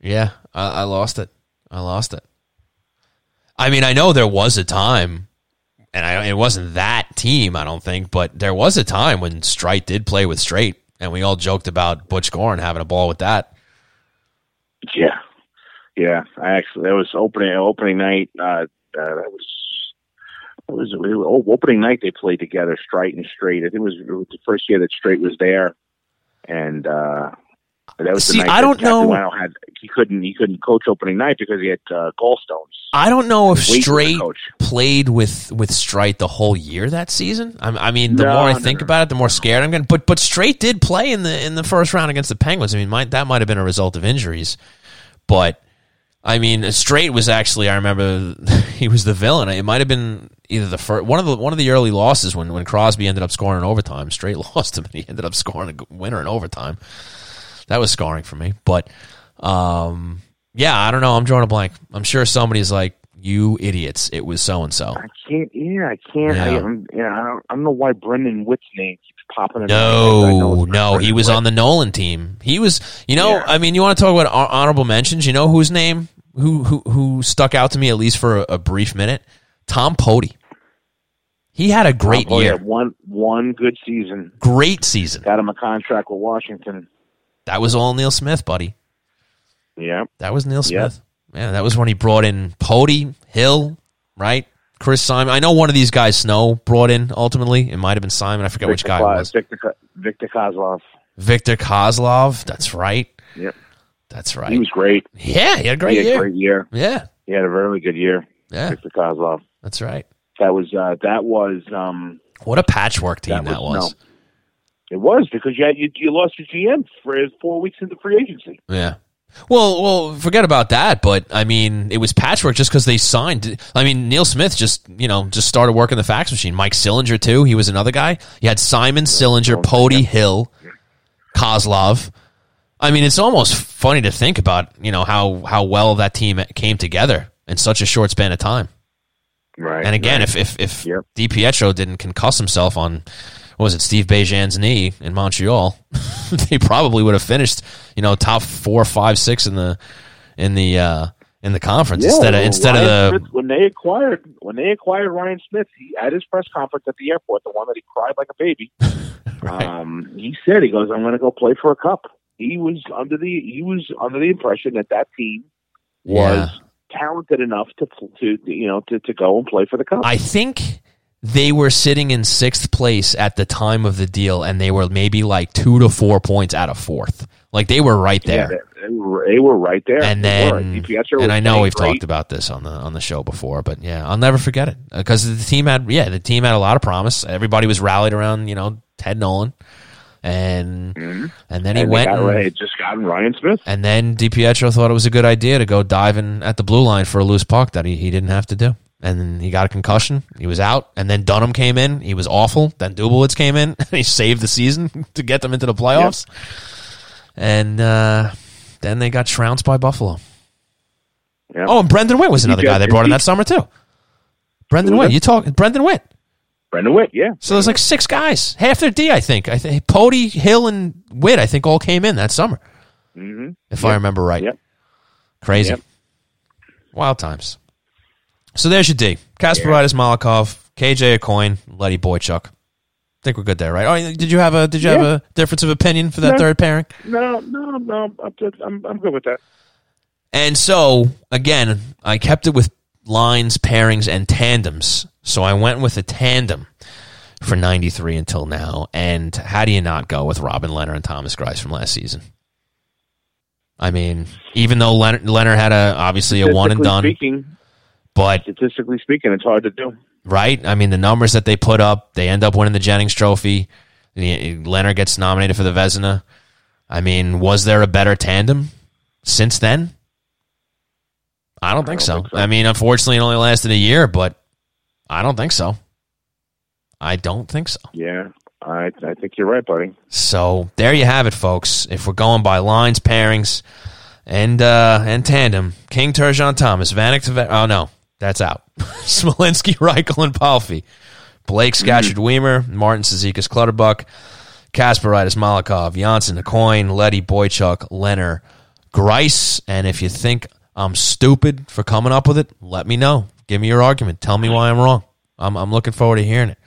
Yeah, I, I lost it. I lost it. I mean, I know there was a time, and I, it wasn't that team, I don't think, but there was a time when Streit did play with Strait, and we all joked about Butch Goring having a ball with that. Yeah, yeah. I actually that was opening opening night. Uh, uh, that was it was, it was oh, opening night. They played together, Straight and Straight. I think it was, it was the first year that Straight was there, and uh, that was See, the night I don't know- Capuano Had he couldn't he couldn't coach opening night because he had uh, gallstones. I don't know if Wait for the Strait played with with Streit the whole year that season. I, I mean, the No, more I no, think no. about it, the more scared I'm getting. But but Strait did play in the in the first round against the Penguins. I mean, might, that might have been a result of injuries, but I mean, Strait was actually I remember he was the villain. It might have been either the first one of the one of the early losses when when Crosby ended up scoring in overtime. Strait lost him, and he ended up scoring a winner in overtime. That was scarring for me, but um, yeah, I don't know. I'm drawing a blank. I'm sure somebody's like, "You idiots! It was so and so." I can't. Yeah, I can't. I, Yeah. I'm, yeah, I don't, I don't know why Brendan Witt's name keeps popping. in my head. I know No, no, he was on the Nolan team. He was, you know, Yeah. I mean, you want to talk about hon- mentions? You know whose name who who who stuck out to me at least for a, a brief minute? Tom Poti. He had a great yeah, year, one one good season. great season. Got him a contract with Washington. That was all Neil Smith, buddy. Yeah, That was Neil Yeah. Smith. Man, that was when he brought in Poti, Hill, right? Chris Simon. I know one of these guys Snow brought in ultimately. It might have been Simon. I forget which guy it was. Victor Victor Kozlov. Victor Kozlov. That's right. Yep. That's right. He was great. Yeah, he had a great he had year. a great year. Yeah, He had a really good year. yeah, Victor Kozlov. that's right. That was uh, that was um, What a patchwork team that, That was. was- it was because you had, you, you lost your GM for four weeks into free agency. Yeah. Well, well, forget about that. But I mean, it was patchwork just because they signed. I mean, Neil Smith just you know just started working the fax machine. Mike Sillinger too. He was another guy. You had Simon Sillinger, oh, Poti Hill, Kozlov. I mean, it's almost funny to think about. You know how how well that team came together in such a short span of time. Right. And again, right. if if if Yep. DiPietro didn't concuss himself on was it Steve Bégin's knee in Montreal, they probably would have finished you know top four, five, six in the in the uh, in the conference Yeah, instead of instead of the Smith, when they acquired when they acquired Ryan Smyth, he at his press conference at the airport, the one that he cried like a baby. right. Um, he said he goes, "I'm going to go play for a cup." He was under the he was under the impression that that team was talented enough to to you know to, to go and play for the cup. I think they were sitting in sixth place at the time of the deal, and they were maybe like two to four points out of fourth. Like they were right yeah, there. they, they were, they were right there. and then and I know we've great. talked about this on the on the show before, but yeah, I'll never forget it because the team had yeah the team had a lot of promise. Everybody was rallied around you know Ted Nolan, and Mhm. and then he And went got, and, just gotten Ryan Smyth. and then DiPietro thought it was a good idea to go diving at the blue line for a loose puck that he, he didn't have to do. And then he got a concussion. He was out. And then Dunham came in. He was awful. Then Dubielewicz came in. And he saved the season to get them into the playoffs. And uh, then they got trounced by Buffalo. Yeah. Oh, and Brendan Witt was another guy they brought in that summer too. Brendan Witt. You talk Brendan Witt. Brendan Witt, yeah. So there's like six guys, half their D, I think. I think Poti, Hill, and Witt, I think, all came in that summer, hmm if I remember right. Yep. Crazy. Yep. Wild times. So there's your D. Kasparaitis, Malakhov, KJ a coin, Leddy Boychuk. I think we're good there, right? Oh, did you have a did you have a difference of opinion for that No. third pairing? No, no, no. I'm, just, I'm, I'm good with that. And so again, I kept it with lines, pairings, and tandems. So I went with a tandem for 93 until now. And how do you not go with Robin Lehner and Thomas Greiss from last season? I mean, even though Lehner, Lehner had a obviously a one and done, Speaking, but statistically speaking, it's hard to do. right? I mean, the numbers that they put up, they end up winning the Jennings Trophy. Lehner gets nominated for the Vezina. I mean, was there a better tandem since then? I don't, think, I don't so. think so. I mean, unfortunately, it only lasted a year, but I don't think so. I don't think so. Yeah, I I think you're right, buddy. So there you have it, folks. If we're going by lines, pairings, and uh, and tandem, King Turgeon Thomas, Vanek oh no, that's out. Smolinski, Reichel, and Palffy. Blake mm-hmm. Scatchard Wiemer, Martin Cizikas Clutterbuck, Kasparaitis Malakhov, Jonsson, Aucoin, Leddy, Boychuk, Lehner, Greiss. And if you think I'm stupid for coming up with it, let me know. Give me your argument. Tell me why I'm wrong. I'm, I'm looking forward to hearing it.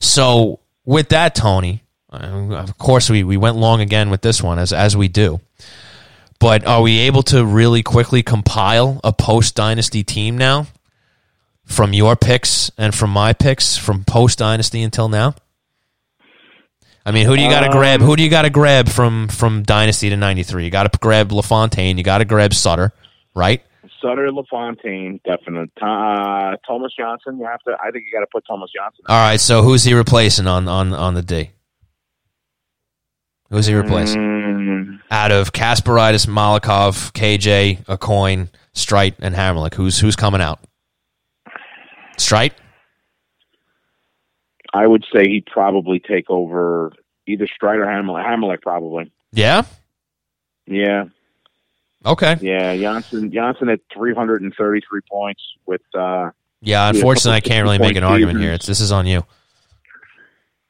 So with that, Tony, uh, of course we, we went long again with this one as as we do. But are we able to really quickly compile a post dynasty team now from your picks and from my picks from post dynasty until now? I mean, who do you got to um, grab? Who do you got to grab from from dynasty to ninety three? You got to grab Lafontaine. You got to grab Sutter, right? Sutter LaFontaine, definitely. Uh, Tomas Jonsson, you have to. I think you got to put Tomas Jonsson. All right, so who's he replacing on on on the D? Who's he replacing? Mm. Out of Kasparaitis, Malakhov, KJ, Aucoin, Streit, and Hamrlik, who's who's coming out? Streit. I would say he'd probably take over either Streit or. Hamrlik probably. Yeah. Yeah. Okay. Yeah, Jonsson Jonsson at 333 points with. Uh, yeah, unfortunately, I can't really make an argument here. It's this is on you.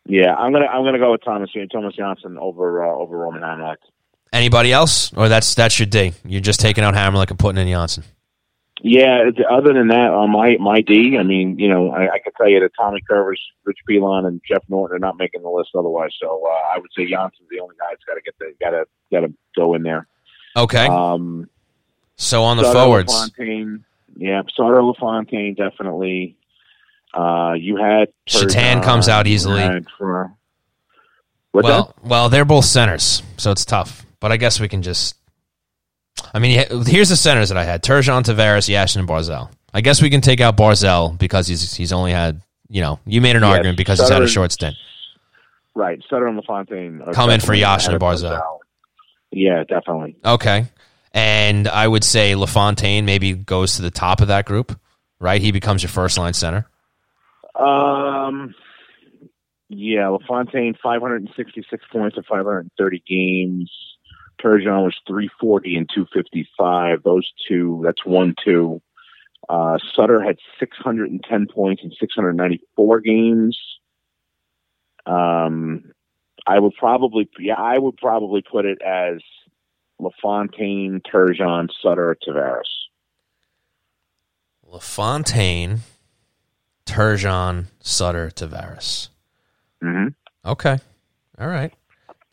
Yeah, I'm gonna I'm gonna go with Thomas Tomas Jonsson over uh, over Roman Hamrlik. Anybody else, or that's that's your day? You're just taking out Hamrlik and putting in Jonsson. Yeah. Other than that, on my my D, I mean, you know, I, I can tell you that Tommy Kurvers, Rich Pilon, and Jeff Norton are not making the list otherwise. So uh, I would say Jonsson's the only guy that's got to get the got to got to go in there. Okay. Um, so on the Sutter, forwards, LaFontaine, yeah, Sutter LaFontaine definitely. Uh, you had Satan comes out easily. For, well, that? well, they're both centers, so it's tough. But I guess we can just. I mean, here's the centers that I had: Turgeon, Tavares, Yashin, and Barzal. I guess we can take out Barzal because he's he's only had you know you made an yes, argument because Sutter, he's had a short stint. Right, Sutter and LaFontaine come in for Yashin and Barzal. Barzal. Yeah, definitely. Okay. And I would say LaFontaine maybe goes to the top of that group, right? He becomes your first line center. Um, yeah, LaFontaine, 566 points in 530 games. Turgeon was 340 and 255. Those two, that's 1 2. Uh, Sutter had 610 points in 694 games. Um, I would probably, yeah, I would probably put it as LaFontaine, Turgeon, Sutter, Tavares. LaFontaine, Turgeon, Sutter, Tavares. Mm-hmm. Okay, all right.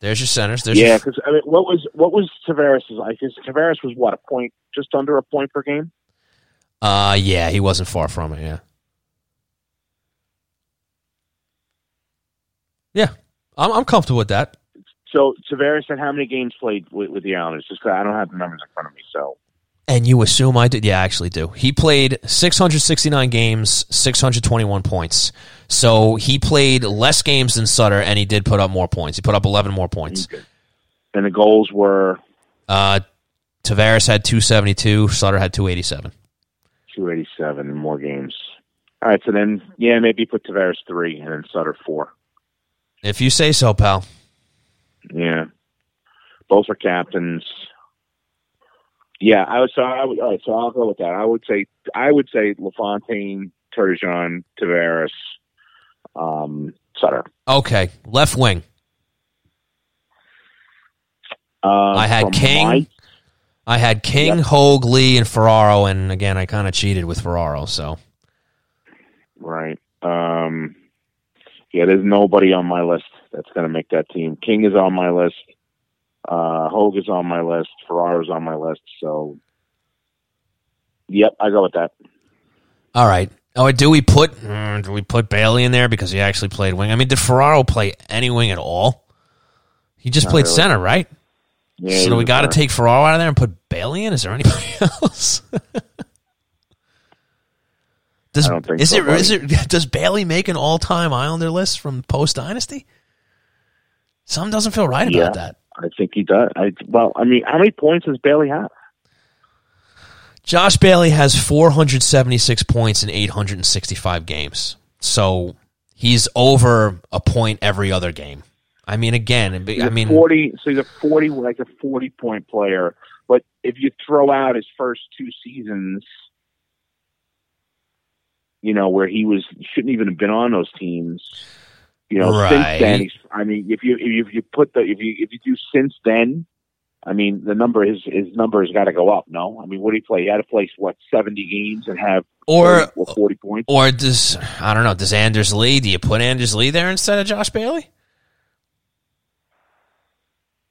There's your centers. There's yeah, because I mean, what was what was Tavares like? Because Tavares was what a point, just under a point per game. Uh, yeah, he wasn't far from it. Yeah. Yeah, I'm, I'm comfortable with that. So Tavares had how many games played with, with the Islanders? Just I don't have the numbers in front of me. So. And you assume I did? Yeah, I actually do. He played 669 games, 621 points. So he played less games than Sutter, and he did put up more points. He put up 11 more points. And the goals were? Uh, Tavares had 272. Sutter had 287. 287 more games. All right, so then, yeah, maybe put Tavares three and then Sutter four. If you say so, pal. Yeah, both are captains. Yeah, I would. So I would. All right, so I'll go with that. I would say. I would say Lafontaine, Turgeon, Tavares, um, Sutter. Okay, left wing. Uh, I had King. My, I had King, yep. Hogue, Lee, and Ferraro, and again, I kind of cheated with Ferraro. So. Right. Um, yeah, there's nobody on my list that's going to make that team. King is on my list. Uh, Hogue is on my list. Ferraro's on my list. So, yep, I go with that. All right. Oh, do we put mm, do we put Bailey in there because he actually played wing? I mean, did Ferraro play any wing at all? He just Not played really. center, right? Yeah, so do we got to take Ferraro out of there and put Bailey in? Is there anybody else? Does, I don't think is so, it, is it does Bailey make an all time Islander list from post dynasty? Something doesn't feel right Yeah. about that. I think he does. I well, I mean, how many points does Bailey have? Josh Bailey has 476 points in 865 games. So he's over a point every other game. I mean, again, I mean, forty. So he's a forty, like a forty point player. But if you throw out his first two seasons, you know where he was shouldn't even have been on those teams. You know, Right. since then, he's, I mean, if you if you put the if you if you do since then, I mean, the number his his number has got to go up. No, I mean, what do he play? He had to play what seventy games and have or 30 or forty points. or does I don't know? Does Anders Lee? Do you put Anders Lee there instead of Josh Bailey?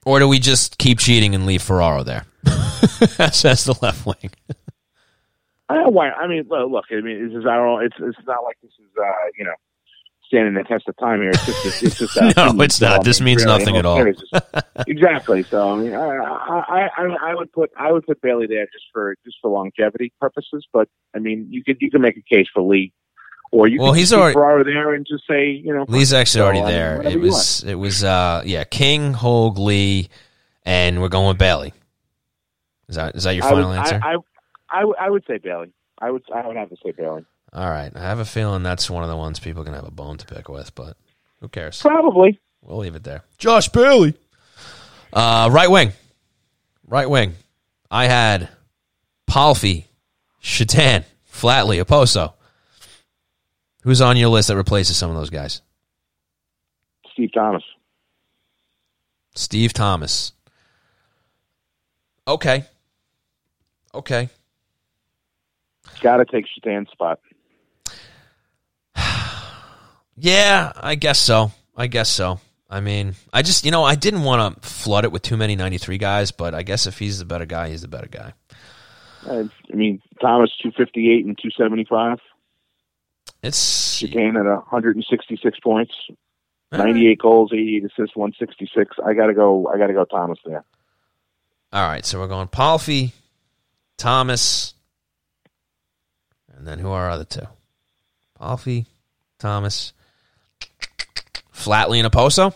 Or do we just keep cheating and leave Ferraro there? That's the left wing. I don't why. I mean, look, look, I mean, it's just, I don't know. It's it's not like this is uh, you know standing the test of time here. It's just it's just uh, No, it's not. This means nothing at all. Exactly. So I mean, I, I I I would put I would put Bailey there just for just for longevity purposes. But I mean, you could you can make a case for Lee, or you Well, could he's already- Ferraro there and just say you know Lee's actually So, already I mean, there. It was it was uh yeah, King, Hogue, Lee, and we're going with Bailey. Is that is that your final would, answer? I, I, I I would say Bailey. I would I would have to say Bailey. All right. I have a feeling that's one of the ones people can have a bone to pick with, but who cares? Probably. We'll leave it there. Josh Bailey. Uh, right wing. Right wing. I had Palffy, Satan, Flatley, Okposo. Who's on your list that replaces some of those guys? Steve Thomas. Steve Thomas. Okay. Okay. Got to take Satan's spot. Yeah, I guess so. I guess so. I mean, I just, you know, I didn't want to flood it with too many 93 guys, but I guess if he's the better guy, he's the better guy. Uh, I mean, Thomas two fifty eight and two seventy five. It's Satan at hundred and sixty six points, ninety eight goals, eighty eight assists, one sixty six. I gotta go. I gotta go Thomas there. All right, so we're going Palffy, Thomas, and then who are our other two? Palffy, Thomas, Flatley, and Okposo.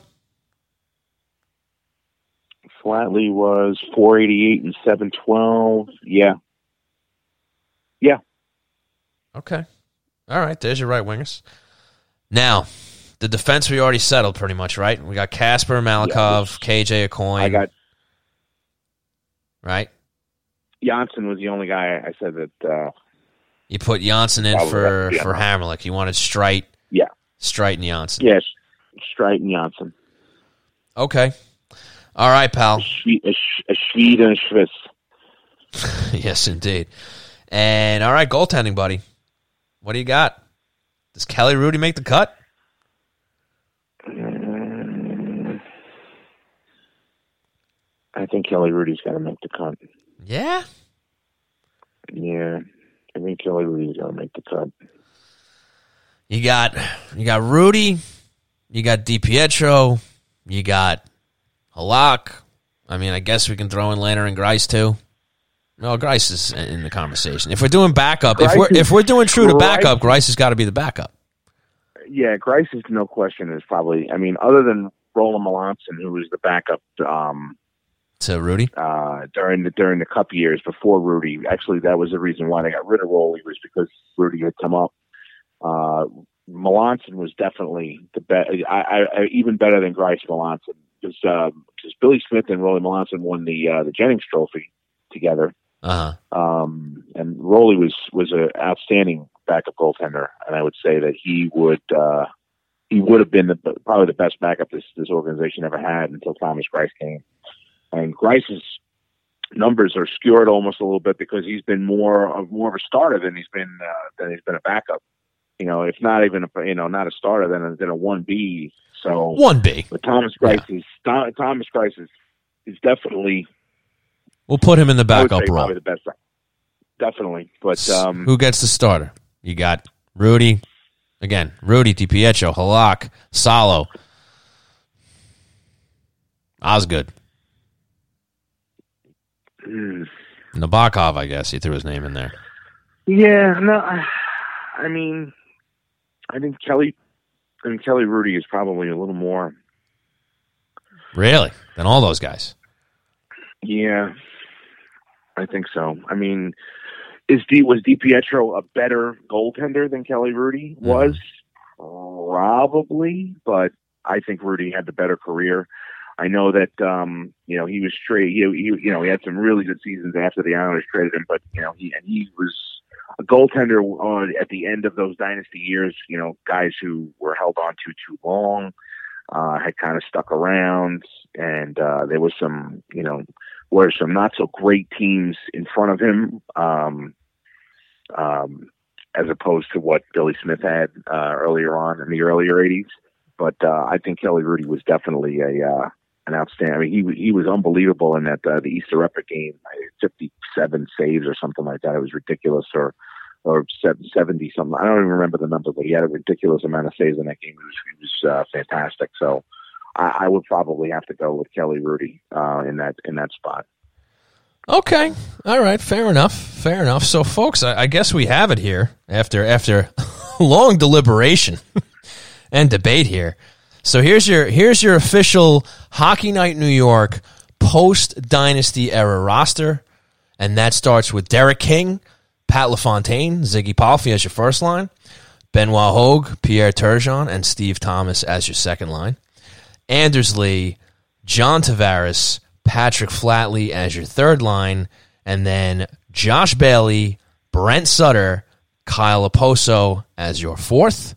Flatley was four eighty eight and seven twelve. Yeah, Yeah. Okay. All right, there's your right wingers. Now, the defense we already settled pretty much, right? We got Casper, Malakhov, KJ Aucoin, I got right? Jonsson was the only guy I said that. Uh, You put Jonsson in for yeah. for Hamrlik. You wanted Streit, yeah, Streit and Jonsson. yes, Streit and Jonsson, Okay. All right, pal. a Schwede, a, Sch- a Schwede and a Schwiss. yes, indeed. And all right, goaltending, buddy. What do you got? Does Kelly Hrudey make the cut? Mm, I think Kelly Hrudey's got to make the cut. Yeah. Yeah, I think Kelly Hrudey's got to make the cut. You got you got Hrudey, you got DiPietro, you got Halak. I mean, I guess we can throw in Lehner and Greiss too. No, Greiss is in the conversation. If we're doing backup, if we're is- if we're doing true to backup, Greiss has got to be the backup. Yeah, Greiss is no question is probably. I mean, other than Roland Melanson, who was the backup um, To Hrudey. uh, during the during the Cup years before Hrudey. Actually, that was the reason why they got rid of Roley was because Hrudey had come up. Uh, Melanson was definitely the best, I, I, I, even better than Greiss Melanson because because Billy Smith and Rolly Melanson won the uh, the Jennings Trophy together. Uh huh. Um, and Rolly was was an outstanding backup goaltender, and I would say that he would uh, he would have been the, probably the best backup this this organization ever had until Thomas Greiss came. And Greiss's numbers are skewed almost a little bit because he's been more of more of a starter than he's been uh, than he's been a backup. You know, if not even a you know not a starter, then a, then a one B. So, One B. but Thomas Greiss is Thomas Greiss is is definitely We'll put him in the backup role. probably the best. Definitely, but um, Who gets the starter? You got Hrudey. Again, Hrudey, DiPietro, Halak, Salo, Osgood, mm, Nabokov. I guess he threw his name in there. yeah, no, I, I mean, I think Kelly, I mean Kelly Hrudey is probably a little more. Really? Than all those guys? Yeah, I think so. I mean, is D was DiPietro a better goaltender than Kelly Hrudey Mm-hmm. was? Probably, but I think Hrudey had the better career. I know that um, you know he was straight. He, he you know he had some really good seasons after the Islanders traded him, but you know he and he was a goaltender at the end of those dynasty years. You know, guys who were held on to too long uh, had kind of stuck around, and uh, there was some you know were some not so great teams in front of him. Um, um, as opposed to what Billy Smith had uh, earlier on in the earlier '80s. But uh, I think Kelly Hrudey was definitely a uh, an outstanding. I mean, he he was unbelievable in that uh, the Easter Epic game, fifty seven saves or something like that. It was ridiculous, or or seventy something. I don't even remember the number, but he had a ridiculous amount of saves in that game. He was it was uh, fantastic. So I, I would probably have to go with Kelly Hrudey uh, in that in that spot. Okay. All right. Fair enough. Fair enough. So, folks, I, I guess we have it here after after long deliberation and debate here. So here's your here's your official Hockey Night New York post Dynasty era roster, and that starts with Derek King, Pat LaFontaine, Ziggy Palffy as your first line, Benoit Hogue, Pierre Turgeon, and Steve Thomas as your second line. Anders Lee, John Tavares, Patrick Flatley as your third line, and then Josh Bailey, Brent Sutter, Kyle Okposo as your fourth.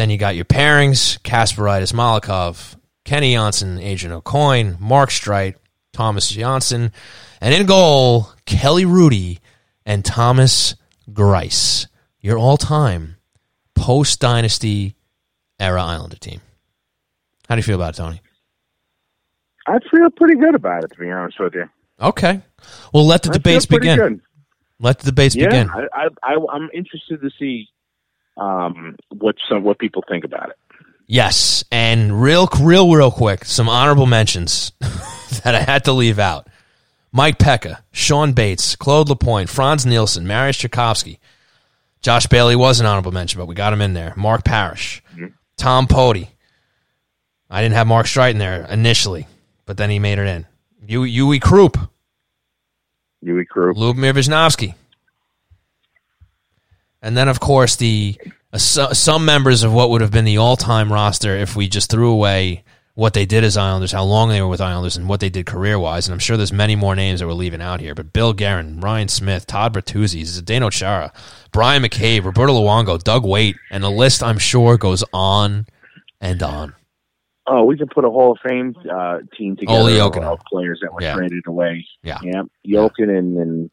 Then you got your pairings: Kasparaitis Malakhov, Kenny Jonsson, Adrian Aucoin, Mark Streit, Tomas Jonsson, and in goal, Kelly Hrudey and Thomas Greiss. Your all-time post-dynasty era Islander team. How do you feel about it, Tony? I feel pretty good about it, to be honest with you. Okay. Well, let the I debates begin. good. Let the debates Yeah, begin. I, I, I, I'm interested to see um, what some what people think about it. Yes, and real, real, real quick, some honorable mentions that I had to leave out: Mike Peca, Shawn Bates, Claude Lapointe, Frans Nielsen, Mariusz Czerkawski, Josh Bailey was an honorable mention, but we got him in there. Mark Parrish, Tom Poti. I didn't have Mark Streit in there initially, but then he made it in. Uwe Krupp, Yui Crew. Lubomir Visnovsky. And then, of course, the uh, so- some members of what would have been the all-time roster if we just threw away what they did as Islanders, how long they were with Islanders, and what they did career-wise. And I'm sure there's many more names that we're leaving out here. But Bill Guerin, Ryan Smyth, Todd Bertuzzi, Zdeno Chara, Bryan McCabe, Roberto Luongo, Doug Weight, and the list, I'm sure, goes on and on. Oh, we can put a Hall of Fame uh, team together Ole of, players that were Yeah. traded away. Yeah. yeah, Jokinen and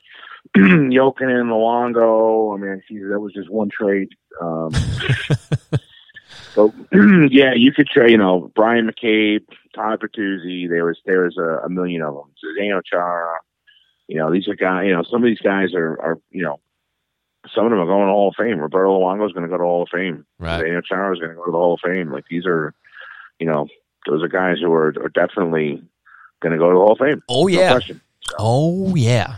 Jokinen and Luongo. I mean, geez, that was just one trade. Um, so yeah, you could trade. You know, Bryan McCabe, Todd Bertuzzi. There was there was a, a million of them. Zdeno Chara. You know, these are guys. You know, some of these guys are are you know. Some of them are going to Hall of Fame. Roberto Luongo is going to go to Hall of Fame. Right. Daniel Chara is going to go to the Hall of Fame. Like these are, you know, those are guys who are, are definitely going to go to the Hall of Fame. Oh, No yeah. question. Oh yeah.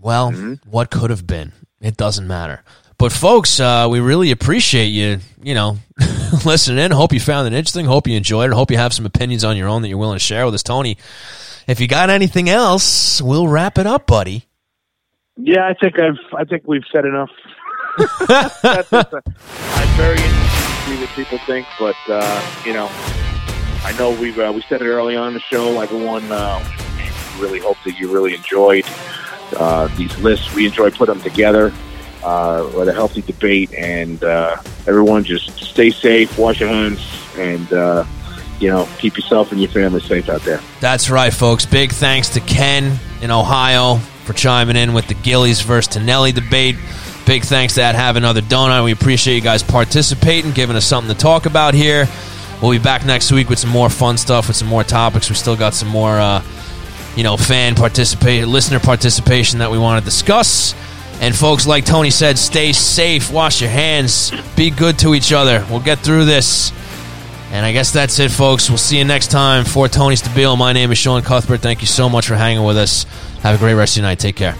Well, Mhm. what could have been? It doesn't matter. But folks, uh, we really appreciate you, you know, listening in. Hope you found it interesting. Hope you enjoyed it. Hope you have some opinions on your own that you're willing to share with us, Tony. If you got anything else, we'll wrap it up, buddy. Yeah, I think I've I think we've said enough. That's just a- I'm very interested to see what people think, but uh, you know, I know we've uh, we said it early on in the show. Everyone, uh, really hope that you really enjoyed uh, these lists. We enjoy putting them together. Uh, with a healthy debate, and uh, everyone just stay safe, wash your hands, and uh, you know keep yourself and your family safe out there. That's right, folks. Big thanks to Ken in Ohio for chiming in with the Gillies versus Tonelli debate. Big thanks to that Have Another Donut. We appreciate you guys participating, giving us something to talk about here. We'll be back next week with some more fun stuff, with some more topics. We still got some more, uh, you know, fan participation, listener participation that we want to discuss. And folks, like Tony said, stay safe, wash your hands, be good to each other. We'll get through this. And I guess that's it, folks. We'll see you next time. For Tony Stabile, my name is Sean Cuthbert. Thank you so much for hanging with us. Have a great rest of your night. Take care.